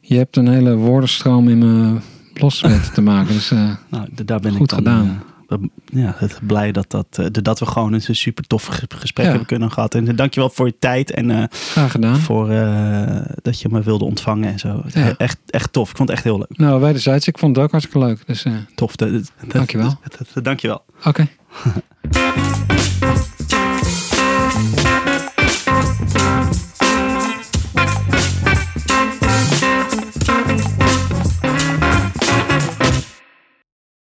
je hebt een hele woordenstroom in me los weten te maken. Dus Nou, daar ben Goed ik dan, gedaan. Eh, ja, het, blij dat, dat, eh, dat we gewoon een super tof ge- gesprek Ja. hebben kunnen gehad. En dankjewel voor je tijd en eh, graag gedaan. voor eh, dat je me wilde ontvangen en zo. Ja. Echt, echt tof. Ik vond het echt heel leuk. Nou, wederzijds, ik vond het ook hartstikke leuk. Dus eh, Tof. Dat- dat- Dankjewel. dat- dat- Dankjewel. oké.